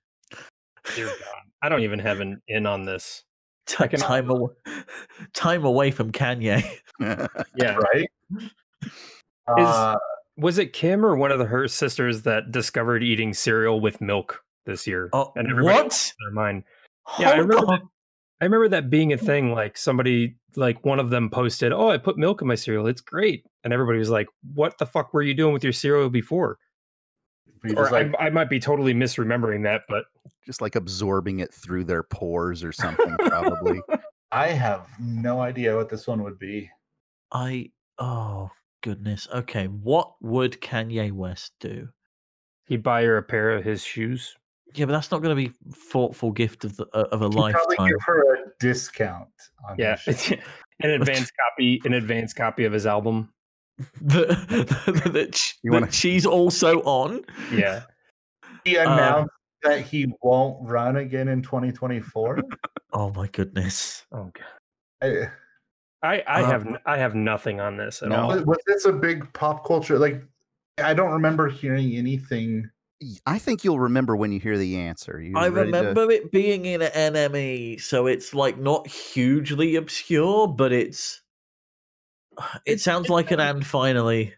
Dear God. I don't even have an in on this. T- I cannot- time, aw- [LAUGHS] time away from Kanye. [LAUGHS] Yeah. Right? Uh, Was it Kim or one of the, her sisters that discovered eating cereal with milk this year? Oh, and everybody what? lost their mind. Yeah, I remember that. I remember that being a thing. Like somebody, like one of them posted, "Oh, I put milk in my cereal. It's great," and everybody was like, "What the fuck were you doing with your cereal before?" We Or like, I, I might be totally misremembering that, but Just like absorbing it through their pores or something, probably. [LAUGHS] I have no idea what this one would be. I oh goodness. Okay, what would Kanye West do? he'd buy her a pair of his shoes. Yeah, but that's not going to be thoughtful gift of the, uh, of a He'd probably lifetime. give her a discount on Yeah, [LAUGHS] an advance copy, an advanced copy of his album. That, [LAUGHS] that, sh- You that wanna- she's also on. Yeah, He announced that he won't run again in 2024. [LAUGHS] Oh my goodness. oh god, I- I, I Uh, have, n- I have nothing on this at no. all. was, was this a big pop culture? Like, I don't remember hearing anything. I think you'll remember when you hear the answer. You I ready to- remember it being in an NME, so it's like not hugely obscure, but it's. [SIGHS] It sounds like an [LAUGHS] and finally.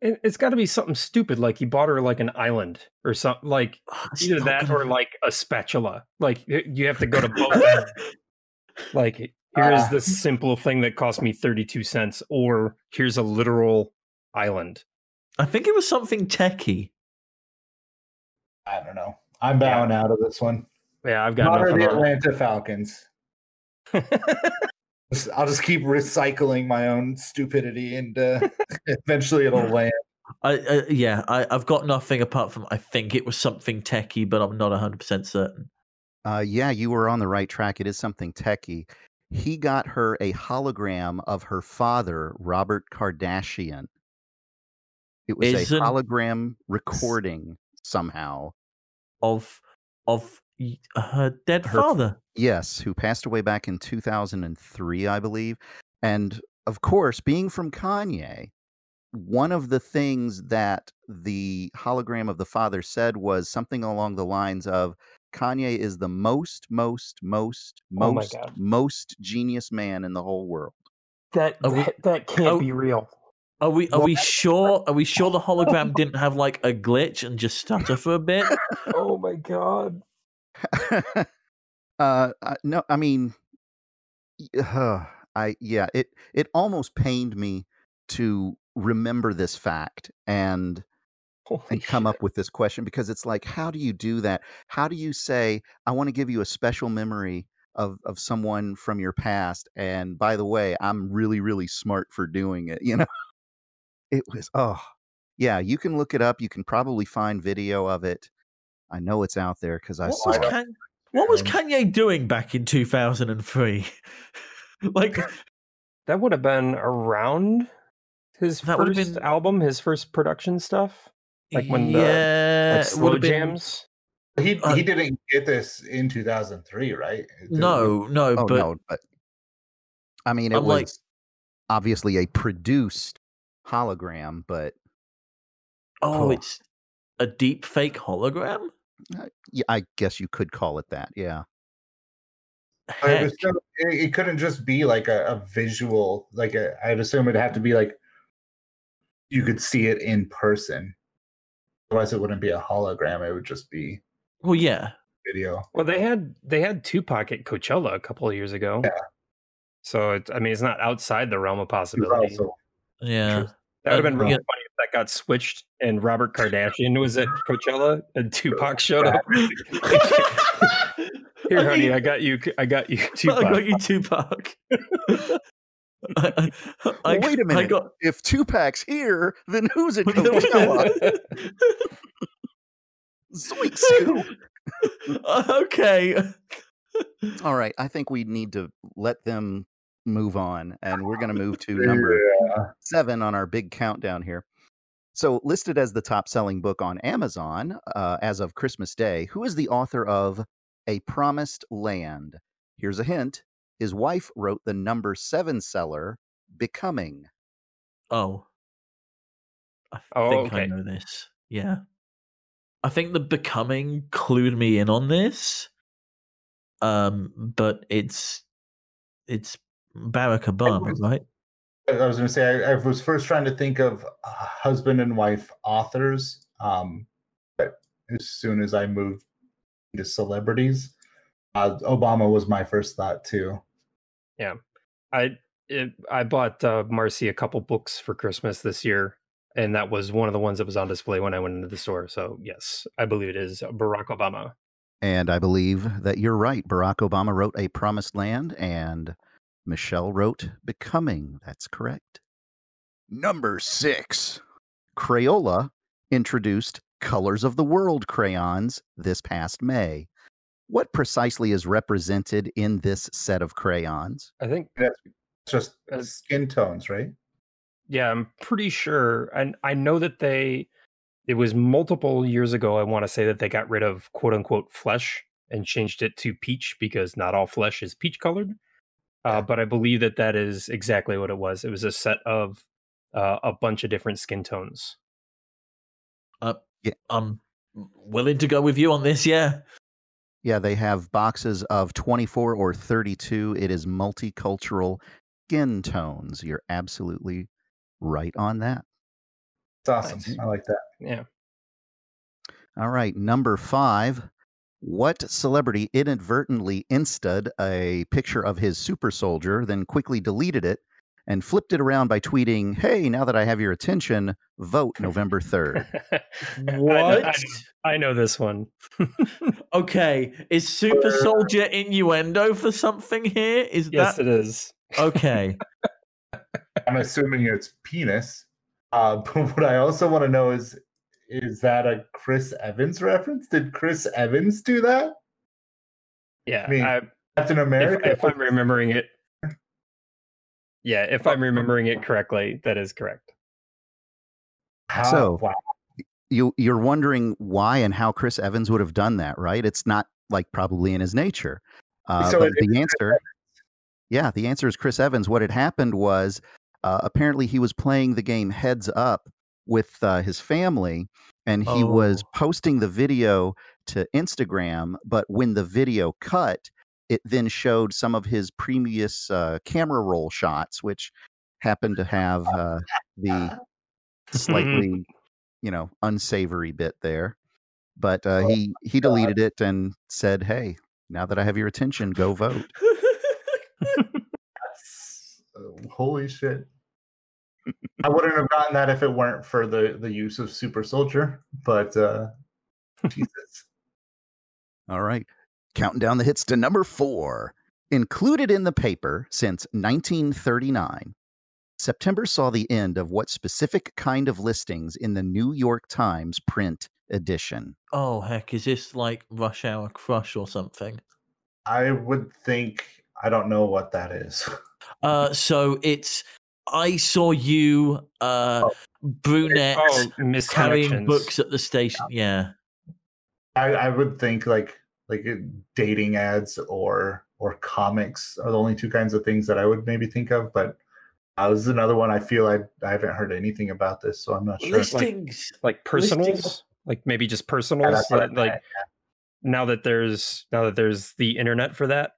It, it's got to be something stupid, like he bought her like an island or something, like [SIGHS] It's either that gonna or like a spatula. Like you have to go to both. [LAUGHS] like here's Ah. this simple thing that cost me 32 cents or here's a literal island I think it was something techie. I don't know. I'm bowing out of this one. yeah i've got Not the Atlanta Falcons. [LAUGHS] Just- I'll just keep recycling my own stupidity, and uh, [LAUGHS] eventually it'll [LAUGHS] land. I, uh, yeah, I, I've got nothing apart from I think it was something techie, but I'm not 100% certain. Uh, yeah, you were on the right track. It is something techie. He got her a hologram of her father, Robert Kardashian. It was Isn't- a hologram recording somehow. Of of y- her dead Her father. Yes, who passed away back in 2003, I believe. And of course, being from Kanye, one of the things that the hologram of the father said was something along the lines of Kanye is the most, most, most, Oh most, God. most genius man in the whole world. that we- that, that can't oh. be real Are we are we sure? Are we sure the [LAUGHS] hologram didn't have like a glitch and just stutter for a bit? [LAUGHS] oh my god [LAUGHS] uh, no, I mean, uh, I yeah, it it almost pained me to remember this fact and Holy and come shit. up with this question because it's like, how do you do that? How do you say, I want to give you a special memory of of someone from your past, and by the way, I'm really really smart for doing it. [LAUGHS] You know, it was oh yeah, you can look it up. You can probably find video of it. I know it's out there because I What saw was, it. Kan- what was Um, Kanye doing back in 2003? [LAUGHS] like, [LAUGHS] that would have been around his That first been- album his first production stuff Like when the- yeah, like it slow would've been- jams He Uh, he didn't get this in 2003, right? It- No, no, Oh but no, but I mean, it I'm was like- obviously a produced hologram, but oh, Oh. it's a deep fake hologram. Uh, yeah, I guess you could call it that. Yeah. I Heck, assume it, it couldn't just be like a, a visual. Like a, I'd assume it'd have to be like you could see it in person. Otherwise, it wouldn't be a hologram. It would just be well, yeah, video. well they had they had tupac at coachella a couple of years ago Yeah. So it's, I mean, it's not outside the realm of possibility. also- Yeah. That would have been really yeah. funny if that got switched and Robert Kardashian was at Coachella and [LAUGHS] Tupac showed up. [LAUGHS] Here, honey, I got you. [LAUGHS] I got you. Tupac. I got you Tupac. I, I, Well, wait a minute. got If Tupac's here, then who's at Coachella? Zoink, Scoob. okay. All right, I think we need to let them move on, and we're going to move to number Yeah. seven on our big countdown here. So, listed as the top selling book on Amazon uh, as of Christmas Day, who is the author of A Promised Land? Here's a hint his wife wrote the number seven seller, Becoming. Oh. I Oh, think I know this. Yeah. I think the becoming clued me in on this. Um, but it's it's Barack Obama, was- right? I was going to say, I, I was first trying to think of uh, husband and wife authors. Um, but as soon as I moved to celebrities, uh, Obama was my first thought too. Yeah, I it, I bought uh, Marcy a couple books for Christmas this year, and that was one of the ones that was on display when I went into the store. So yes, I believe it is Barack Obama. And I believe that you're right. Barack Obama wrote A Promised Land, and Michelle wrote Becoming. That's correct. Number six Crayola introduced Colors of the World crayons this past May. What precisely is represented in this set of crayons? I think that's just Uh, skin tones, right? yeah, I'm pretty sure, and I know that they. It was multiple years ago. I want to say that they got rid of quote unquote flesh and changed it to peach because not all flesh is peach colored. Uh, but I believe that that is exactly what it was. It was a set of uh, a bunch of different skin tones. I'm willing to go with you on this, yeah. Yeah, they have boxes of 24 or 32. It is multicultural skin tones. You're absolutely right on that. It's awesome. Nice. I like that. Yeah. All right, number five. What celebrity inadvertently insta'd a picture of his super soldier, then quickly deleted it and flipped it around by tweeting, Hey, now that I have your attention, vote November 3rd. [LAUGHS] I know- What? I, I know this one. [LAUGHS] Okay, is Super Soldier innuendo for something here? Is yes, that it is. okay? [LAUGHS] I'm assuming it's penis. Uh, but what I also want to know is is that a Chris Evans reference? Did Chris Evans do that? Yeah, I mean, I, Captain America. if I'm remembering it. Yeah, if I'm remembering it correctly, that is correct. How- So- wow. you you're wondering why and how Chris Evans would have done that, right? It's not like probably in his nature. Uh, So but it- the answer, yeah, the answer is Chris Evans. What had happened was uh, apparently he was playing the game Heads Up with uh, his family, and he was Oh. posting the video to Instagram. But when the video cut, it then showed some of his previous uh, camera roll shots, which happened to have [LAUGHS] uh, the slightly you know unsavory bit there but uh, Oh, he he deleted it and said hey now that i have your attention go vote [LAUGHS] [LAUGHS] That's, uh, holy shit. I wouldn't have gotten that if it weren't for the the use of Super Soldier, but uh Jesus. [LAUGHS] all right counting down the hits to number four included in the paper since 1939 september saw the end of what specific kind of listings in the new york times print edition oh heck, is this like Rush Hour Crush or something? I would think I don't know what that is. Uh, so it's I saw you, uh, brunette, Oh, carrying books at the station. Yeah. I, I would think like like uh, dating ads or or comics are the only two kinds of things that I would maybe think of. But uh, this is another one. I feel I I haven't heard anything about this, so I'm not sure. Listings. like personals, like maybe just personals. that's what I that, like meant, now that there's now that there's the internet for that,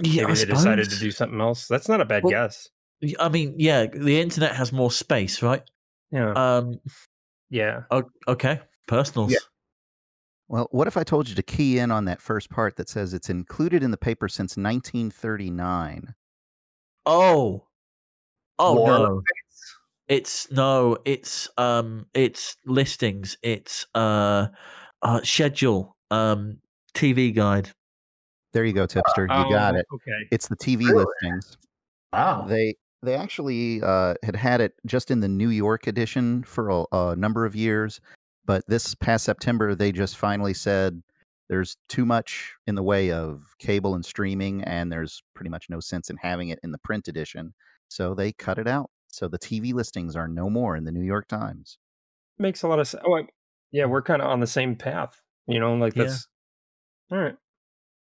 Yeah, maybe I they decided to do something else. That's not a bad Well, guess. I mean, yeah, the internet has more space, right? Yeah, Um. yeah. Okay. Personals. Yeah. well what if i told you to key in on that first part that says it's included in the paper since 1939 Oh. Oh War no. It's no, it's um it's listings, it's uh uh schedule, um TV guide. There you go, tipster. You got Oh, it. Okay. It's the TV Really? listings. Wow. They they actually uh, had had it just in the New York edition for a, a number of years, but this past September they just finally said there's too much in the way of cable and streaming, and there's pretty much no sense in having it in the print edition, so they cut it out. So the TV listings are no more in the New York Times. Makes a lot of sense. Oh, I, yeah, we're kind of on the same path. You know, like Yeah. that's all right.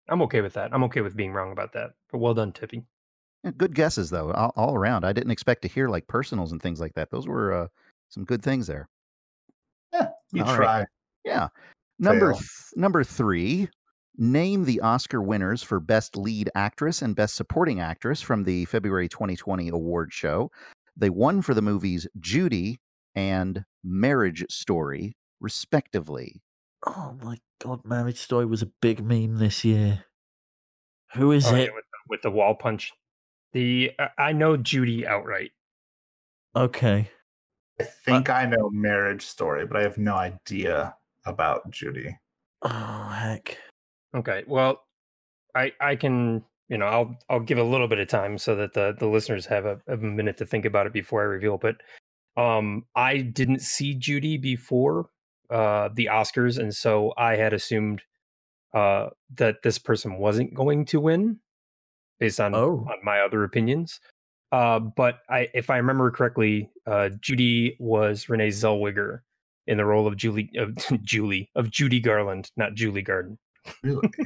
I'm okay with that. I'm okay with being wrong about that. But well done, Tippy. Yeah, good guesses though, all, all around. I didn't expect to hear like personals and things like that. Those were uh, some good things there. Yeah, you All right. try. Yeah. Number th- number three. Name the Oscar winners for Best Lead Actress and Best Supporting Actress from the February 2020 award show. They won for the movies Judy and Marriage Story, respectively. Oh my god, Marriage Story was a big meme this year. Who is Oh, yeah, it? with, the, with the wall punch. The I- I know Judy outright. Okay. I think I know Marriage Story, but I have no idea about Judy. Oh heck. Okay. Well, I I can you know I'll I'll give a little bit of time so that the the listeners have a, have a minute to think about it before I reveal. But um, I didn't see Judy before uh the Oscars, and so I had assumed uh that this person wasn't going to win based on Oh. on my other opinions. Uh, but I, if I remember correctly, uh, Judy was Renee Zellweger in the role of Julie of [LAUGHS] Julie of Judy Garland, not Julie Garden. Really? [LAUGHS]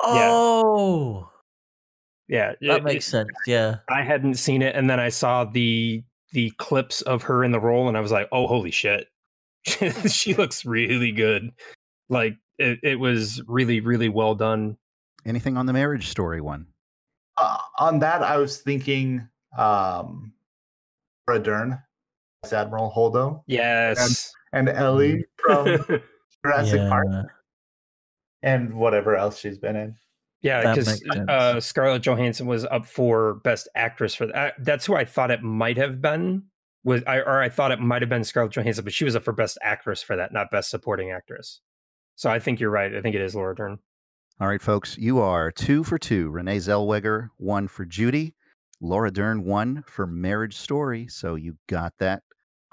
Oh Yeah, that it- makes it- sense, yeah. I hadn't seen it, and then I saw the the clips of her in the role, and I was like, "Oh, holy shit, [LAUGHS] she looks really good!" Like it, it was really, really well done. Anything on the Marriage Story one? Uh, on that, I was thinking um, Laura Dern as Admiral Holdo Yes, and Ellie from [LAUGHS] Jurassic yeah. Park and whatever else she's been in. yeah, because uh, Scarlett Johansson was up for Best Actress for that. That's who I thought it might have been. Was I or I thought it might have been Scarlett Johansson, but she was up for Best Actress for that, not Best Supporting Actress. So I think you're right. I think it is Laura Dern. All right, folks, you are two for two. Renee Zellweger, one for Judy. Laura Dern, one for Marriage Story. So you got that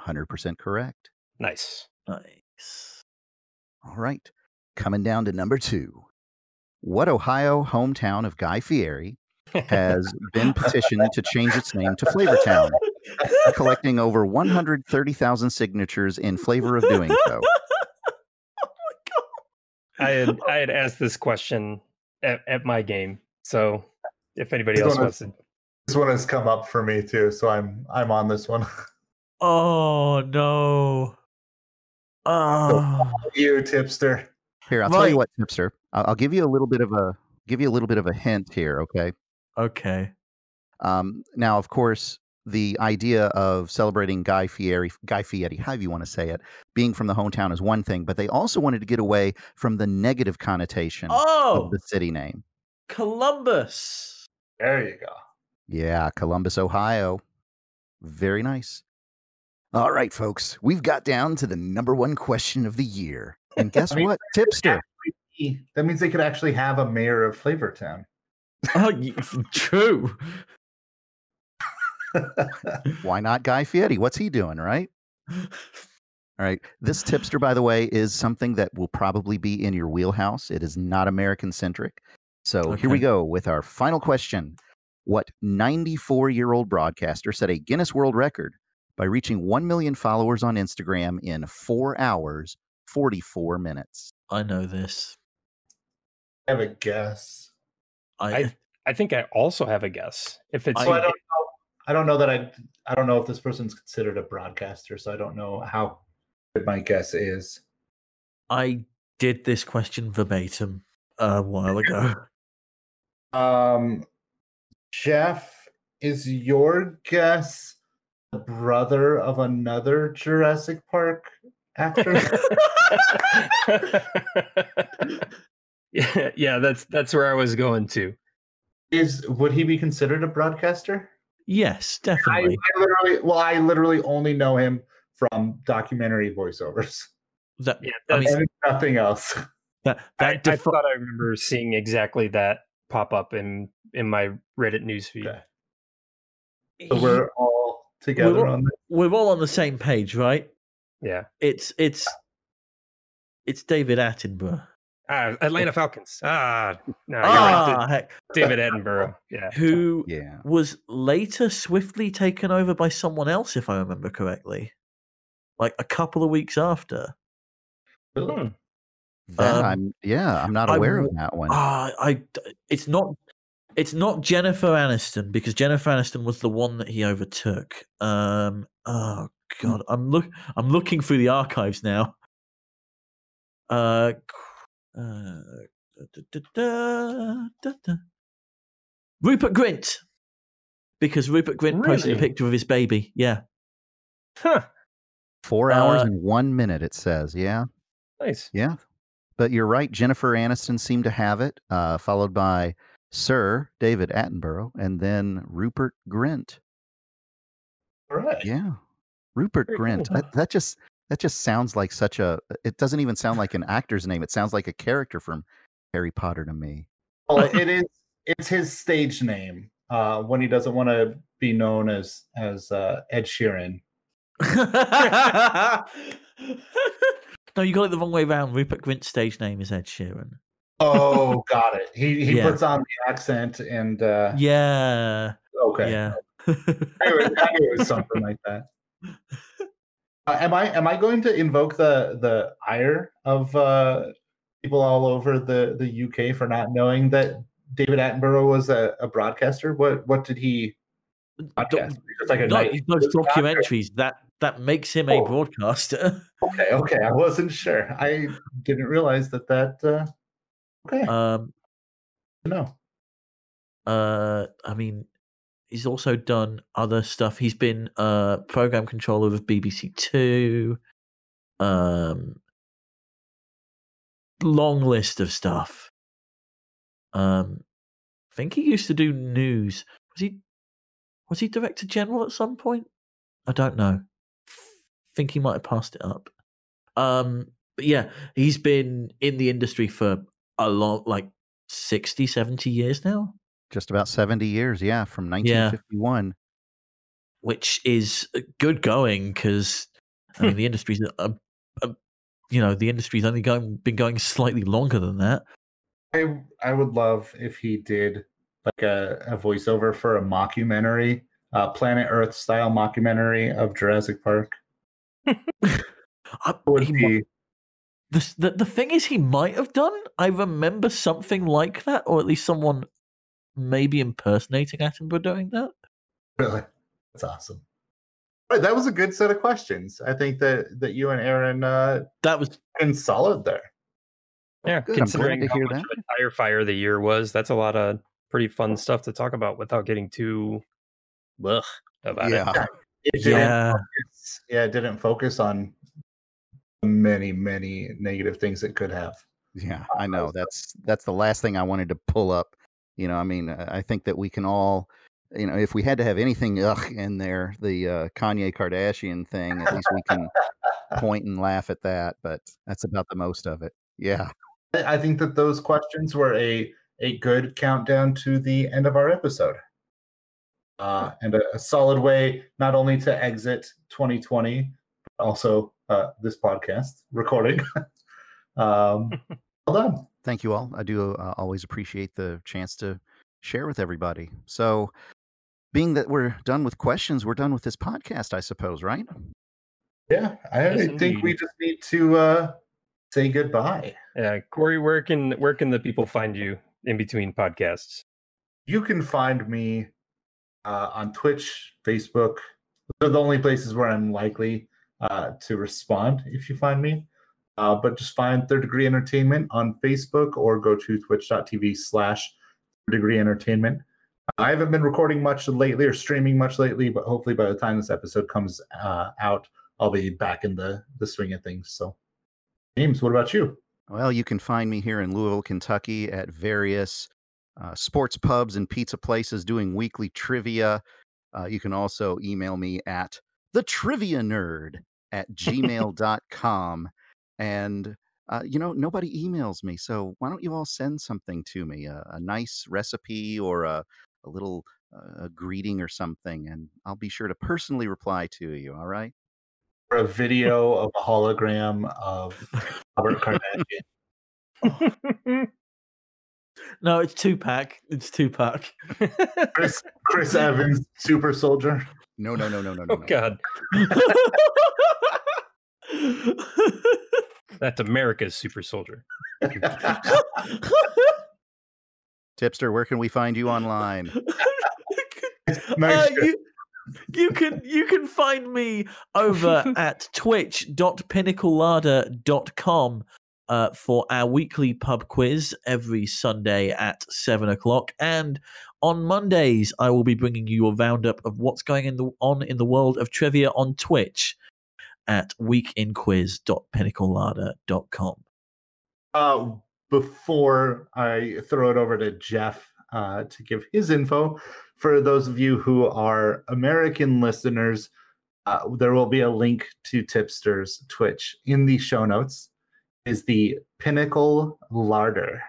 100% correct. Nice. Nice. All right. Coming down to number two. What Ohio hometown of Guy Fieri has been [LAUGHS] petitioned to change its name to Flavortown, collecting over 130,000 signatures in favor of doing so? [LAUGHS] I had [LAUGHS] I had asked this question at, at my game. So if anybody This else one wants to This one has come up for me too, so I'm I'm on this one. [LAUGHS] Oh no. Oh [LAUGHS] you tipster. Here, I'll tell you what, Tipster. I'll, I'll give you a little bit of a give you a little bit of a hint here, okay? okay. Um, now, of course, the idea of celebrating Guy Fieri, Guy Fieri, however you want to say it, being from the hometown is one thing, but they also wanted to get away from the negative connotation Oh of the city name. Columbus. There you go. Yeah, Columbus, Ohio. Very nice. All right, folks, we've got down to the number one question of the year. And [LAUGHS] guess I mean, what, Tipster? That means they could actually have a mayor of Flavortown. Oh true. Why not Guy Fieri? What's he doing, right? All right. This tipster, by the way, is something that will probably be in your wheelhouse. It is not American centric. So here we go with our final question. What 94 year old broadcaster set a Guinness World Record by reaching 1 million followers on Instagram in four hours, 44 minutes? I know this. I have a guess. I, I- I think I also have a guess. If it's So I don't know. I don't know that I. I don't know if this person's considered a broadcaster, so I don't know how good my guess is. I did this question verbatim a while ago. [LAUGHS] Um, Jeff, is your guess the brother of another Jurassic Park actor? [LAUGHS] yeah, yeah, that's that's where I was going to. is would he be considered a broadcaster? Yes, definitely. I literally, well, I literally only know him from documentary voiceovers that Yeah, I mean, nothing else. that I, that I defi- thought I remember seeing exactly that pop up in in my Reddit newsfeed. Okay. So we're all together We're all- on this. we're all on the same page, right? Yeah. It's it's it's David Attenborough. Ah, Atlanta Falcons. Ah, no, you're right. Ah, heck, David Attenborough. [LAUGHS] Yeah. who Yeah. was later swiftly taken over by someone else, if I remember correctly. Like a couple of weeks after. Hmm. Um, I'm yeah, I'm not I aware of that one. Ah, I it's not it's not Jennifer Aniston because Jennifer Aniston was the one that he overtook. Um oh god, I'm look I'm looking through the archives now. Uh, uh da, da, da, da, da. Rupert Grint. Because Rupert Grint posted a picture of his baby. Yeah. Huh. Four hours uh, and one minute, it says. Yeah. Nice. Yeah. But you're right. Jennifer Aniston seemed to have it, uh, followed by Sir David Attenborough and then Rupert Grint. All right. Yeah. Rupert Very Grint. cool. That, that just that just sounds like such a it doesn't even sound like an actor's name. It sounds like a character from Harry Potter to me. Well, it is. It's his stage name uh, when he doesn't want to be known as as uh, Ed Sheeran. [LAUGHS] no, you got it the wrong way around. Rupert Grint's stage name is Ed Sheeran. Oh, got it. He he Yeah. puts on the accent and uh, Yeah. okay. Yeah. Anyway, I knew it was something like that. Uh, am I am I going to invoke the the ire of uh, people all over the the UK for not knowing that David Attenborough was a, a broadcaster? What what did he? Just like a No, night. he's those documentaries that that makes him a Oh. broadcaster. [LAUGHS] Okay, okay. I wasn't sure. I didn't realize that that. Uh, okay, Um, no. uh, I mean, he's also done other stuff. He's been uh program controller of BBC Two. Um, long list of stuff. Um, I think he used to do news. Was he? Was he director general at some point? I don't know. think he might have passed it up. Um, but yeah, he's been in the industry for a long, like 60, 70 years now. Just about 70 years, yeah, from Yeah. 1951. which is uh, good going because I mean [LAUGHS] the industry's a, a, you know the industry's only going been going slightly longer than that. I I would love if he did like a, a voiceover for a mockumentary, uh, Planet Earth style mockumentary of Jurassic Park. I, [LAUGHS] Would he be the, the the thing is he might have done. I remember something like that, or at least someone maybe impersonating Attenborough doing that. really that's awesome. All right, that was a good set of questions. I think that that you and Aaron uh, That was been solid there. Yeah, Good, I'm considering to how hear much that. of a tire fire the year was, that's a lot of pretty fun stuff to talk about without getting too ugh about it. Yeah. It didn't yeah. focus, yeah, it didn't focus on many many negative things it could have. Yeah, I know. That's that's the last thing I wanted to pull up. You know, I mean, uh, I think that we can all, you know, if we had to have anything ugh in there, the uh, Kanye Kardashian thing, at least we can [LAUGHS] point and laugh at that. But that's about the most of it. Yeah. I I think that those questions were a a good countdown to the end of our episode, uh, and a, a solid way not only to exit 2020, but also uh, this podcast recording. [LAUGHS] um, [LAUGHS] well done. Thank you all. I do uh, always appreciate the chance to share with everybody. So, being that we're done with questions, we're done with this podcast, I suppose, right? Yeah, I Yes, think we just need to uh, say goodbye. Yeah, Corey, where can where can the people find you in between podcasts? You can find me uh, on Twitch, Facebook. They're the only places where I'm likely uh, to respond if you find me. Uh, but just find Third Degree Entertainment on Facebook or go to twitch.tv slash Third Degree Entertainment. I haven't been recording much lately or streaming much lately, but hopefully by the time this episode comes uh, out, I'll be back in the, the swing of things. So, James, what about you? Well, you can find me here in Louisville, Kentucky at various uh, sports pubs and pizza places doing weekly trivia. Uh, you can also email me at the trivia nerd at [LAUGHS] gmail.com. and, uh, you know, nobody emails me. So why don't you all send something to me a, a nice recipe or a, a little uh, greeting or something, and I'll be sure to personally reply to you. All right. Or a video of a hologram of Robert Kardashian. [LAUGHS] No, it's Tupac. It's Tupac. Chris, [LAUGHS] Chris Evans, super soldier. No, no, no, no, no, no. Oh no. God, [LAUGHS] that's America's super soldier. [LAUGHS] Tipster, where can we find you online? [LAUGHS] Uh, you, you can you can find me over [LAUGHS] at twitch.pinnacleladder.com uh, for our weekly pub quiz every Sunday at seven o'clock, and on Mondays I will be bringing you a roundup of what's going in the, on in the world of trivia on Twitch at weekinquiz.pinnacleladder.com. Uh, before I throw it over to Jeff uh, to give his info, for those of you who are American listeners, uh, there will be a link to Tipster's Twitch in the show notes. Is the Pinnacle Larder.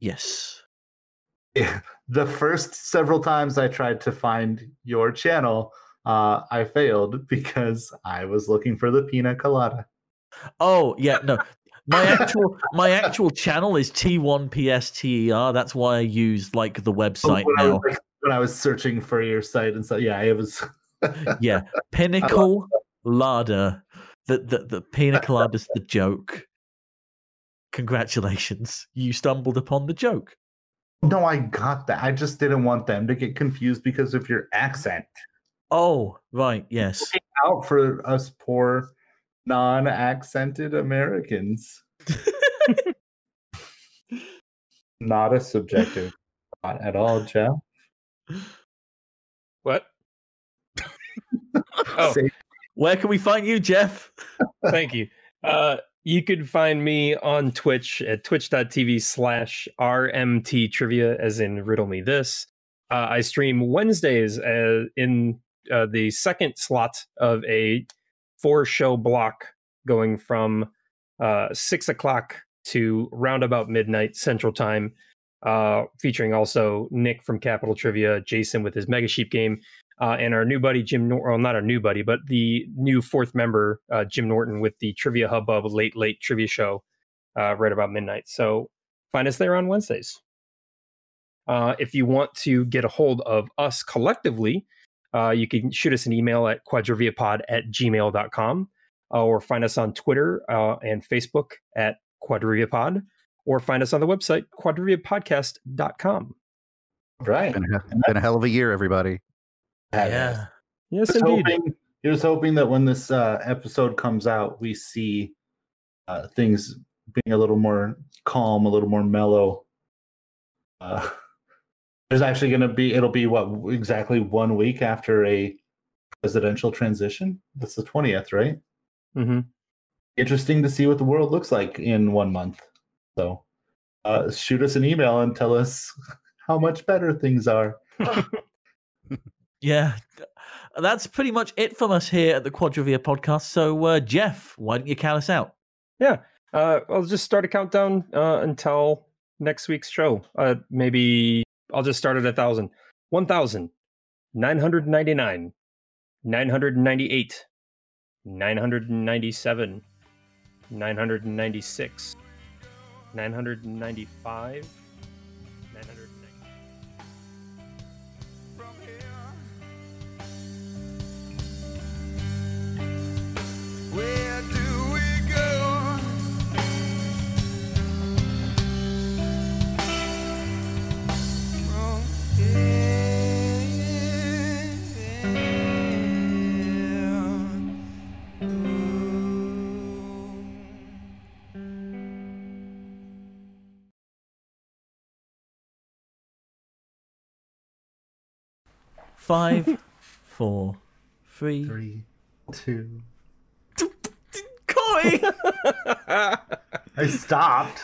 Yes. [LAUGHS] The first several times I tried to find your channel, uh, I failed [LAUGHS] because I was looking for the pina colada. Oh yeah, no. My [LAUGHS] actual my actual channel is T1PSTER. That's why I use like the website when, I now. was, like, when I was searching for your site and so yeah, it was [LAUGHS] Yeah, Pinnacle Larder. The the the pina colada's the joke. Congratulations, you stumbled upon the joke. no, I got that. I just didn't want them to get confused because of your accent. Oh right, yes. Out for us poor non-accented Americans. [LAUGHS] Not a subjective thought at all, Jeff. What? [LAUGHS] Oh. Where can we find you, Jeff? Thank you. Uh, you can find me on Twitch at twitch.tv slash RMT trivia, as in riddle me this. Uh, I stream Wednesdays uh, in uh, the second slot of a four show block going from uh, six o'clock to roundabout midnight Central Time, uh, featuring also Nick from Capital Trivia, Jason with his Mega Sheep game, uh, and our new buddy Jim Norton. Well, not our new buddy, but the new fourth member uh, Jim Norton with the Trivia Hubbub late late trivia show uh, right about midnight. So find us there on Wednesdays. Uh, if you want to get a hold of us collectively, uh, you can shoot us an email at quadriviapod at gmail.com uh, or find us on Twitter uh, and Facebook at quadriviapod or find us on the website quadriviapodcast.com. right. Been a, been a hell of a year, everybody. Yeah. Yes, Here's indeed. hoping, here's hoping that when this uh, episode comes out, we see uh, things being a little more calm, a little more mellow. Uh, there's actually going to be, it'll be what, exactly one week after a presidential transition? That's the 20th, right? hmm Interesting to see what the world looks like in one month. So uh, shoot us an email and tell us [LAUGHS] how much better things are. [LAUGHS] Yeah. That's pretty much it from us here at the Quadrivia podcast. So, uh, Jeff, why don't you count us out? Yeah. Uh, I'll just start a countdown uh, until next week's show. Uh, maybe I'll just start at a thousand. One thousand nine hundred ninety nine, nine hundred ninety eight, nine hundred ninety seven, nine hundred ninety six, nine hundred ninety five, Five, [LAUGHS] four, three. Three, two. Corey! [LAUGHS] I stopped.